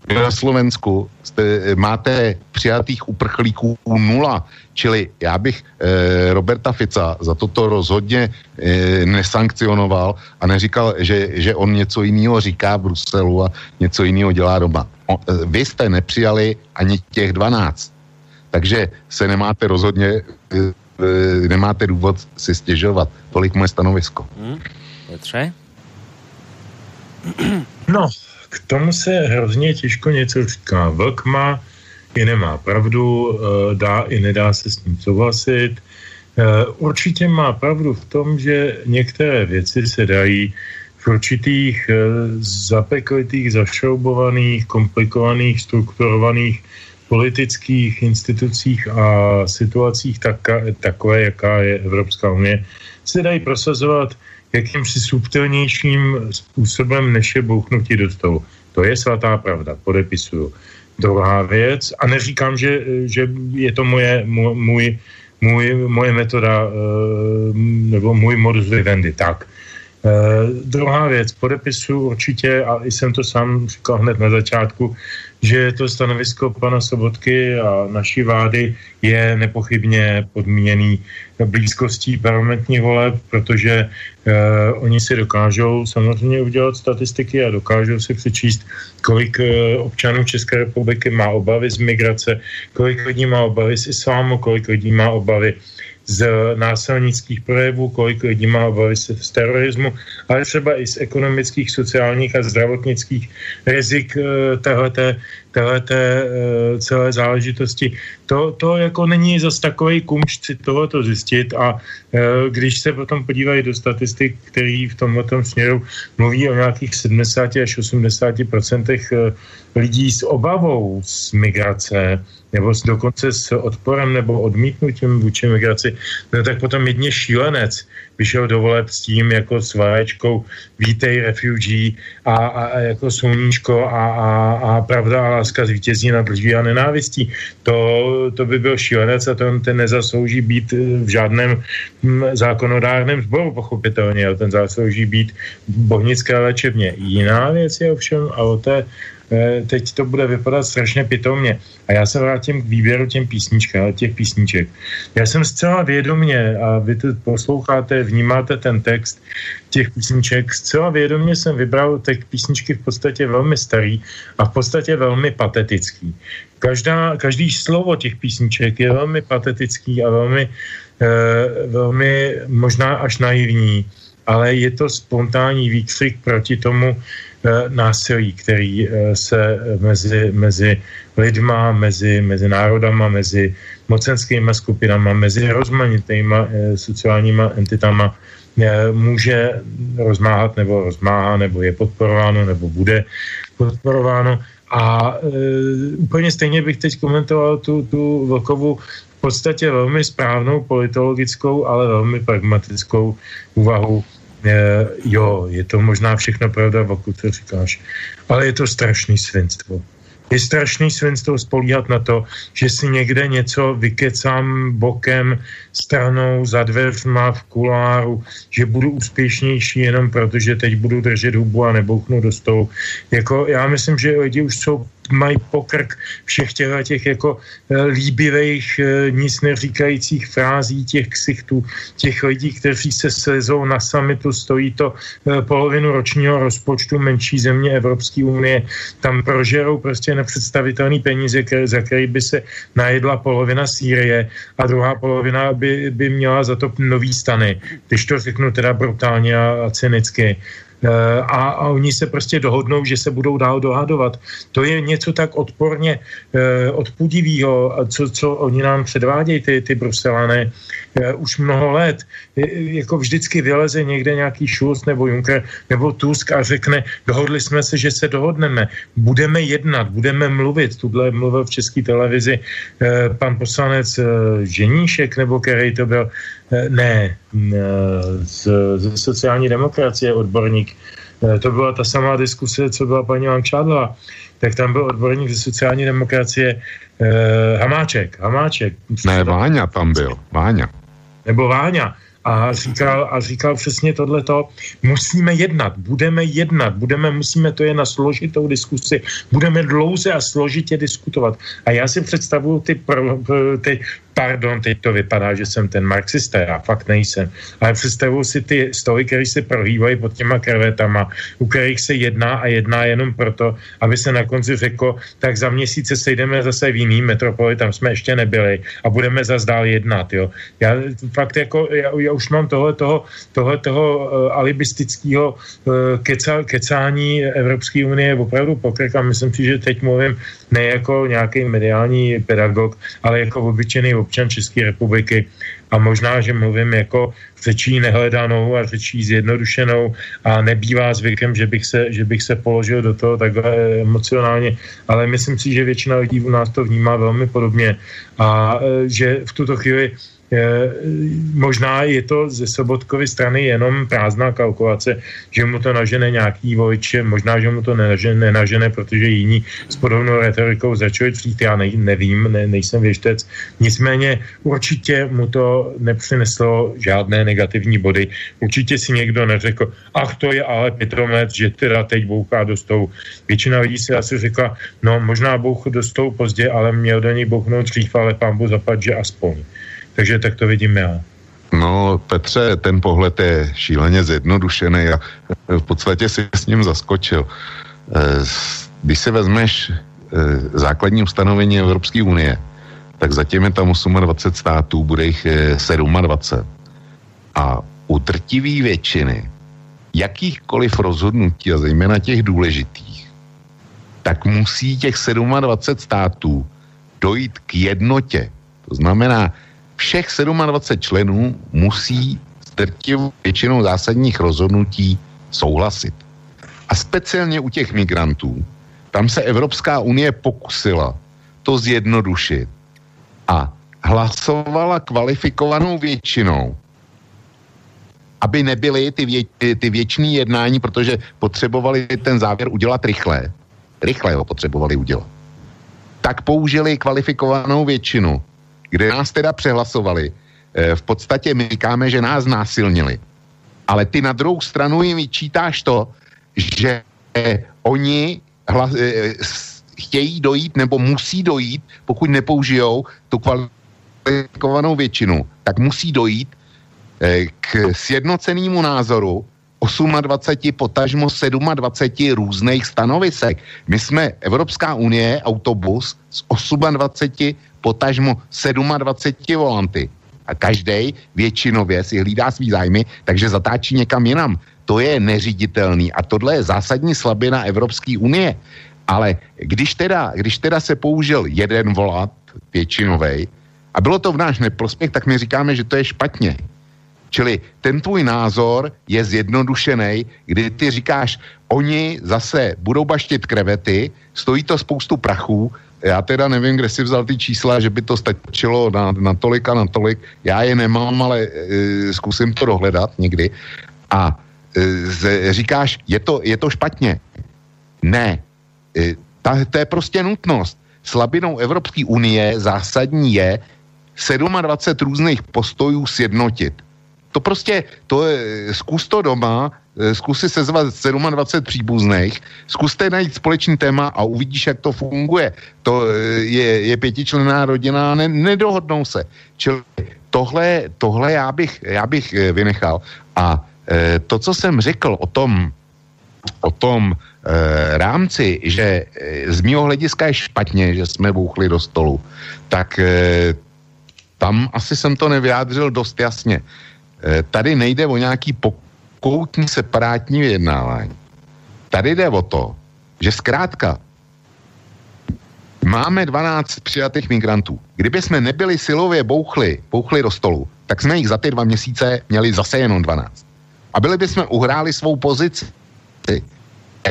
Speaker 6: Na Slovensku jste, e, máte přijatých uprchlíků nula, čili já bych eh, Roberta Fica za toto rozhodně eh, nesankcionoval a neříkal, že, že on něco jiného říká v Bruselu a něco jiného dělá doma. O, vy jste nepřijali ani těch 12. Takže se nemáte rozhodně E, nemáte důvod si stěžovat. Tolik moje stanovisko. Hmm.
Speaker 2: Petře?
Speaker 3: No, k tomu se hrozně těžko něco říká. Vlk má i nemá pravdu, e, dá i nedá se s ním souhlasit. E, určitě má pravdu v tom, že některé věci se dají v určitých zapeklitých, zašroubovaných, komplikovaných, strukturovaných politických institucích a situacích taka, takové, jaká je Evropská unie, se dají prosazovat jakýmsi subtilnějším způsobem, než je bouchnutí do stolu. To je svatá pravda, podepisuju. Druhá věc, a neříkám, že, že je to moje, můj, můj, moje metoda eh, nebo můj modus vivendi, tak. Uh, druhá věc, podepisu určitě, a jsem to sám říkal hned na začátku, že to stanovisko pana Sobotky a naší vlády je nepochybně podmíněný blízkostí parlamentních voleb, protože uh, oni si dokážou samozřejmě udělat statistiky a dokážou si přečíst, kolik uh, občanů České republiky má obavy z migrace, kolik lidí má obavy z islámu, kolik lidí má obavy z násilnických projevů, kolik lidí má obavy z terorismu, ale třeba i z ekonomických, sociálních a zdravotnických rizik eh, téhleté téhleté, celé záležitosti. To, to jako není zas takový kumč si tohoto zjistit a když se potom podívají do statistik, který v tomhle směru mluví o nějakých 70 až 80 procentech lidí s obavou z migrace, nebo s, dokonce s odporem nebo odmítnutím vůči migraci, no tak potom jedně šílenec vyšel do voleb s tím jako s vaječkou vítej refugee a, a, a jako sluníčko a, a, a pravda a láska zvítězí nad lží a nenávistí. To, to by byl šílenec a to, ten nezaslouží být v žádném hm, zákonodárném sboru, pochopitelně. Ten zaslouží být bohnické léčebně. Jiná věc je ovšem, a o té Eh, teď to bude vypadat strašně pitomně. A já se vrátím k výběru těm písničkám, těch písniček. Já jsem zcela vědomě, a vy to posloucháte, vnímáte ten text těch písniček, zcela vědomě jsem vybral těch písničky v podstatě velmi starý a v podstatě velmi patetický. Každá, každý slovo těch písniček je velmi patetický a velmi, eh, velmi možná až naivní, ale je to spontánní výkřik proti tomu, Eh, násilí, který eh, se mezi, mezi lidma, mezi, mezi národama, mezi mocenskými skupinama, mezi rozmanitýma eh, sociálníma entitama může rozmáhat nebo rozmáhá, nebo je podporováno, nebo bude podporováno. A e, úplně stejně bych teď komentoval tu, tu Vlkovu v podstatě velmi správnou politologickou, ale velmi pragmatickou úvahu jo, je to možná všechno pravda, pokud to říkáš, ale je to strašný svinstvo. Je strašný svinstvo spolíhat na to, že si někde něco vykecám bokem, stranou, za dveřma, v kuláru, že budu úspěšnější jenom proto, že teď budu držet hubu a nebouchnu do stolu. Jako, já myslím, že lidi už jsou mají pokrk všech těch, těch jako eh, líbivých, eh, nic neříkajících frází, těch ksichtů, těch lidí, kteří se slezou na samitu, stojí to eh, polovinu ročního rozpočtu menší země Evropské unie, tam prožerou prostě nepředstavitelný peníze, za který by se najedla polovina Sýrie a druhá polovina by, by měla za to nový stany, když to řeknu teda brutálně a cynicky. Eh, a, a oni se prostě dohodnou, že se budou dál dohadovat. To je něco tak odporně eh, odpudivého, co, co oni nám předvádějí, ty, ty Bruselané, už mnoho let. Jako vždycky vyleze někde nějaký Schulz nebo Juncker nebo Tusk a řekne, dohodli jsme se, že se dohodneme, budeme jednat, budeme mluvit. Tuhle mluvil v české televizi pan poslanec Ženíšek, nebo který to byl, Eh, ne, eh, z, z sociální demokracie odborník. Eh, to byla ta samá diskuse, co byla paní Langčádlová. Tak tam byl odborník ze sociální demokracie Hamáček. Hamáček.
Speaker 6: Ne, Váňa tam byl. Váňa.
Speaker 3: Nebo Váňa a říkal, a říkal přesně tohleto, musíme jednat, budeme jednat, budeme, musíme, to je na složitou diskusi, budeme dlouze a složitě diskutovat. A já si představuju ty, ty pardon, teď to vypadá, že jsem ten marxista, já fakt nejsem, ale představuju si ty stoly, které se prohývají pod těma krevetama, u kterých se jedná a jedná jenom proto, aby se na konci řeklo, tak za měsíce sejdeme zase v jiný metropoli, tam jsme ještě nebyli a budeme zase dál jednat, jo. Já fakt jako, já, já už mám tohle toho, tohle toho uh, alibistického uh, keca, kecání Evropské unie opravdu pokrek a myslím si, že teď mluvím ne jako nějaký mediální pedagog, ale jako obyčejný občan České republiky. A možná, že mluvím jako řečí nehledanou a řečí zjednodušenou a nebývá zvykem, že bych se, že bych se položil do toho takhle emocionálně, ale myslím si, že většina lidí u nás to vnímá velmi podobně. A e, že v tuto chvíli možná je to ze Sobotkovy strany jenom prázdná kalkulace, že mu to nažene nějaký voliče, možná, že mu to nenažene, nenažene protože jiní s podobnou retorikou začali přijít, já ne, nevím, ne, nejsem věštec. Nicméně určitě mu to nepřineslo žádné negativní body. Určitě si někdo neřekl, ach to je ale pitomec, že teda teď bouchá do stolu. Většina lidí si asi řekla, no možná bouchu do stolu pozdě, ale měl do něj bouchnout dřív, ale pán zapad, že aspoň. Takže tak to vidím já.
Speaker 6: No, Petře, ten pohled je šíleně zjednodušený a v podstatě si s ním zaskočil. Eh, když si vezmeš eh, základní ustanovení Evropské unie, tak zatím je tam 28 států, bude jich 27. Eh, a u drtivý většiny jakýchkoliv rozhodnutí, a zejména těch důležitých, tak musí těch 27 států dojít k jednotě. To znamená, všech 27 členů musí s většinou zásadních rozhodnutí souhlasit. A speciálně u těch migrantů, tam se Evropská unie pokusila to zjednodušit a hlasovala kvalifikovanou většinou, aby nebyly ty, vě, ty, věčný jednání, protože potřebovali ten závěr udělat rychle. Rychle ho potřebovali udělat. Tak použili kvalifikovanou většinu, kde nás teda přehlasovali. E, v podstatě my říkáme, že nás násilnili. Ale ty na druhou stranu jim vyčítáš to, že e, oni hlas, e, chtějí dojít nebo musí dojít, pokud nepoužijou tu kvalifikovanou většinu, tak musí dojít eh, k sjednocenému názoru 28, potažmo 27 různých stanovisek. My jsme Evropská unie, autobus z 28, potažmo 27 volanty. A každý většinově si hlídá svý zájmy, takže zatáčí někam jinam. To je neříditelný a tohle je zásadní slabina Evropské unie. Ale když teda, když teda se použil jeden volat většinovej a bylo to v náš neprospěch, tak my říkáme, že to je špatně. Čili ten tvůj názor je zjednodušený, kdy ty říkáš, oni zase budou baštit krevety, stojí to spoustu prachů, já teda nevím, kde si vzal ty čísla, že by to stačilo na, na tolik a na tolik. Já je nemám, ale e, zkusím to dohledat někdy. A e, z, říkáš, je to, je to špatně. Ne, E, ta, to je prostě nutnost. Slabinou Evropské unie zásadní je 27 různých postojů sjednotit. To prostě, to je, zkus to doma, e, zkus si sezvat 27 příbuzných, zkuste najít společný téma a uvidíš, jak to funguje. To e, je, je pětičlenná rodina, ne, nedohodnou se. Čili tohle, tohle já, bych, já bych vynechal. A to, co jsem řekl o tom, o tom rámci, že z mého hlediska je špatně, že jsme bouchli do stolu, tak tam asi jsem to nevyjádřil dost jasně. Tady nejde o nějaký pokoutní separátní vyjednávání. Tady jde o to, že zkrátka máme 12 přijatých migrantů. Kdyby jsme nebyli silově bouchli, bouchli do stolu, tak jsme jich za ty dva měsíce měli zase jenom 12. A byli bychom uhráli svou pozici.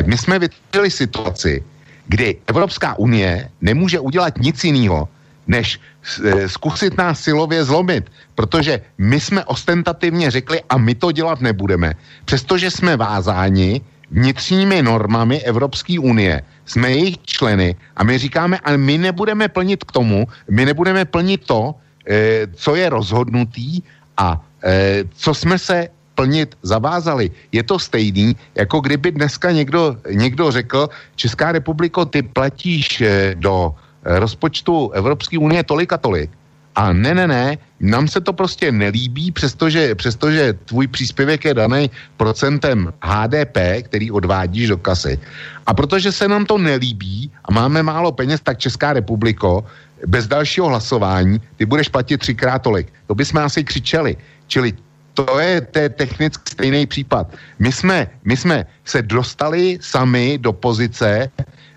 Speaker 6: My jsme vytvořili situaci, kdy Evropská unie nemůže udělat nic jiného, než e, zkusit nás silově zlomit, protože my jsme ostentativně řekli a my to dělat nebudeme, přestože jsme vázáni vnitřními normami Evropské unie, jsme jejich členy a my říkáme, ale my nebudeme plnit k tomu, my nebudeme plnit to, e, co je rozhodnutý a e, co jsme se plnit zavázali. Je to stejný, jako kdyby dneska někdo, někdo řekl, Česká republiko, ty platíš eh, do eh, rozpočtu Evropské unie tolik a tolik. A ne, ne, ne, nám se to prostě nelíbí, přestože, přestože tvůj příspěvek je daný procentem HDP, který odvádíš do kasy. A protože se nám to nelíbí a máme málo peněz, tak Česká republiko, bez dalšího hlasování, ty budeš platit třikrát tolik. To bychom asi křičeli. Čili to je, to je technicky stejný případ. My jsme, my jsme se dostali sami do pozice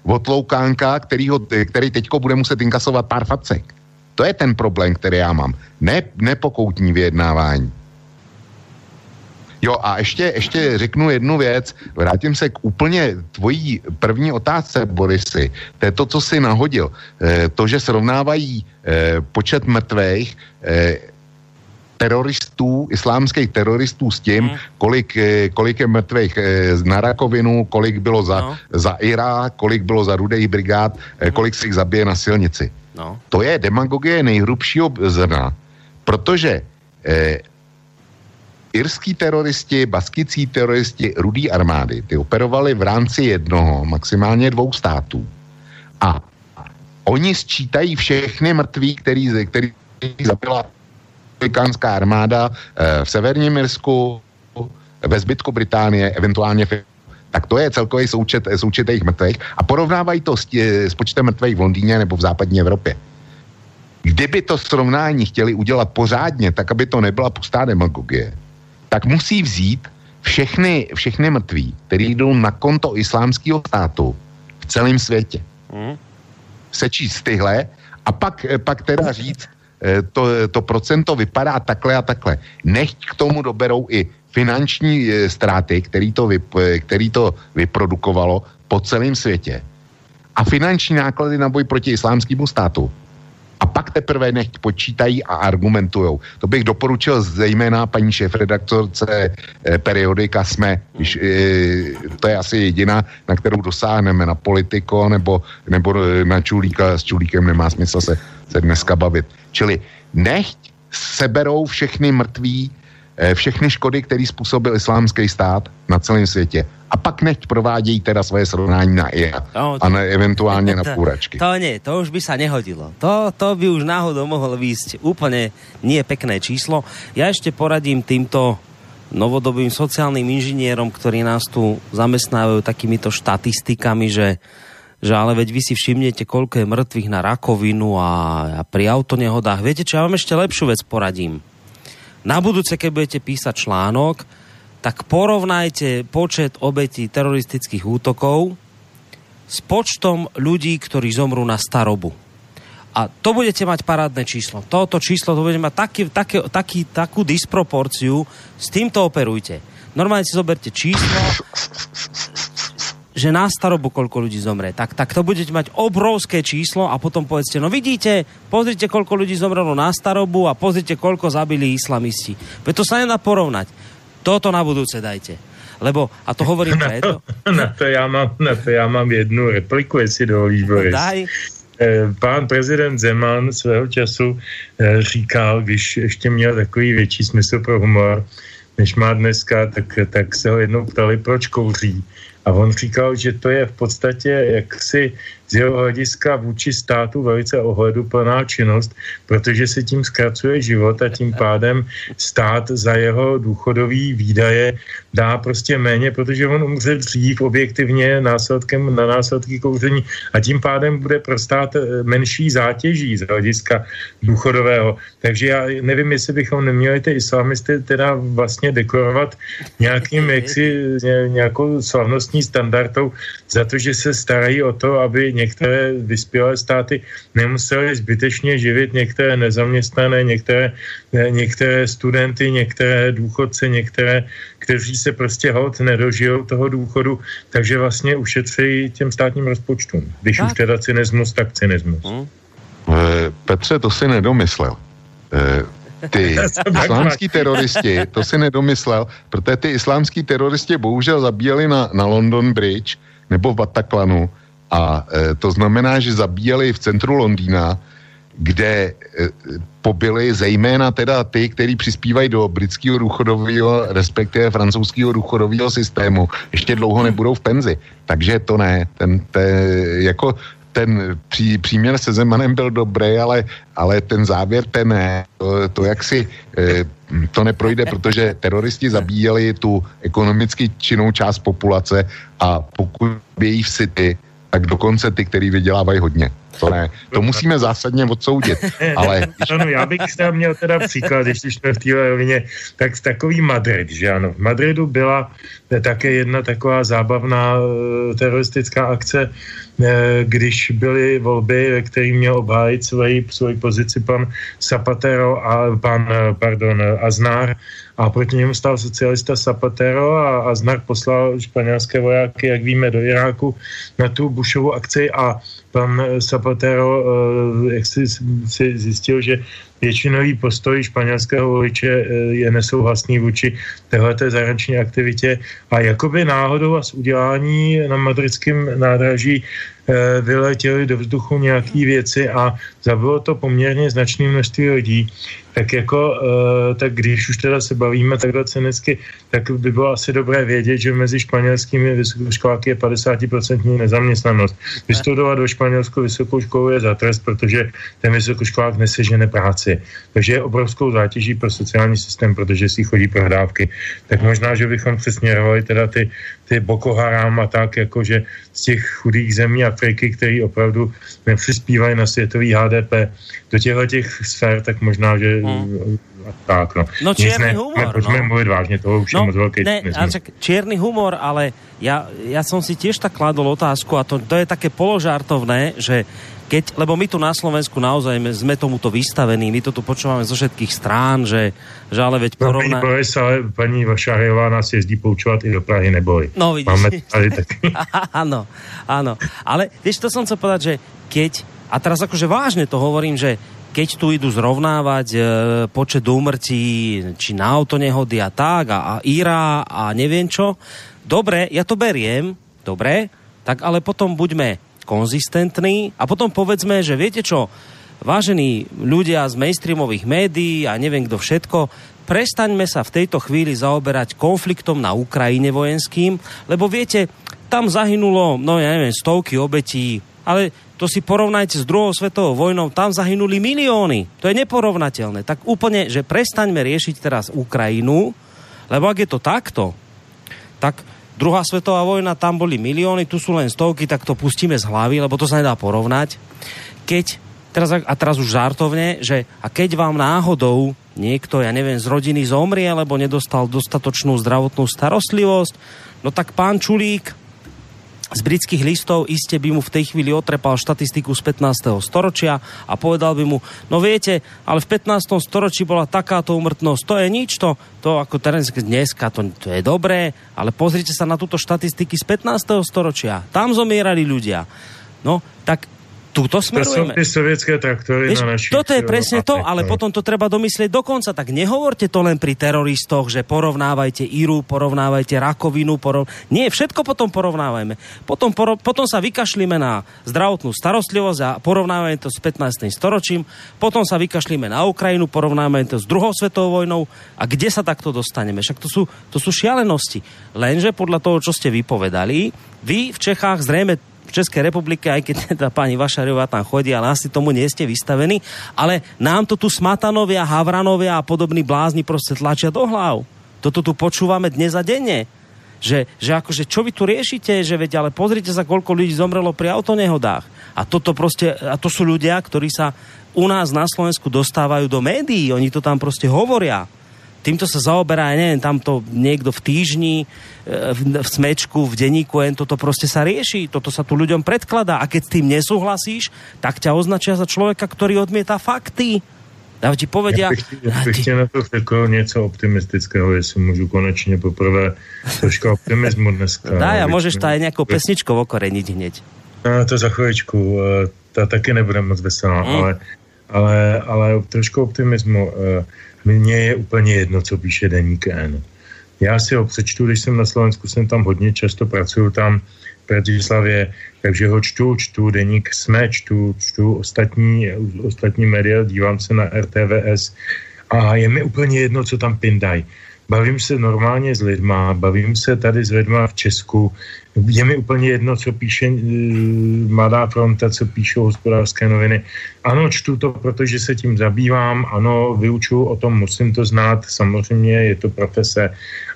Speaker 6: otloukánka, kterýho, který teďko bude muset inkasovat pár facek. To je ten problém, který já mám. Ne, nepokoutní vyjednávání. Jo a ještě, ještě řeknu jednu věc, vrátím se k úplně tvojí první otázce, Borisy. To je to, co jsi nahodil. E, to, že srovnávají e, počet mrtvých, e, teroristů, islámských teroristů s tím, hmm. kolik, eh, kolik je mrtvých eh, na rakovinu, kolik bylo za, no. za Irák, kolik bylo za rudej brigád, hmm. kolik se jich zabije na silnici. No. To je demagogie nejhrubšího zrna, protože eh, irský teroristi, baskicí teroristi, rudý armády, ty operovali v rámci jednoho, maximálně dvou států. A oni sčítají všechny mrtví, který, který zabila republikánská armáda eh, v severním Irsku, ve zbytku Británie, eventuálně v tak to je celkový součet, součet jejich mrtvých a porovnávají to s, tě, s počtem mrtvých v Londýně nebo v západní Evropě. Kdyby to srovnání chtěli udělat pořádně, tak aby to nebyla pustá demagogie, tak musí vzít všechny, všechny mrtví, kteří jdou na konto islámského státu v celém světě. Mm. Sečíst tyhle a pak, pak teda říct, to, to procento vypadá takhle a takhle. Nechť k tomu doberou i finanční ztráty, který to, vyp, který to vyprodukovalo po celém světě a finanční náklady na boj proti islámskému státu. A pak teprve nechť počítají a argumentují. To bych doporučil zejména paní šéf-redaktorce eh, periodika SME. Když, eh, to je asi jediná, na kterou dosáhneme, na politiko nebo, nebo eh, na čulíka. S čulíkem nemá smysl se, se dneska bavit. Čili nechť seberou všechny mrtví, eh, všechny škody, které způsobil islámský stát na celém světě a pak nechť provádějí teda svoje srovnání na IA no, a ne, eventuálně na půračky.
Speaker 2: To, to nie, to už by sa nehodilo. To, to by už náhodou mohlo výjsť úplne nie pekné číslo. Ja ešte poradím týmto novodobým sociálnym inžinierom, ktorí nás tu zamestnávajú takýmito štatistikami, že že ale veď vy si všimnete, koľko je mŕtvych na rakovinu a, a pri autonehodách. Viete čo, ja vám ešte lepšiu vec poradím. Na budúce, keď budete písať článok, tak porovnajte počet obetí teroristických útokov s počtom ľudí, ktorí zomrú na starobu. A to budete mať parádne číslo. Toto číslo to budete mať taký, taký, taký, takú disproporciu. S týmto operujte. Normálne si zoberte číslo, že na starobu koľko ľudí zomre. Tak, tak to budete mať obrovské číslo a potom povedzte, no vidíte, pozrite koľko ľudí zomrelo na starobu a pozrite koľko zabili islamisti. Veď to sa nedá porovnať. Toto na budúce dajte. Lebo, a to hovorím
Speaker 3: na
Speaker 2: preto...
Speaker 3: To, na, to já mám, na to já mám jednu repliku, jestli dovolíš, Boris.
Speaker 2: No, daj.
Speaker 3: Eh, pán prezident Zeman svého času eh, říkal, když ještě měl takový větší smysl pro humor, než má dneska, tak, tak se ho jednou ptali, proč kouří. A on říkal, že to je v podstatě jaksi z jeho hlediska vůči státu velice ohleduplná činnost, protože se tím zkracuje život a tím pádem stát za jeho důchodový výdaje dá prostě méně, protože on umře dřív objektivně následkem na následky kouření a tím pádem bude pro stát eh, menší zátěží z hlediska důchodového. Takže já nevím, jestli bychom neměli ty islamisty teda vlastně dekorovat nějakým jaksi nějakou slavnostní standardou za to, že se starají o to, aby některé vyspělé státy nemusely zbytečně živit některé nezaměstnané, některé, některé studenty, některé důchodce, některé, kteří se prostě hod nedožijou toho důchodu, takže vlastně ušetří těm státním rozpočtům. Když tak. už teda cynismus, tak cynismus. Hmm.
Speaker 6: Petře, to si nedomyslel. Eh, ty islámský teroristi, to si nedomyslel, protože ty islámský teroristi bohužel zabíjeli na, na London Bridge nebo v Bataclanu a e, to znamená, že zabíjeli v centru Londýna, kde e, pobili zejména teda ty, kteří přispívají do britského důchodového, respektive francouzského důchodového systému, ještě dlouho nebudou v penzi. Takže to ne. Ten, te, jako ten pří, příměr se Zemanem byl dobrý, ale, ale ten závěr, ten ne. To, to jak si e, to neprojde, protože teroristi zabíjeli tu ekonomicky činnou část populace a pokud bějí v city, tak dokonce ty, který vydělávají hodně. To ne, to musíme zásadně odsoudit. Ale...
Speaker 3: ano, já bych tam měl teda příklad, když jsme v téhle rovině, tak takový Madrid, že ano. V Madridu byla také jedna taková zábavná eh, teroristická akce, eh, když byly volby, ve kterým měl obhájit svoji, svoji pozici pan Zapatero a pan, eh, pardon, Aznar, a proti němu stál socialista Zapatero a Aznar poslal španělské vojáky, jak víme, do Iráku na tu Bushovu akci. A pan Zapatero jak si, si zjistil, že většinový postoj španělského voliče eh, je nesouhlasný vůči téhleté zahraniční aktivitě. A jakoby náhodou a z udělání na madridském nádraží eh, vyletěly do vzduchu nějaké věci a zabilo to poměrně značné množství lidí tak jako, uh, tak když už teda se bavíme takhle cynicky, tak by bylo asi dobré vědět, že mezi španělskými vysokoškoláky je 50% nezaměstnanost. Vystudovat do Španělsku vysokou školu je za trest, protože ten vysokoškolák nesežene práci. Takže je obrovskou zátěží pro sociální systém, protože si chodí prohrávky. Tak možná, že bychom přesměrovali teda ty, ty Boko Haram a tak, jakože z těch chudých zemí Afriky, který opravdu nepřispívají na světový HDP do těchto těch sfér, tak možná, že hmm. tak. No,
Speaker 2: no čierny ne, humor.
Speaker 3: Pojďme no. mluvit vážně, toho už no, je moc velký. Ne,
Speaker 2: ale čak, čierny humor, ale ja, ja som si tiež tak kladol otázku a to, to je také položartovné, že keď, lebo my tu na Slovensku naozaj sme tomuto vystavení, my to tu počúvame zo všetkých strán, že, že ale veď
Speaker 3: porovná... No, sa, ale paní Vašárejová nás jezdí poučovať i do Prahy, neboj.
Speaker 2: No vidíš. Máme tady tak... áno, áno. Ale vieš, to som chcel povedať, že keď, a teraz akože vážne to hovorím, že keď tu idú zrovnávať e, počet úmrtí, či na autonehody a tak, a, a Ira a neviem čo, dobre, ja to beriem, dobre, tak ale potom buďme konzistentní a potom povedzme, že viete čo, vážení ľudia z mainstreamových médií a neviem kto všetko, prestaňme sa v tejto chvíli zaoberať konfliktom na Ukrajine vojenským, lebo viete, tam zahynulo, no ja neviem, stovky obetí, ale to si porovnajte s druhou svetovou vojnou, tam zahynuli milióny. To je neporovnateľné. Tak úplne, že prestaňme riešiť teraz Ukrajinu, lebo ak je to takto, tak druhá svetová vojna, tam boli milióny, tu sú len stovky, tak to pustíme z hlavy, lebo to sa nedá porovnať. Keď, teraz, a teraz už žartovne, že a keď vám náhodou niekto, ja neviem, z rodiny zomrie, alebo nedostal dostatočnú zdravotnú starostlivosť, no tak pán Čulík z britských listov iste by mu v tej chvíli otrepal štatistiku z 15. storočia a povedal by mu, no viete, ale v 15. storočí bola takáto umrtnosť, to je nič, to, to ako teraz dneska, to, to je dobré, ale pozrite sa na túto štatistiky z 15. storočia, tam zomierali ľudia. No, tak Tuto smerujeme.
Speaker 3: To sú tie sovietské traktory Víš, na našich...
Speaker 2: Toto je presne to, ale potom to treba domyslieť dokonca. Tak nehovorte to len pri teroristoch, že porovnávajte Iru, porovnávajte rakovinu, porov... Nie, všetko potom porovnávajme. Potom, porov... potom sa vykašlíme na zdravotnú starostlivosť a porovnávajme to s 15. storočím. Potom sa vykašlíme na Ukrajinu, porovnávajme to s druhou svetovou vojnou. A kde sa takto dostaneme? Však to sú, to sú šialenosti. Lenže podľa toho, čo ste vypovedali, vy v Čechách zrejme v Českej republike, aj keď teda pani Vašarová tam chodí, ale asi tomu nie ste vystavení, ale nám to tu Smatanovia, Havranovia a podobní blázni proste tlačia do hlav. Toto tu počúvame dnes a denne. Že, že akože, čo vy tu riešite, že veď, ale pozrite sa, koľko ľudí zomrelo pri autonehodách. A toto proste, a to sú ľudia, ktorí sa u nás na Slovensku dostávajú do médií, oni to tam proste hovoria týmto sa zaoberá, ja neviem, tamto niekto v týždni, e, v, v smečku, v denníku, jen toto proste sa rieši, toto sa tu ľuďom predkladá a keď s tým nesúhlasíš, tak ťa označia za človeka, ktorý odmieta fakty. A ti povedia...
Speaker 3: Já bych, já bych na to řekl něco optimistického, jestli můžu konečně poprvé troška optimismu dneska.
Speaker 2: Dá, a můžeš to aj nějakou pesničkou okoreniť hneď.
Speaker 3: No, to za chvíličku, e, ta taky nebude moc veselá, mm. ale, ale, ale trošku optimismu. Uh, mně je úplně jedno, co píše Deník N. Já si ho přečtu, když jsem na Slovensku, jsem tam hodně často, pracuju tam v Bratislavě, takže ho čtu, čtu Deník SME, čtu, čtu ostatní, ostatní média, dívám se na RTVS a je mi úplně jedno, co tam pindají bavím se normálně s lidma, bavím se tady s lidma v Česku, je mi úplně jedno, co píše uh, Mladá fronta, co píšou hospodářské noviny. Ano, čtu to, protože se tím zabývám, ano, vyučuju o tom, musím to znát, samozřejmě je to profese,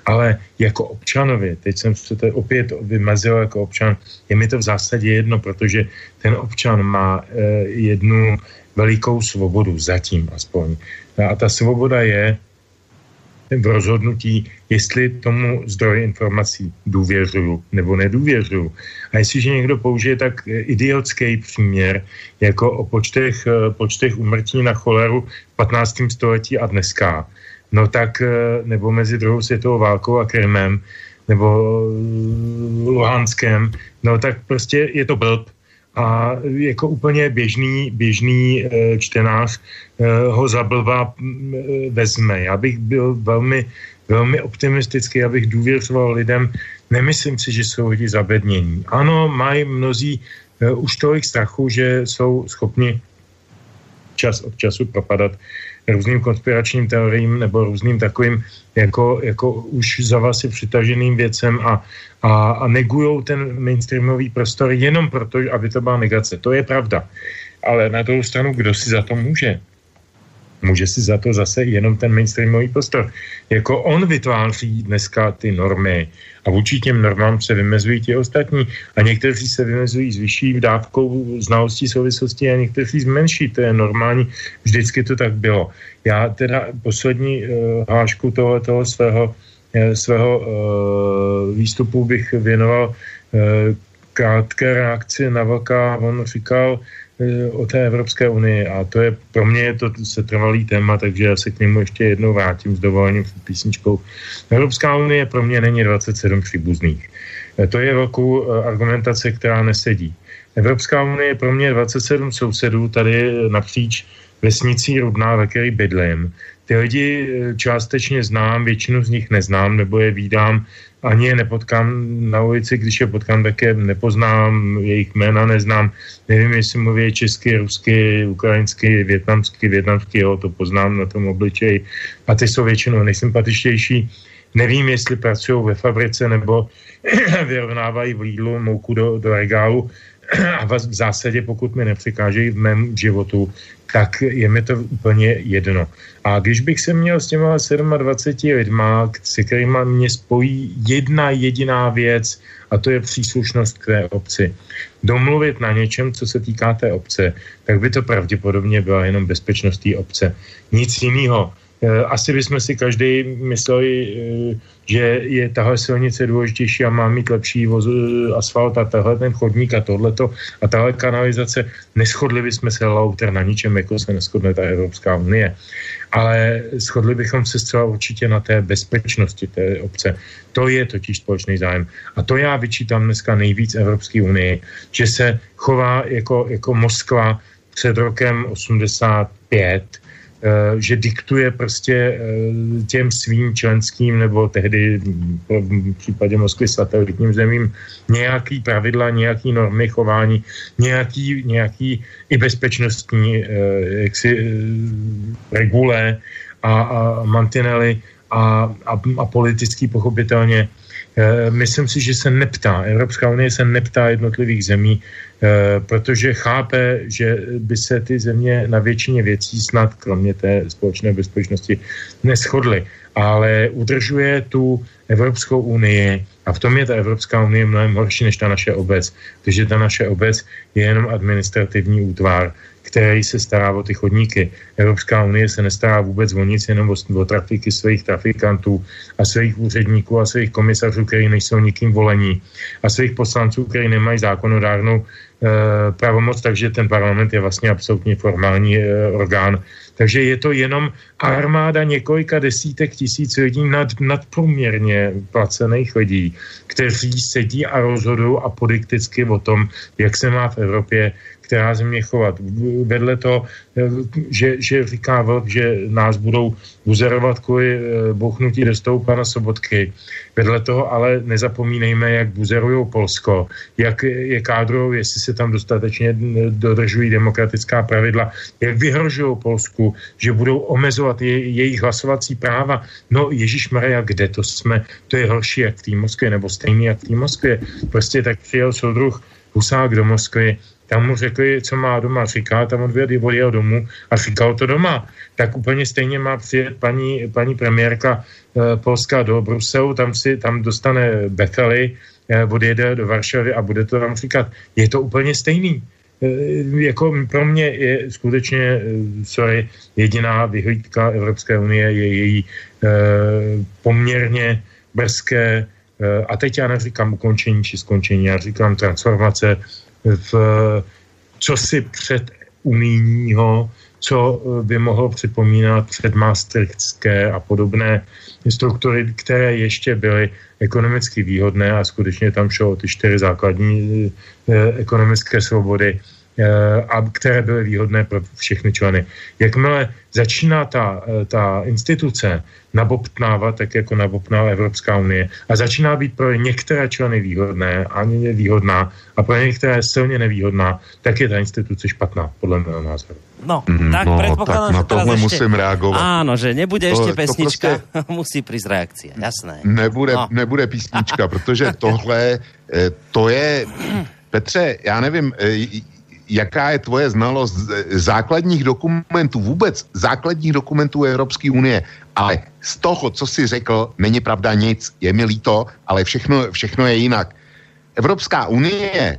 Speaker 3: ale jako občanovi, teď jsem se to opět vymazil jako občan, je mi to v zásadě jedno, protože ten občan má uh, jednu velikou svobodu, zatím aspoň. A ta svoboda je, v rozhodnutí, jestli tomu zdroji informací důvěřuju nebo nedůvěřuju. A jestliže někdo použije tak idiotský příměr, jako o počtech, eh, počtech umrtí na choleru v 15. století a dneska, no tak, eh, nebo mezi druhou světovou válkou a Krymem, nebo eh, Luhanskem, no tak prostě je to blb a jako úplně běžný, běžný e, čtenář e, ho zablva e, vezme. Já bych byl velmi, velmi optimistický, abych důvěřoval lidem. Nemyslím si, že jsou lidi zabednění. Ano, mají mnozí už tolik strachu, že jsou schopni čas od času propadat různým konspiračním teoriím nebo různým takovým jako, jako už za vás přitaženým věcem a, a, a negujou ten mainstreamový prostor jenom proto, aby to byla negace. To je pravda. Ale na druhou stranu, kdo si za to může? Může si za to zase jenom ten mainstreamový prostor. Jako on vytváří dneska ty normy a vůči těm normám se vymezují ti ostatní a někteří se vymezují s vyšší dávkou znalostí souvislosti a někteří z menší, to je normální, vždycky to tak bylo. Já teda poslední uh, hášku toho, toho svého, uh, svého uh, výstupu bych věnoval uh, krátké reakci na Vlka. On říkal, o té Evropské unii a to je pro mě je to setrvalý téma, takže já se k němu ještě jednou vrátím s dovolením písničkou. Evropská unie pro mě není 27 příbuzných. E, to je velkou e, argumentace, která nesedí. Evropská unie je pro mě 27 sousedů tady napříč vesnicí Rudná, ve které bydlím. Ty lidi e, částečně znám, většinu z nich neznám, nebo je vídám ani je nepotkám na ulici, když je potkám, tak je nepoznám, jejich jména neznám, nevím, jestli mluví česky, rusky, ukrajinsky, větnamsky, větnamsky, jo, to poznám na tom obličeji. A ty jsou většinou nejsympatičtější. Nevím, jestli pracují ve fabrice nebo vyrovnávají v Lidlu mouku do, do regálu a v zásadě, pokud mi nepřikážejí v mém životu, tak je mi to úplně jedno. A když bych se měl s těma 27 lidma, se kterými mě spojí jedna jediná věc, a to je příslušnost k té obci, domluvit na něčem, co se týká té obce, tak by to pravděpodobně byla jenom bezpečnost té obce. Nic jiného. Eh, asi bychom si každý mysleli, eh, že je tahle silnice důležitější a má mít lepší voz, eh, asfalt a tahle ten chodník a tohleto a tahle kanalizace. Neschodli bychom se lauter na ničem, jako se neschodne ta Evropská unie. Ale shodli bychom se zcela určitě na té bezpečnosti té obce. To je totiž společný zájem. A to já vyčítám dneska nejvíc Evropské unii, že se chová jako, jako Moskva před rokem 85, Eh, že diktuje prostě eh, těm svým členským nebo tehdy v případě Moskvy satelitním zemím nějaký pravidla, nějaký normy chování, nějaký, nějaký i bezpečnostní eh, jaksi, regule a, a mantinely a, a, a politický pochopitelně Eh, myslím si, že se neptá, Evropská unie se neptá jednotlivých zemí, eh, protože chápe, že by se ty země na většině věcí snad, kromě té společné bezpečnosti, neschodly. Ale udržuje tu Evropskou unii a v tom je ta Evropská unie mnohem horší než ta naše obec, protože ta naše obec je jenom administrativní útvar, který se stará o ty chodníky. Evropská unie se nestará vůbec o nic, jenom o, o trafiky svých trafikantů a svých úředníků a svých komisařů, kteří nejsou nikým volení a svých poslanců, kteří nemají zákonodárnou e, pravomoc, takže ten parlament je vlastně absolutně formální e, orgán. Takže je to jenom armáda několika desítek tisíc lidí nad, nadprůměrně placených lidí, kteří sedí a rozhodují apodikticky o tom, jak se má v Evropě která země chovat. Vedle to, eh, že, že říká Vlk, že nás budou buzerovat kvůli eh, bouchnutí do stolu pana Sobotky. Vedle toho ale nezapomínejme, jak buzerují Polsko, jak je kádrou, jestli se tam dostatečně dodržují demokratická pravidla, jak vyhrožují Polsku, že budou omezovat je, jejich hlasovací práva. No Ježíš Maria, kde to jsme? To je horší jak v té Moskvě, nebo stejný jak v té Moskvě. Prostě tak přijel soudruh Husák do Moskvy tam mu řekli, co má doma říkat, tam on odjel domů a říkal to doma. Tak úplně stejně má přijet paní, paní premiérka eh, Polska do Bruselu, tam si tam dostane Bethely, eh, odjede do Varšavy a bude to tam říkat. Je to úplně stejný. Eh, jako pro mě je skutečně, eh, sorry, jediná vyhlídka Evropské unie je její eh, poměrně brzké, a teď já neříkám ukončení či skončení, já říkám transformace v si před unijního, co by mohlo připomínat předmaastrichtské a podobné struktury, které ještě byly ekonomicky výhodné a skutečně tam šlo o ty čtyři základní eh, ekonomické svobody. Eh, a které byly výhodné pro všechny členy. Jakmile začíná ta, eh, ta instituce nabobtnávat, tak jako nabobtnala Evropská unie, a začíná být pro některé členy výhodné a výhodná a pro některé silně nevýhodná, tak je ta instituce špatná, podle mého názoru.
Speaker 2: No, mm, tak no,
Speaker 6: predpokladám, tak na tohle ešte... musím reagovat.
Speaker 2: Áno, že nebude to, ešte pesnička, to prostě... musí prísť reakcia, jasné.
Speaker 6: Nebude, no. nebude písnička, protože tohle, eh, to je, Petře, já nevím, jaká je tvoje znalost základních dokumentů, vůbec základních dokumentů Evropské unie, ale z toho, co jsi řekl, není pravda nic, je mi líto, ale všechno, všechno je jinak. Evropská unie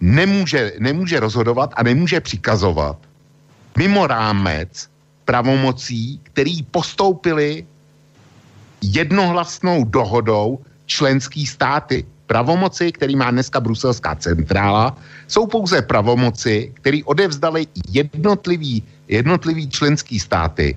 Speaker 6: nemůže, nemůže rozhodovat a nemůže přikazovat mimo rámec pravomocí, který postoupili jednohlasnou dohodou členský státy. Pravomoci, který má dneska bruselská centrála, jsou pouze pravomoci, které odevzdali jednotlivý, jednotlivý členský státy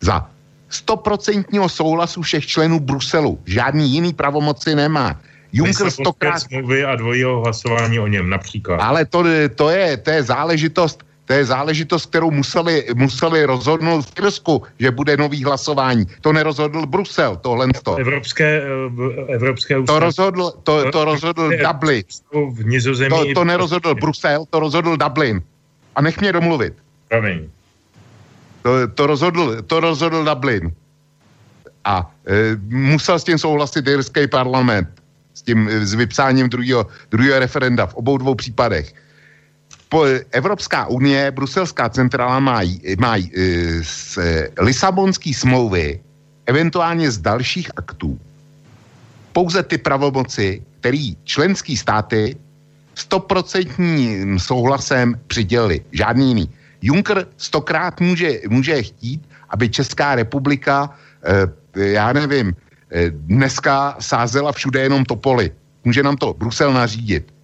Speaker 6: za stoprocentního souhlasu všech členů Bruselu. Žádný jiný pravomoci nemá.
Speaker 3: Juncker stokrát... smlouvy a dvojího hlasování o něm například.
Speaker 6: Ale to, to, je, to je záležitost, to je záležitost, kterou museli, museli rozhodnout v Irsku, že bude nový hlasování. To nerozhodl Brusel, tohle. To.
Speaker 3: Evropské, eh, evropské
Speaker 6: to rozhodl, to, to rozhodl Dublin.
Speaker 3: V Nizozemí...
Speaker 6: To, to nerozhodl Brusel, to rozhodl Dublin. A nech mě domluvit.
Speaker 3: Promiň.
Speaker 6: To, to, rozhodl, to rozhodl Dublin. A e, musel s tím souhlasit irský parlament. S tím, s vypsáním druhého, druhého referenda v obou dvou případech Evropská unie, Bruselská centrála má, má e, z Lisabonské smlouvy, eventuálně z dalších aktů, pouze ty pravomoci, který členský státy stoprocentním souhlasem přidělili. Žádný jiný. Juncker stokrát může, může chtít, aby Česká republika, e, já nevím, e, dneska sázela všude jenom topoly. Může nám to Brusel nařídit.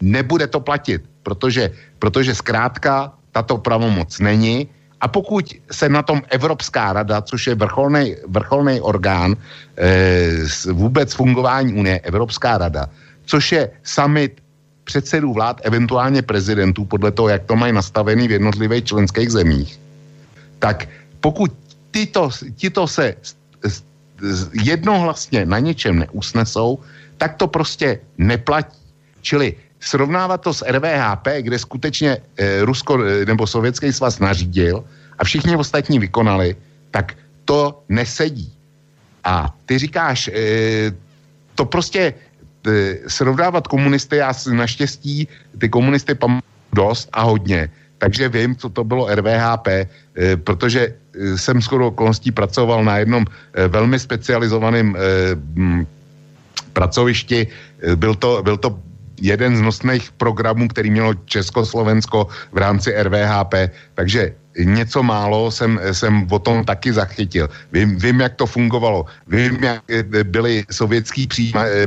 Speaker 6: Nebude to platit protože, protože zkrátka tato pravomoc není a pokud se na tom Evropská rada, což je vrcholný, vrcholný orgán e, vůbec fungování Unie, Evropská rada, což je summit předsedů vlád, eventuálně prezidentů, podle toho, jak to mají nastavený v jednotlivých členských zemích, tak pokud tyto, tyto se jednohlasně na něčem neusnesou, tak to prostě neplatí. Čili srovnávat to s RVHP, kde skutečně e, Rusko e, nebo Sovětský svaz nařídil a všichni ostatní vykonali, tak to nesedí. A ty říkáš, e, to prostě e, srovnávat komunisty, já naštěstí ty komunisty pamatuju dost a hodně, takže vím, co to bylo RVHP, e, protože jsem skoro okolností pracoval na jednom e, velmi specializovaném e, m, pracovišti. Byl to, byl to jeden z nosných programů, který mělo Československo v rámci RVHP, takže něco málo jsem, jsem o tom taky zachytil. Vím, vím, jak to fungovalo, vím, jak byli sovětský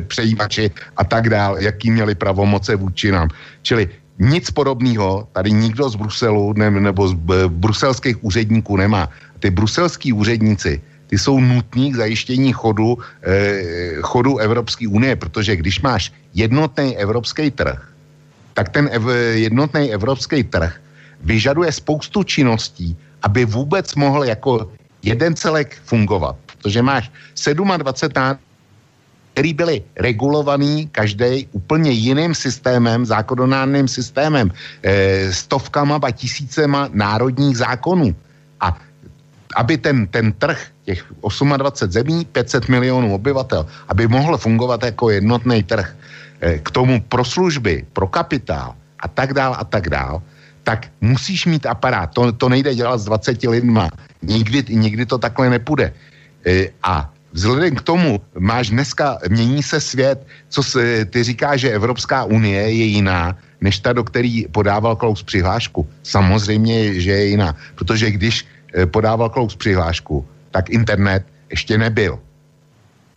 Speaker 6: přejímači a tak dál, jaký měli pravomoce vůči nám. Čili nic podobného tady nikdo z Bruselu ne, nebo z bruselských úředníků nemá. Ty bruselský úředníci, ty jsou nutní k zajištění chodu, eh, chodu Evropské unie, protože když máš jednotný evropský trh, tak ten ev, jednotný evropský trh vyžaduje spoustu činností, aby vůbec mohl jako jeden celek fungovat. Protože máš 27 který byli regulovaný každý úplně jiným systémem, zákonodárným systémem, e, stovkama a tisícema národních zákonů. A aby ten, ten trh těch 28 zemí, 500 milionů obyvatel, aby mohl fungovat jako jednotný trh, eh, k tomu pro služby, pro kapitál a tak dál a tak dál, tak musíš mít aparát. To, to nejde dělat s 20 lidma. Nikdy, nikdy to takhle nepůjde. Eh, a vzhledem k tomu máš dneska, mění se svět, co se, ty říká, že Evropská unie je jiná, než ta, do který podával Klaus přihlášku. Samozřejmě, že je jiná. Protože když eh, podával Klaus přihlášku, tak internet ještě nebyl.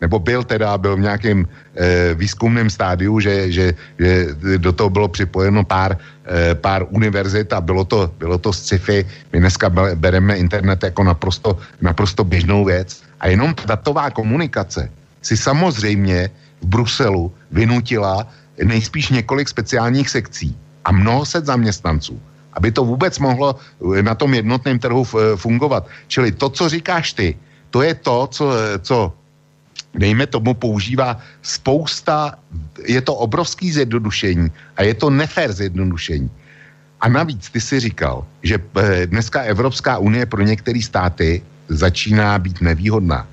Speaker 6: Nebo byl teda, byl v nějakém e, výzkumném stádiu, že, že, že do toho bylo připojeno pár, e, pár univerzit a bylo to, bylo to sci-fi. My dneska bereme internet jako naprosto, naprosto běžnou věc. A jenom datová komunikace si samozřejmě v Bruselu vynutila nejspíš několik speciálních sekcí a mnoho set zaměstnanců aby to vůbec mohlo eh, na tom jednotném trhu eh, fungovat. Čili to, co říkáš ty, to je to, co, eh, co dejme tomu, používá spousta, je to obrovský zjednodušení a je to nefér zjednodušení. A navíc ty si říkal, že dneska Evropská unie pro některé státy začíná být nevýhodná.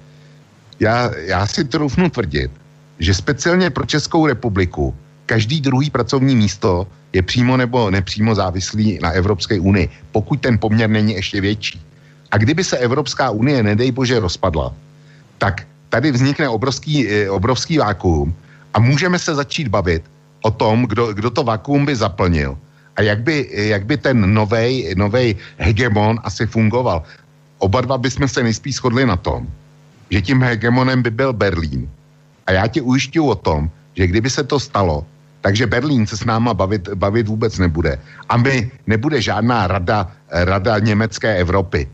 Speaker 6: Já, já si troufnu tvrdit, že speciálně pro Českou republiku každý druhý pracovní místo je přímo nebo nepřímo závislý na Evropské unii, pokud ten poměr není ještě větší. A kdyby se Evropská unie, nedej bože, rozpadla, tak tady vznikne obrovský, eh, obrovský vákuum a můžeme se začít bavit o tom, kdo, kdo to vakuum by zaplnil a jak by, jak by ten novej hegemon asi fungoval. Oba dva bychom se nejspíš shodli na tom, že tím hegemonem by byl Berlín. A já ti ujišťuju o tom, že kdyby se to stalo, takže Berlín se s náma bavit, bavit vůbec nebude. A my nebude žádná rada, rada německé Evropy.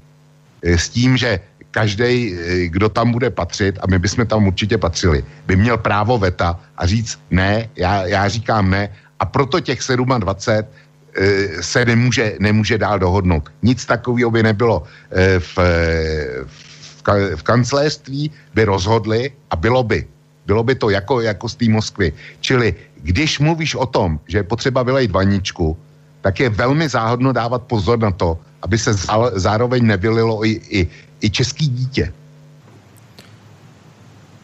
Speaker 6: Eh, s tím, že každý, eh, kdo tam bude patřit, a my bychom tam určitě patřili, by měl právo veta a říct ne, já, já říkám ne, a proto těch 27 eh, se nemůže, nemůže dál dohodnout. Nic takového by nebylo v, v, v kancelářství, by rozhodli a bylo by. Bylo by to jako, jako z té Moskvy. Čili když mluvíš o tom, že je potřeba vylejt vaničku, tak je velmi záhodno dávat pozor na to, aby se zároveň nevylilo i, i, i český dítě.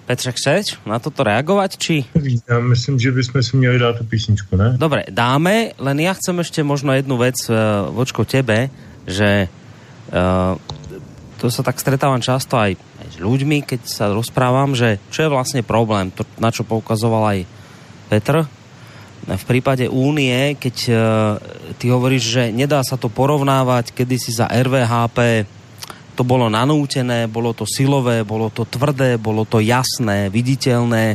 Speaker 2: Petře, chceš na toto reagovat, či?
Speaker 3: Já myslím, že bychom si měli dát tu písničku, ne?
Speaker 2: Dobre, dáme, len ja chcem ešte možno jednu vec uh, vočko tebe, že uh, to sa tak stretávam často aj, aj s ľuďmi, keď sa rozprávam, že čo je vlastne problém, to, na čo poukazoval aj Petr, v prípade únie, keď uh, ty hovoríš, že nedá sa to porovnávať, kedy si za RVHP to bolo nanútené, bolo to silové, bolo to tvrdé, bolo to jasné, viditeľné.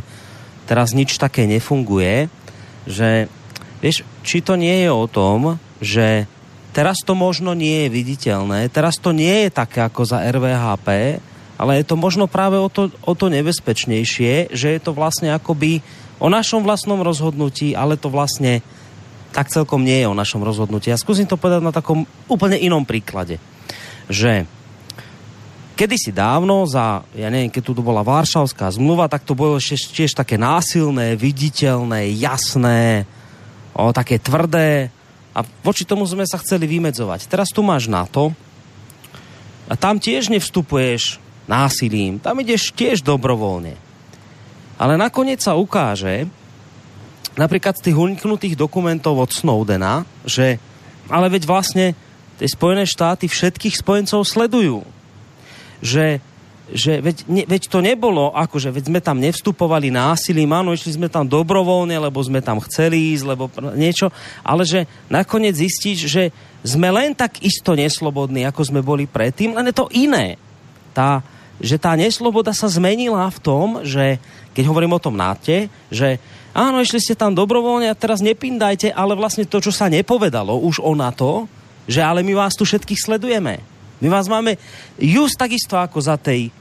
Speaker 2: Teraz nič také nefunguje, že vieš, či to nie je o tom, že teraz to možno nie je viditeľné, teraz to nie je také ako za RVHP, ale je to možno práve o to, o to nebezpečnejšie, že je to vlastne akoby o našom vlastnom rozhodnutí, ale to vlastne tak celkom nie je o našom rozhodnutí. Ja skúsim to povedať na takom úplne inom príklade. Že kedysi dávno, za, ja neviem, keď tu bola Varšavská zmluva, tak to bolo tiež, tiež také násilné, viditeľné, jasné, o, také tvrdé a voči tomu sme sa chceli vymedzovať. Teraz tu máš NATO a tam tiež nevstupuješ násilím, tam ideš tiež dobrovoľne. Ale nakoniec sa ukáže, napríklad z tých uniknutých dokumentov od Snowdena, že ale veď vlastne tie Spojené štáty všetkých spojencov sledujú. Že, že veď, ne, veď to nebolo ako, že veď sme tam nevstupovali násilím, áno, išli sme tam dobrovoľne, lebo sme tam chceli ísť, lebo niečo, ale že nakoniec zistíš, že sme len tak isto neslobodní, ako sme boli predtým, len je to iné. Tá, že tá nesloboda sa zmenila v tom, že keď hovorím o tom náte, že áno, išli ste tam dobrovoľne a teraz nepindajte, ale vlastne to, čo sa nepovedalo už o NATO, že ale my vás tu všetkých sledujeme. My vás máme just takisto ako za tej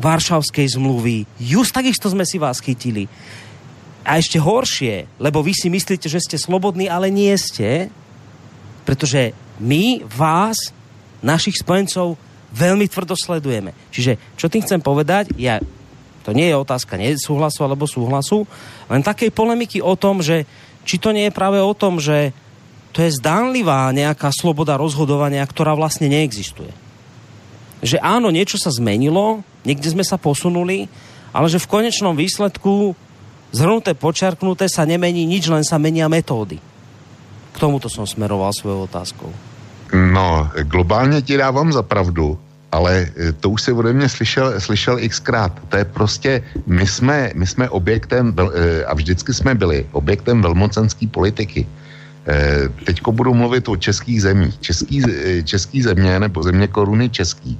Speaker 2: Varšavskej zmluvy. Just takisto sme si vás chytili. A ešte horšie, lebo vy si myslíte, že ste slobodní, ale nie ste, pretože my vás, našich spojencov, veľmi tvrdo sledujeme. Čiže, čo tým chcem povedať, ja to nie je otázka nesúhlasu alebo súhlasu, len takej polemiky o tom, že či to nie je práve o tom, že to je zdánlivá nejaká sloboda rozhodovania, ktorá vlastne neexistuje. Že áno, niečo sa zmenilo, niekde sme sa posunuli, ale že v konečnom výsledku zhrnuté, počarknuté sa nemení nič, len sa menia metódy. K tomuto som smeroval svojou otázkou.
Speaker 6: No, globálně ti dávám za pravdu, ale eh, to už si ode mě slyšel, slyšel xkrát. To je prostě, my jsme, my jsme objektem, eh, a vždycky jsme byli objektem velmocenské politiky. Eh, teďko budu mluvit o českých zemích. Český, český země nebo země koruny český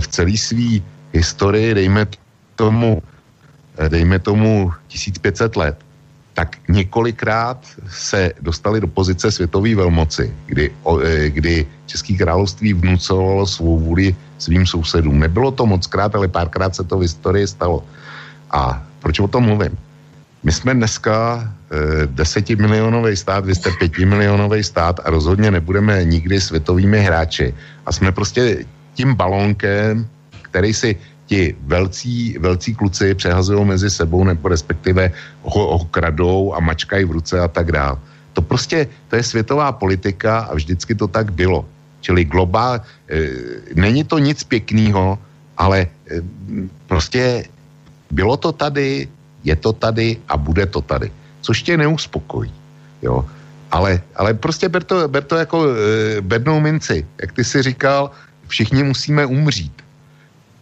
Speaker 6: v celé své historii, dejme tomu, dejme tomu 1500 let, tak několikrát se dostali do pozice světové velmoci, kdy, kdy České království vnucovalo svou vůli svým sousedům. Nebylo to moc krát, ale párkrát se to v historii stalo. A proč o tom mluvím? My jsme dneska e, desetimilionový stát, vy jste pětimilionový stát a rozhodně nebudeme nikdy světovými hráči. A jsme prostě tím balónkem, který si ti velcí, velcí kluci přehazují mezi sebou nebo respektive ho, ho kradou a mačkají v ruce a tak dále. To prostě, to je světová politika a vždycky to tak bylo. Čili globál, e, není to nic pěkného, ale e, prostě bylo to tady, je to tady a bude to tady. Což tě neuspokojí. Jo. Ale, ale prostě ber to, ber to jako e, bednou minci. Jak ty si říkal, všichni musíme umřít.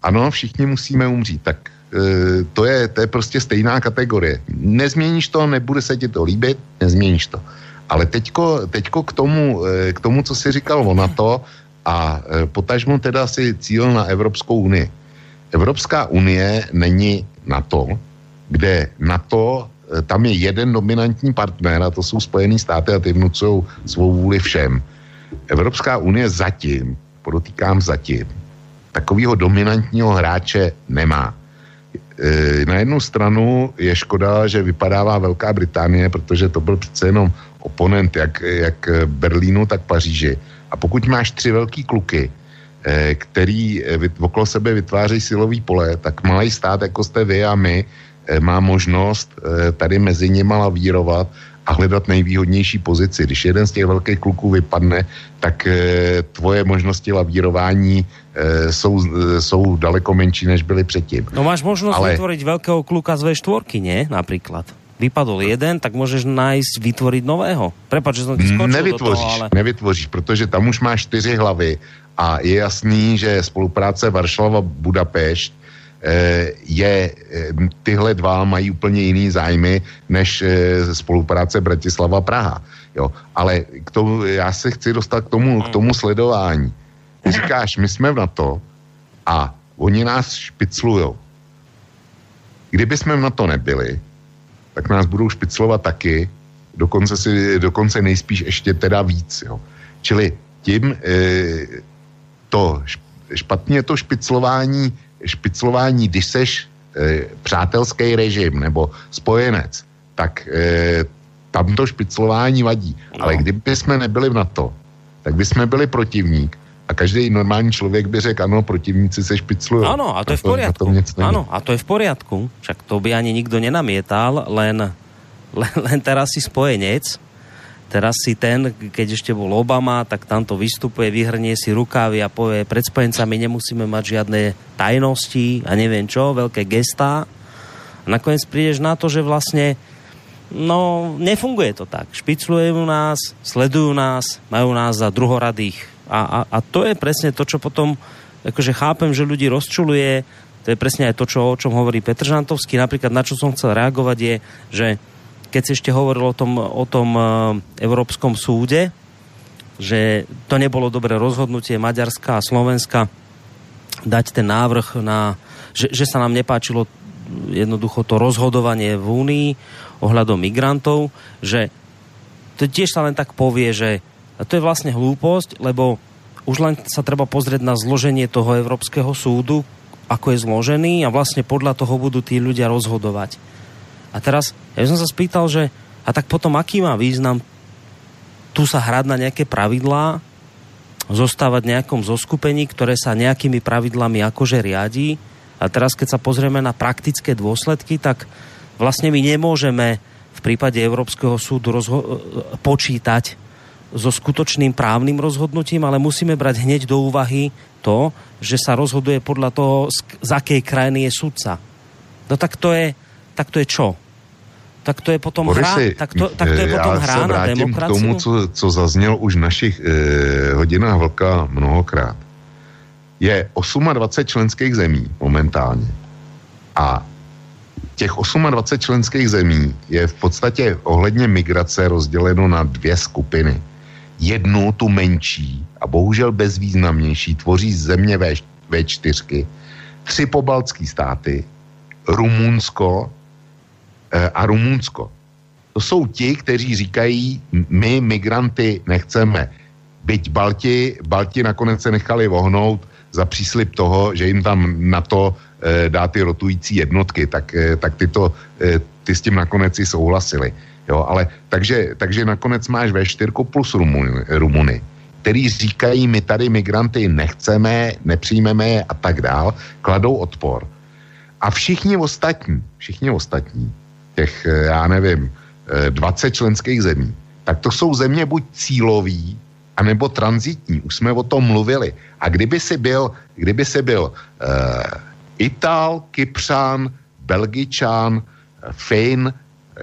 Speaker 6: Ano, všichni musíme umřít. Tak e, to, je, to je prostě stejná kategorie. Nezměníš to, nebude se ti to líbit, nezměníš to. Ale teďko, teďko k, tomu, e, k tomu, co si říkal o NATO a e, potažmo teda si cíl na Evropskou unii. Evropská unie není NATO, kde NATO Eh, tam je jeden dominantní partner a to jsou Spojené státy a ty vnucují svou vůli všem. Evropská unie zatím, podotýkám zatím, takového dominantního hráče nemá. Eh, na jednu stranu je škoda, že vypadává Velká Británie, protože to byl přece jenom oponent jak, jak Berlínu, tak Paříži. A pokud máš tři velký kluky, eh, který okolo sebe vytvářejí silový pole, tak malý stát, jako jste vy a my, má možnost eh, tady mezi nimi lavírovat a hledat nejvýhodnější pozici. Když jeden z těch velkých kluků vypadne, tak eh, tvoje možnosti lavírování jsou, jsou daleko menší, než byly předtím.
Speaker 2: No máš možnost Ale... vytvoriť velkého kluka z V4, ne? Například. Vypadl jeden, tak můžeš najít, vytvořit nového. Prepač, že jsem ti skočil
Speaker 6: nevytvoříš,
Speaker 2: do toho, ale...
Speaker 6: Nevytvoříš, protože tam už máš čtyři hlavy a je jasný, že spolupráce Varšava-Budapešť Eh, je, eh, tyhle dva mají úplně jiný zájmy než eh, spolupráce Bratislava-Praha. Jo. Ale k tomu, já se chci dostat k tomu, k tomu sledování. Ty říkáš, my jsme v NATO a oni nás špiclujou. Kdyby jsme v NATO nebyli, tak nás budou špiclovat taky, dokonce, si, dokonce nejspíš ještě teda víc. Jo. Čili tím e, to špatně to špiclování špiclování, když seš e, přátelský režim nebo spojenec, tak e, tam to špiclování vadí. No. Ale kdyby jsme nebyli v NATO, tak by jsme byli protivník a každý normální člověk by řekl, ano, protivníci se špiclují.
Speaker 2: Ano, a to je v poriadku. Ano, a to je v poriadku. Však to by ani nikdo nenamietal, len, len, len teraz si spojenec Teraz si ten, keď ešte bol Obama, tak tamto vystupuje, vyhrnie si rukávy a povie, pred spojencami nemusíme mať žiadne tajnosti a neviem čo, veľké gestá. A nakoniec prídeš na to, že vlastne no, nefunguje to tak. Špiclujú nás, sledujú nás, majú nás za druhoradých. A, a, a to je presne to, čo potom, akože chápem, že ľudí rozčuluje, to je presne aj to, čo, o čom hovorí Petr Žantovský. Napríklad na čo som chcel reagovať je, že keď si ešte hovoril o tom, o tom uh, Európskom súde, že to nebolo dobré rozhodnutie Maďarska a Slovenska dať ten návrh na, že, že sa nám nepáčilo jednoducho to rozhodovanie v Únii ohľadom migrantov, že to tiež sa len tak povie, že to je vlastne hlúposť, lebo už len sa treba pozrieť na zloženie toho Európskeho súdu, ako je zložený a vlastne podľa toho budú tí ľudia rozhodovať. A teraz, ja som sa spýtal, že a tak potom aký má význam tu sa hrať na nejaké pravidlá, zostávať v nejakom zoskupení, ktoré sa nejakými pravidlami akože riadí. A teraz, keď sa pozrieme na praktické dôsledky, tak vlastne my nemôžeme v prípade Európskeho súdu počítať so skutočným právnym rozhodnutím, ale musíme brať hneď do úvahy to, že sa rozhoduje podľa toho, z akej krajiny je sudca. No tak to je, tak to je čo? Tak to je potom Borisy, hra, tak to, tak to je potom hra na demokracii.
Speaker 6: k tomu, co, co zaznělo už v našich eh, hodinách vlka mnohokrát. Je 28 členských zemí momentálně. A těch 28 členských zemí je v podstatě ohledně migrace rozděleno na dvě skupiny. Jednu, tu menší a bohužel bezvýznamnější, tvoří země V4, tři pobaltský státy, Rumunsko, Eh, a Rumunsko. To jsou ti, kteří říkají, my migranty nechceme. Byť Balti, Balti nakonec se nechali vohnout za příslip toho, že jim tam na to e, dá ty rotující jednotky, tak, e, tak ty, to, ty s tím nakonec i souhlasili. Jo, ale takže, takže nakonec máš ve 4 plus Rumuny, Rumuny, který říkají, my tady migranty nechceme, nepřijmeme a tak dál, kladou odpor. A všichni ostatní, všichni ostatní těch, eh, já nevím, 20 eh, členských zemí, tak to jsou země buď cílový, anebo transitní. Už jsme o tom mluvili. A kdyby si byl, kdyby si byl uh, Ital, Kypřan, Belgičan, Fin,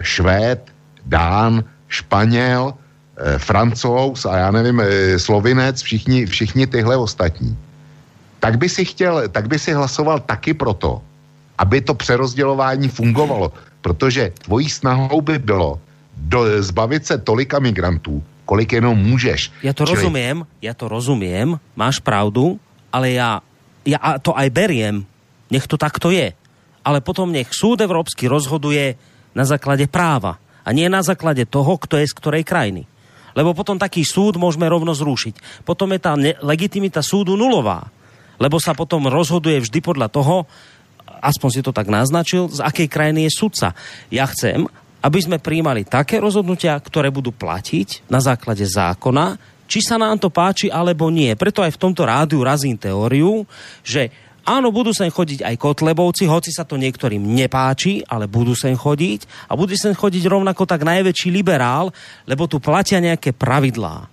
Speaker 6: Švéd, Dán, Španěl, e, francouz a já nevím, e, slovinec, všichni, všichni tyhle ostatní, tak by si chtěl, tak by si hlasoval taky proto, aby to přerozdělování fungovalo. Protože tvojí snahou by bylo do, zbavit se tolika migrantů, kolik jenom můžeš.
Speaker 2: Já to Čili... rozumím, já to rozumím, máš pravdu, ale já, já to aj beriem, nech to takto je. Ale potom nech súd Evropský rozhoduje na základe práva a nie na základe toho, kto je z ktorej krajiny. Lebo potom taký súd môžeme rovno zrušiť. Potom je tá legitimita súdu nulová. Lebo sa potom rozhoduje vždy podľa toho, aspoň si to tak naznačil, z akej krajiny je sudca. Ja chcem, aby sme príjmali také rozhodnutia, ktoré budú platiť na základe zákona, či sa nám to páči alebo nie. Preto aj v tomto rádiu razím teóriu, že Áno, budú sem chodiť aj kotlebovci, hoci sa to niektorým nepáči, ale budú sem chodiť a budú sem chodiť rovnako tak najväčší liberál, lebo tu platia nejaké pravidlá.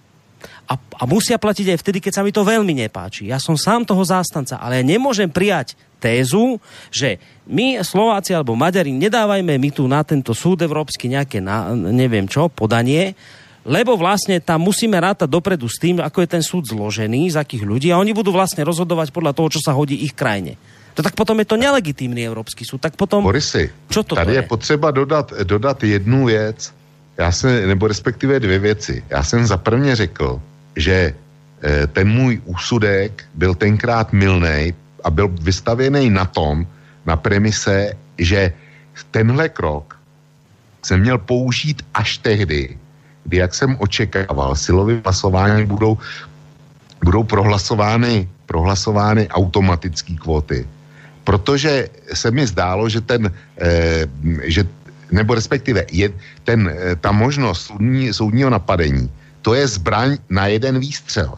Speaker 2: A, a musia platiť aj vtedy, keď sa mi to veľmi nepáči. Ja som sám toho zástanca, ale ja nemôžem prijať tézu, že my Slováci alebo Maďari nedávajme my tu na tento súd európsky nejaké, na, neviem čo, podanie, lebo vlastne tam musíme rátať dopredu s tým, ako je ten súd zložený, z akých ľudí a oni budú vlastne rozhodovať podľa toho, čo sa hodí ich krajine. To tak potom je to nelegitímny Evropský súd. Tak potom...
Speaker 6: Borisy, čo to tady je? je potřeba dodat, dodat jednu věc, já se, nebo respektive dvě věci. Já jsem za prvně řekl, že e, ten můj úsudek byl tenkrát milnej a byl vystavěný na tom, na premise, že tenhle krok se měl použít až tehdy, kdy, jak jsem očekával, silové hlasování budou, budou prohlasovány, prohlasovány automatické kvóty. Protože se mi zdálo, že ten, eh, že, nebo respektive je ten, eh, ta možnost soudní, soudního napadení, to je zbraň na jeden výstřel.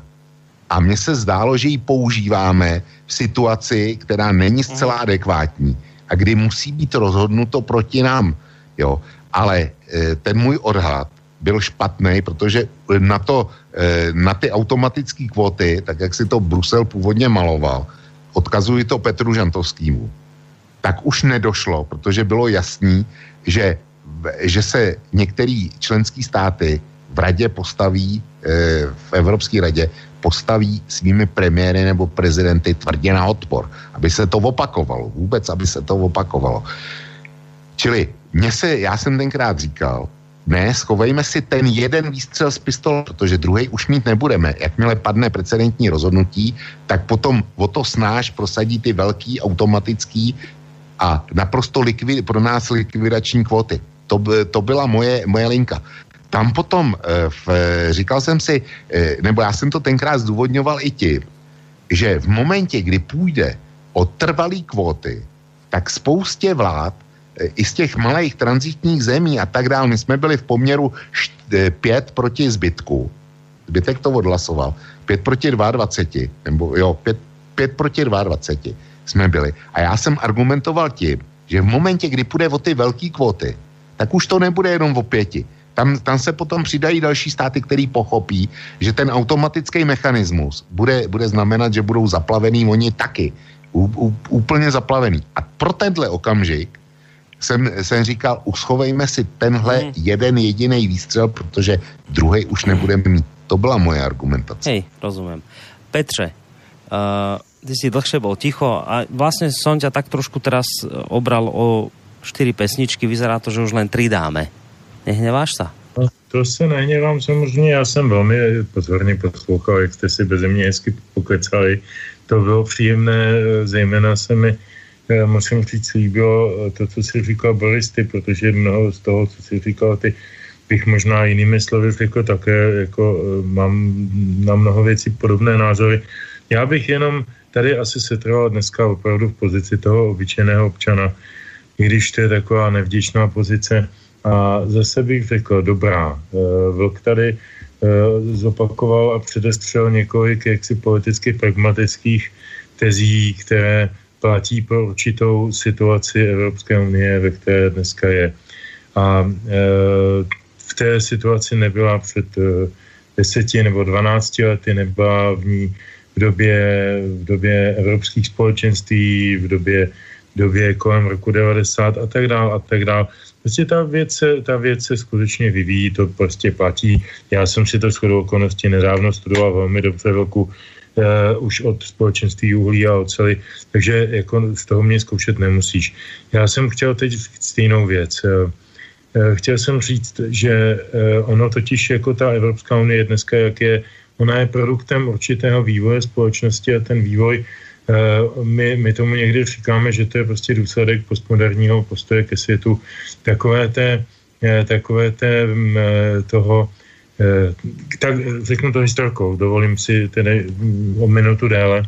Speaker 6: A mně se zdálo, že ji používáme v situaci, která není zcela mhm. adekvátní a kdy musí být rozhodnuto proti nám. Jo. Ale e, ten můj odhad byl špatný, protože na, to, eh, na ty automatické kvóty, tak jak si to Brusel původně maloval, odkazuji to Petru Žantovskému, tak už nedošlo, protože bylo jasný, že, že se některé členské státy v radě postaví, eh, v Evropské radě, postaví svými premiéry nebo prezidenty tvrdě na odpor, aby se to opakovalo, vůbec, aby se to opakovalo. Čili mě se, já jsem tenkrát říkal, ne, schovejme si ten jeden výstřel z pistol, protože druhý už mít nebudeme. Jakmile padne precedentní rozhodnutí, tak potom o to snáš prosadí ty velký automatický a naprosto likvid, pro nás likvidační kvóty. To, to byla moje, moje linka. Tam potom, eh, v, říkal jsem si, eh, nebo já jsem to tenkrát zdůvodňoval i ti, že v momentě, kdy půjde o trvalý kvóty, tak spoustě vlád Eh, i z těch malých transitních zemí a tak dále, my jsme byli v poměru 5 eh, proti zbytku. Zbytek to odhlasoval. 5 proti 22, nebo jo, 5, 5 proti 22 jsme byli. A já jsem argumentoval tím, že v momentě, kdy půjde o ty velké kvóty, tak už to nebude jenom o pěti. Tam, tam se potom přidají další státy, který pochopí, že ten automatický mechanismus bude, bude znamenat, že budou zaplavený oni taky. U, u, úplně zaplavený. A pro tenhle okamžik jsem, jsem říkal, uschovejme si tenhle hmm. jeden jediný výstřel, protože druhý už nebudeme mít. To byla moje argumentace.
Speaker 2: Hej, rozumím. Petře, uh, ty si dlhšie bol ticho a vlastně som ťa tak trošku teraz eh, obral o čtyři pesničky, vyzerá to, že už len tři dáme. Nehneváš sa?
Speaker 3: No, to se nehněvám samozřejmě, já jsem velmi pozorně poslouchal, jak jste si bez mě hezky pokecali. To bylo příjemné, zejména se mi uh, musím říct, líbilo to, co si říkal Boris, protože mnoho z toho, co si říkal ty, bych možná jinými slovy řekl také, jako e, mám na mnoho věcí podobné názory. Já bych jenom tady asi se trval dneska opravdu v pozici toho obyčejného občana, i když to je taková nevděčná pozice. A zase bych řekl, dobrá, e, Vlk tady e, zopakoval a předestřel několik jaksi politicky pragmatických tezí, které platí pro určitou situaci Evropské unie, ve které dneska je. A e, v té situaci nebyla před deseti nebo dvanácti lety, nebyla v ní v době, v době evropských společenství, v době době kolem roku 90 a tak dále a tak dále. Prostě ta věc, ta věc se skutečně vyvíjí, to prostě platí. Já jsem si to shodou okolností nedávno studoval velmi dobře velkou uh, už od společenství uhlí a oceli, takže jako z toho mě zkoušet nemusíš. Já jsem chtěl teď stejnou věc. Uh, chtěl jsem říct, že ono totiž jako ta Evropská unie dneska, jak je, ona je produktem určitého vývoje společnosti a ten vývoj my, my tomu někdy říkáme, že to je prostě důsledek postmoderního postoje ke světu. Takové té, takové té toho Eh, tak řeknu to historkou, dovolím si tedy mm, o minutu déle,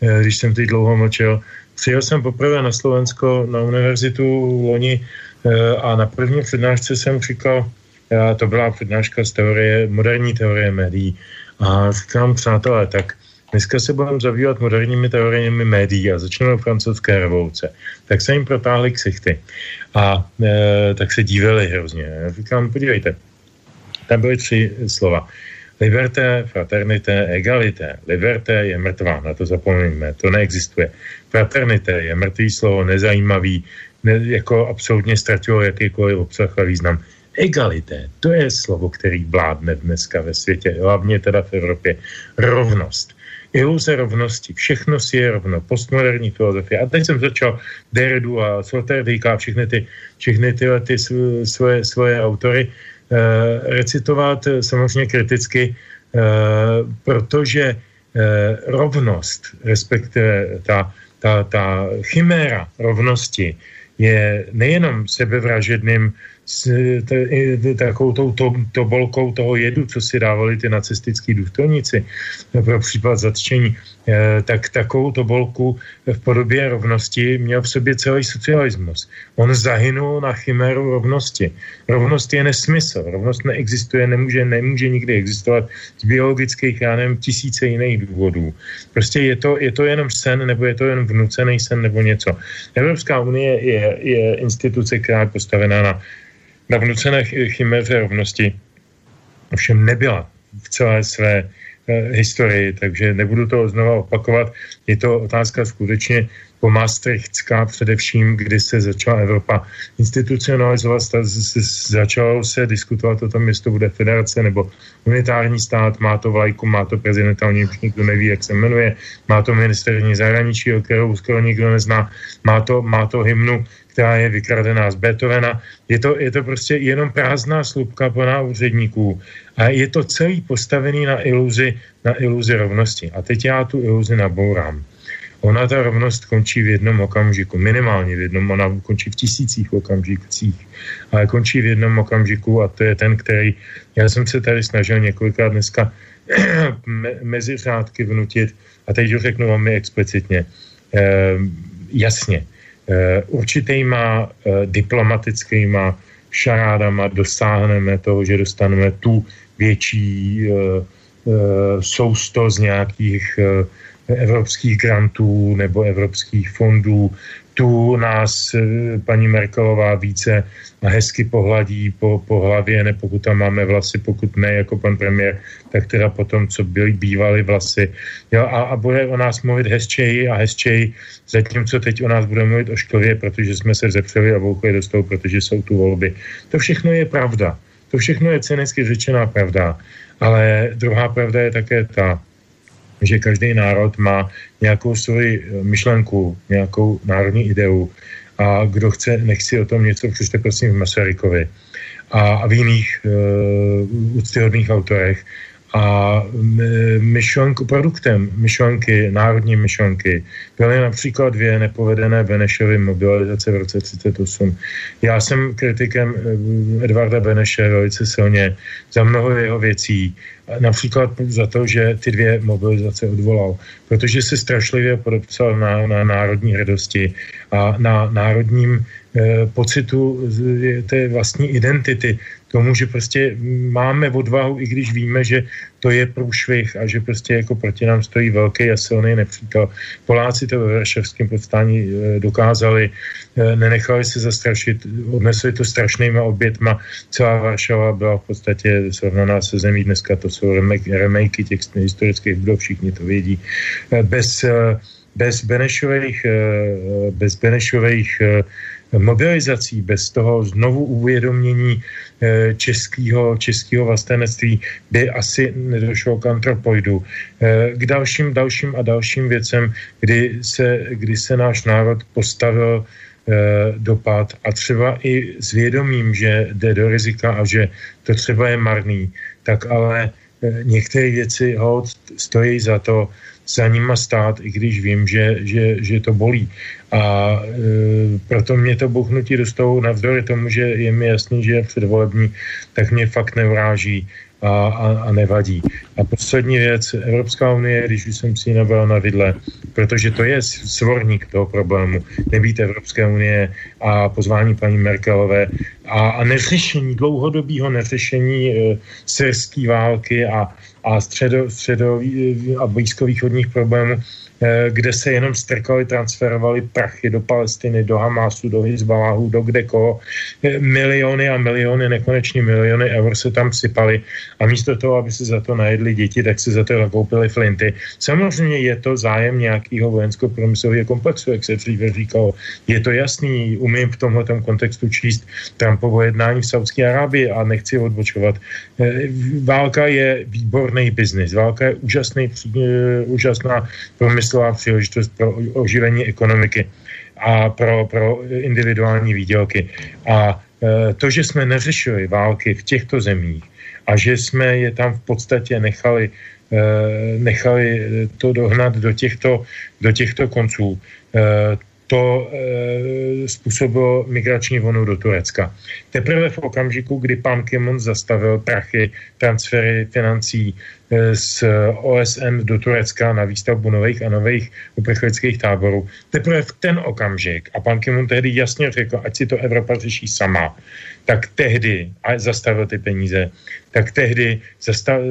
Speaker 3: eh, když jsem teď dlouho mlčel. Přijel jsem poprvé na Slovensko na univerzitu loni eh, a na první přednášce jsem říkal, to byla přednáška z teorie, moderní teorie médií. A říkám, přátelé, tak dneska se budeme zabývat moderními teoriemi médií a začneme francouzské revoluce. Tak se jim protáhli ksichty. A e, tak se dívali hrozně. Já říkám, podívejte, tam byly tři slova. Liberté, fraternité, egalité. Liberté je mrtvá, na to zapomeňme, to neexistuje. Fraternité je mrtvý slovo, nezajímavý, ne, jako absolutně ztratilo jakýkoliv obsah a význam. Egalité, to je slovo, který vládne dneska ve světě, hlavně teda v Evropě. Rovnost. Iluze rovnosti, všechno si je rovno, postmoderní filozofie. A teď jsem začal Derridu a Sloterdijk a všechny ty, všechny tyhle ty svoje, svoje autory Eh, recitovat eh, samozřejmě kriticky, eh, protože rovnost, respektive ta, ta, ta chiméra rovnosti je nejenom sebevražedným s t, takovou tou to, tobolkou toho jedu, co si dávali ty nacistický důstojníci pro případ zatčení, eh, tak takovou tobolku v podobě rovnosti měl v sobě celý socialismus. On zahynul na chiméru rovnosti. Rovnost je nesmysl. Rovnost neexistuje, nemůže, nemůže nikdy existovat z biologických, já nevím, tisíce jiných důvodů. Prostě je to, je to jenom sen, nebo je to jen vnucený sen, nebo něco. Evropská unie je, je instituce, která je postavená na na vnucené chiméře rovnosti ovšem nebyla v celé své eh, historii, takže nebudu to znova opakovat. Je to otázka skutečně po Maastrichtská především, kdy se začala Evropa institucionalizovat, začalo se diskutovat o tom, jestli to bude federace nebo unitární stát, má to vlajku, má to prezidenta, o už nikdo neví, jak se jmenuje, má to ministerní zahraničí, o kterou skoro nikdo nezná, má to, má to hymnu, která je vykradená z Beethovena. Je to, je to prostě jenom prázdná slupka plná úředníků a je to celý postavený na iluzi, na iluzi rovnosti. A teď já tu iluzi nabourám. Ona ta rovnost končí v jednom okamžiku, minimálně v jednom, ona končí v tisících okamžicích, ale končí v jednom okamžiku a to je ten, který, já jsem se tady snažil několikrát dneska mezi řádky vnutit a teď to řeknu velmi explicitně. E, jasně, určitýma e, diplomatickýma šarádama dosáhneme toho, že dostaneme tu větší e, e, sousto z nějakých evropských grantů nebo evropských fondů. Tu nás eh, paní Merkelová více hezky pohladí po, po hlavě, ne pokud tam máme vlasy, pokud ne jako pan premiér, tak teda potom, co byly bývaly vlasy. Jo, a, a bude o nás mluvit hezčeji a hezčeji, zatímco teď o nás bude mluvit o škově, protože jsme se zepřeli a voukli do stolu, protože jsou tu volby. To všechno je pravda. To všechno je cynicky řečená pravda. Ale druhá pravda je také ta, že každý národ má nějakou svoji eh, myšlenku, nějakou národní ideu a kdo chce, nechci o tom něco, přečte prosím v Masarykovi a, a v jiných uh, úctyhodných autorech a myšlenku, produktem myšlenky, národní myšlenky byly například dvě nepovedené Benešovy mobilizace v roce 1938. Já jsem kritikem eh, Edvarda Beneše velice silně za mnoho jeho věcí, například za to, že ty dvě mobilizace odvolal, protože se strašlivě podepsal na, na národní hrdosti a na národním eh, pocitu té vlastní identity, tomu, že prostě máme odvahu, i když víme, že to je průšvih a že prostě jako proti nám stojí velký a silný nepřítel. Poláci to ve Varšavském povstání eh, dokázali, eh, nenechali se zastrašit, odnesli to strašnýma obětma. Celá Varšava byla v podstatě srovnaná se zemí. Dneska to jsou remakey těch historických budov, všichni to vědí. Eh, bez bez Benešových, bez Benešových mobilizací, bez toho znovu uvědomění českého, českého vlastenectví by asi nedošlo k antropoidu. K dalším, dalším a dalším věcem, kdy se, kdy se náš národ postavil Eh, dopad a třeba i s vědomím, že jde do rizika a že to třeba je marný, tak ale eh, některé věci hod stojí za to za nima stát, i když vím, že, že, že to bolí. A e, proto mě to buchnutí dostalo navzdory tomu, že je mi jasný, že je předvolební, tak mě fakt nevráží a, a, a nevadí. A poslední věc, Evropská unie, když už jsem si ji nabral na vidle, protože to je svorník toho problému, nebýt Evropské unie a pozvání paní Merkelové a, a neřešení, dlouhodobého neřešení e, syrské války a, a středo, středo a blízkovýchodních problémů, kde se jenom strkali, transferovali prachy do Palestiny, do Hamasu, do Hezbalahu, do kde koho. Eh, miliony a miliony, nekoneční miliony eur se tam sypali a místo toho, aby se za to najedli děti, tak si za to nakoupili flinty. Samozřejmě je to zájem nějakého vojensko-průmyslového komplexu, jak se dříve říkalo. Je to jasný, umím v tomhle kontextu číst Trumpovo jednání v Saudské Arábii a nechci odbočovat. Eh, válka je výborný biznis, válka je úžasný, úžasná průmysl průmyslová příležitost pro oživení ekonomiky a pro, pro individuální výdělky. A e, to, že jsme neřešili války v těchto zemích a že jsme je tam v podstatě nechali, e, nechali to dohnat do těchto, do těchto konců, e, to způsobilo migrační vlnu do Turecka. Teprve v okamžiku, kdy pan Kimon zastavil prachy, transfery financí e, z OSN do Turecka na výstavbu nových a nových uprchlických táborů, teprve v ten okamžik, a pan Kimon tehdy jasně řekl, ať si to Evropa řeší sama, tak tehdy, a zastavil ty peníze, tak tehdy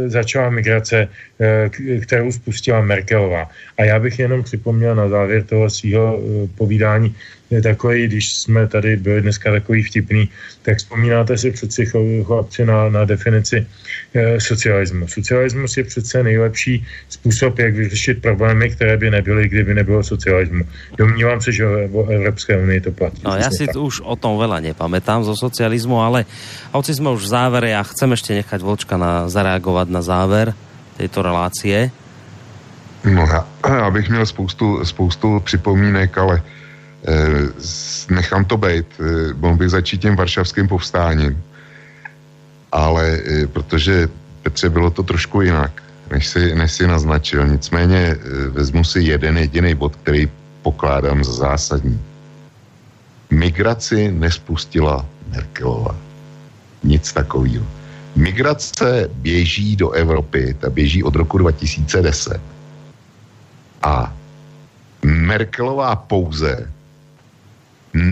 Speaker 3: začala migrace, eh, kterou spustila Merkelová. A já bych jenom připomněl na závěr toho svého eh, povídání, je takový, když jsme tady byli dneska takový vtipný, tak vzpomínáte si přeci chlapci na, na definici e, socialismu. Socialismus je přece nejlepší způsob, jak vyřešit problémy, které by nebyly, kdyby nebylo socialismu. Domnívám se, že o Evropské unii to platí.
Speaker 2: No, já si tak. už o tom veľa nepamätám zo socializmu, ale hoci jsme už v závere, já chcem ještě nechat Volčka na, zareagovat na záver této relácie.
Speaker 6: No já, já bych měl spoustu, spoustu připomínek, ale Eh, nechám to být, eh, mohl bych začít tím varšavským povstáním, ale eh, protože Petře bylo to trošku jinak, než si, než si naznačil. Nicméně vezmu si jeden jediný bod, který pokládám za zásadní. Migraci nespustila Merkelová. Nic takového. Migrace běží do Evropy, ta běží od roku 2010. A Merkelová pouze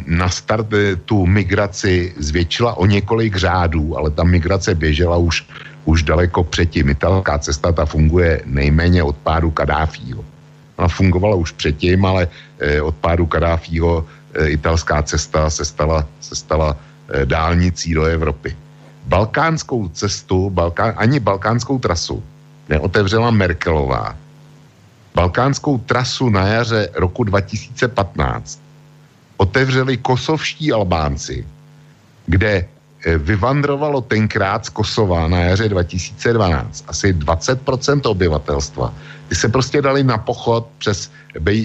Speaker 6: na start eh, tu migraci zvětšila o několik řádů, ale ta migrace běžela už, už daleko předtím. Italská cesta ta funguje nejméně od pádu Kadáfího. Ona fungovala už předtím, ale eh, od pádu Kadáfího eh, italská cesta se stala, se stala dálnicí do Evropy. Balkánskou cestu, Balkán, ani balkánskou trasu neotevřela Merkelová. Balkánskou trasu na jaře roku 2015 otevřeli kosovští Albánci, kde eh, vyvandrovalo tenkrát z Kosova na jaře 2012 asi 20% obyvatelstva. Ty se prostě dali na pochod přes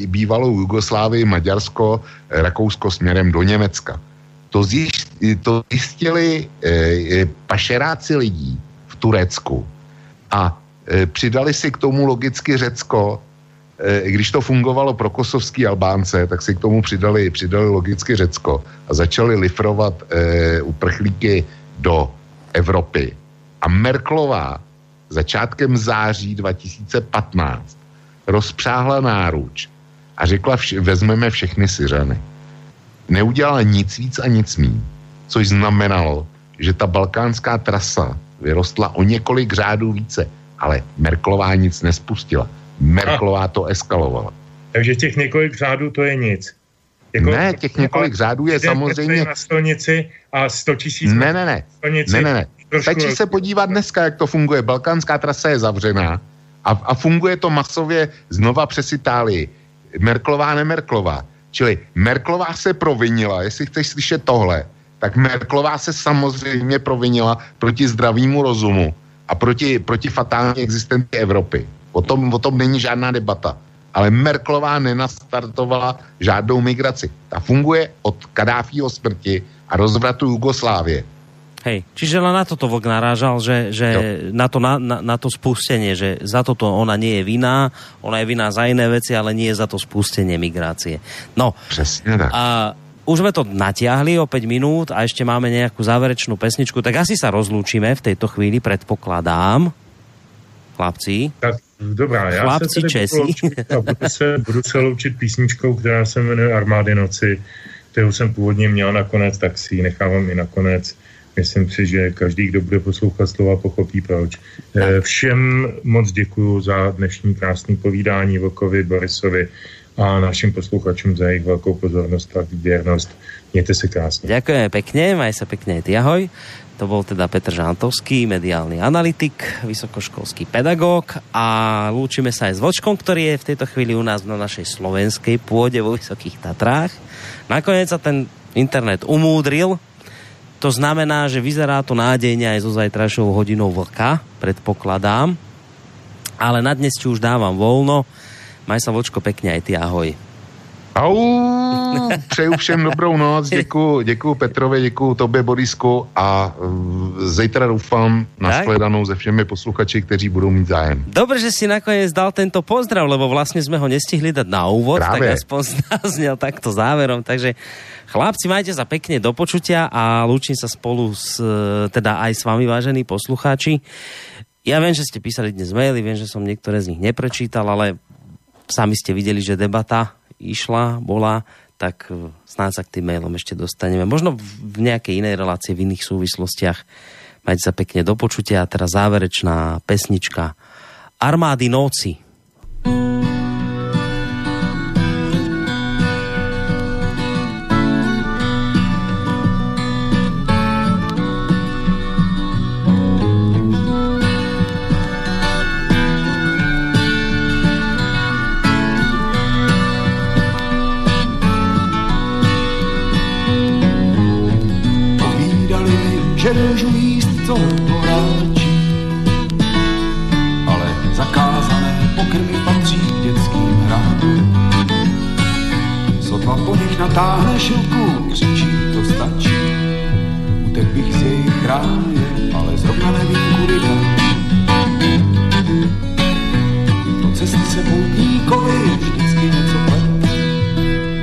Speaker 6: bývalou Jugoslávii, Maďarsko, eh, Rakousko směrem do Německa. To, to zjistili e, pašeráci lidí v Turecku a e, přidali si k tomu logicky Řecko, Eh, když to fungovalo pro kosovský Albánce, tak si k tomu přidali, přidali logicky Řecko a začali lifrovat e, uprchlíky do Evropy. A Merklová začátkem září 2015 rozpřáhla náruč a řekla, vš- vezmeme všechny Syřany. Neudělala nic víc a nic míň, což znamenalo, že ta balkánská trasa vyrostla o několik řádů více, ale Merklová nic nespustila Merklová to eskalovala.
Speaker 3: Takže těch několik řádů to je nic.
Speaker 6: Jako, ne, těch několik řádů je samozřejmě...
Speaker 3: na stolnici a 100 tisíc
Speaker 6: ne, ne, ne. Stolnici, ne, ne, ne. Stačí se podívat dneska, jak to funguje. Balkánská trasa je zavřená a, a funguje to masově znova přes Itálii. Merklová, nemerklová. Čili Merklová se provinila, jestli chceš slyšet tohle, tak Merklová se samozřejmě provinila proti zdravému rozumu a proti, proti fatální existenci Evropy. O tom, o tom není žádná debata. Ale Merklová nenastartovala žádnou migraci. Ta funguje od Kadáfího smrti a rozvratu Jugoslávie.
Speaker 2: Hej, čiže len na toto Vlk narážal, že, že na, to, na, na, na to spustenie, že za toto ona nie je viná, ona je viná za iné veci, ale nie je za to spustenie migrácie. No,
Speaker 6: Přesně tak.
Speaker 2: A už sme to natiahli o 5 minút a ešte máme nejakú záverečnú pesničku, tak asi sa rozlúčime v tejto chvíli, predpokladám. Chlapci.
Speaker 3: Tak dobrá, já
Speaker 2: Chlapci
Speaker 3: se
Speaker 2: Česi.
Speaker 3: budu se, budu se loučit písničkou, která se jmenuje Armády noci, kterou jsem původně měl nakonec, tak si ji nechávám i nakonec. Myslím si, že každý, kdo bude poslouchat slova, pochopí proč. Eh, všem moc děkuji za dnešní krásný povídání Vokovi, Borisovi a našim posluchačům za jejich velkou pozornost a věrnost. Mějte se krásně.
Speaker 2: Ďakujeme pekne, maj sa pekne ty ahoj. To bol teda Petr Žantovský, mediálny analytik, vysokoškolský pedagóg a lúčime sa aj s Vočkom, ktorý je v tejto chvíli u nás na našej slovenskej pôde vo Vysokých Tatrách. Nakoniec sa ten internet umúdril, to znamená, že vyzerá to nádejne aj so zajtrajšou hodinou vlka, predpokladám. Ale na dnes ti už dávam voľno. Maj sa, Vočko, pekne aj ty, ahoj.
Speaker 6: Au, přeju všem dobrou noc, děkuji, děkuji Petrovi, děkuji tobě Borisku a uh, zítra doufám na shledanou se všemi posluchači, kteří budou mít zájem.
Speaker 2: Dobre, že si nakoniec dal tento pozdrav, lebo vlastne sme ho nestihli dať na úvod,
Speaker 6: Práve.
Speaker 2: tak aspoň znel takto záverom, takže chlapci, majte sa pekne do počutia a lúčim sa spolu s, e, teda aj s vami, vážení poslucháči. Ja viem, že ste písali dnes maily, viem, že som niektoré z nich neprečítal, ale sami ste videli, že debata išla, bola, tak snáď sa k tým mailom ešte dostaneme. Možno v nejakej inej relácii, v iných súvislostiach. Majte sa pekne do počutia a teraz záverečná pesnička Armády noci.
Speaker 5: Že můžu jíst, co poráčí. Ale zakázané pokrmy patří k dětským hrám. Sotva po nich natáhne šilku, křičí, to stačí. Utek bych z jejich ráje, ale zrovna nevím, kudy dál. Do cesty se poutníkovi vždycky něco plete.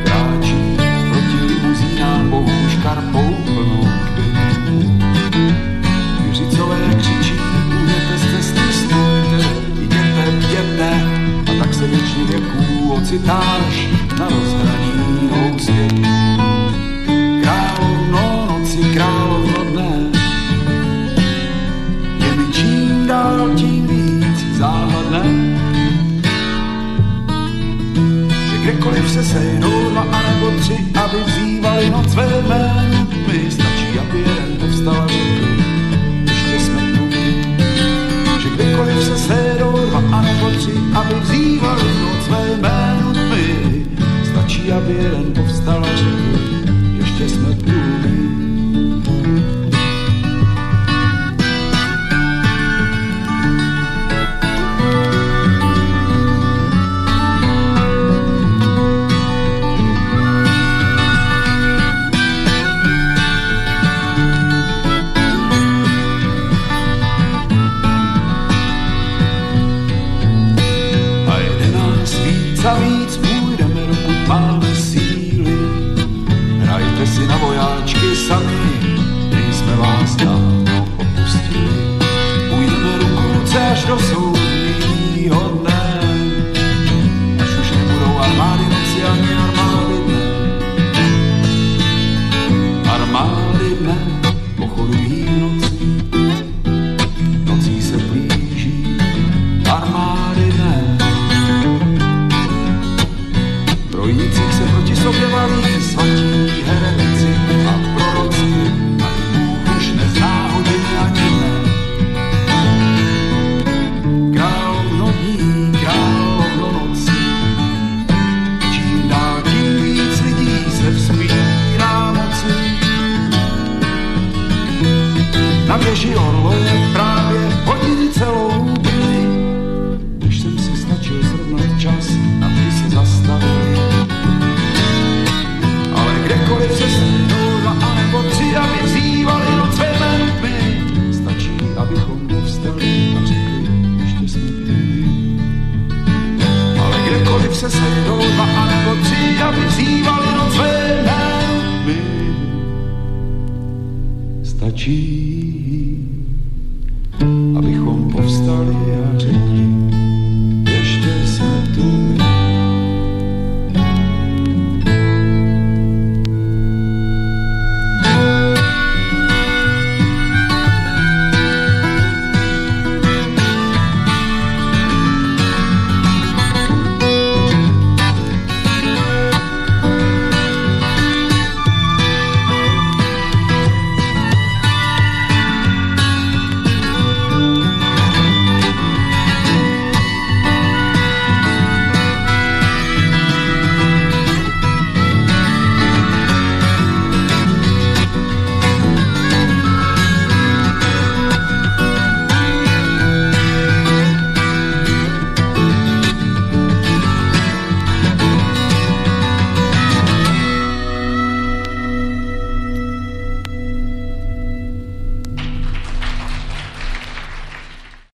Speaker 5: Kráčí proti limuzínám bohů škarpou plnou se většině věků ocitáš na rozhraní houstě. Královno noci, královno dne, je mi čím dál tím víc záhadné. že kdekoliv se sejdou dva a nebo tři, aby vzývali noc ve jménu tmy, stačí, aby jeden povstal ještě jsme tu. Že kdekoliv se sejdou dva a nebo tři, aby vzývali noc ve jménu tmy, stačí, aby jeden povstal a řekl, ještě jsme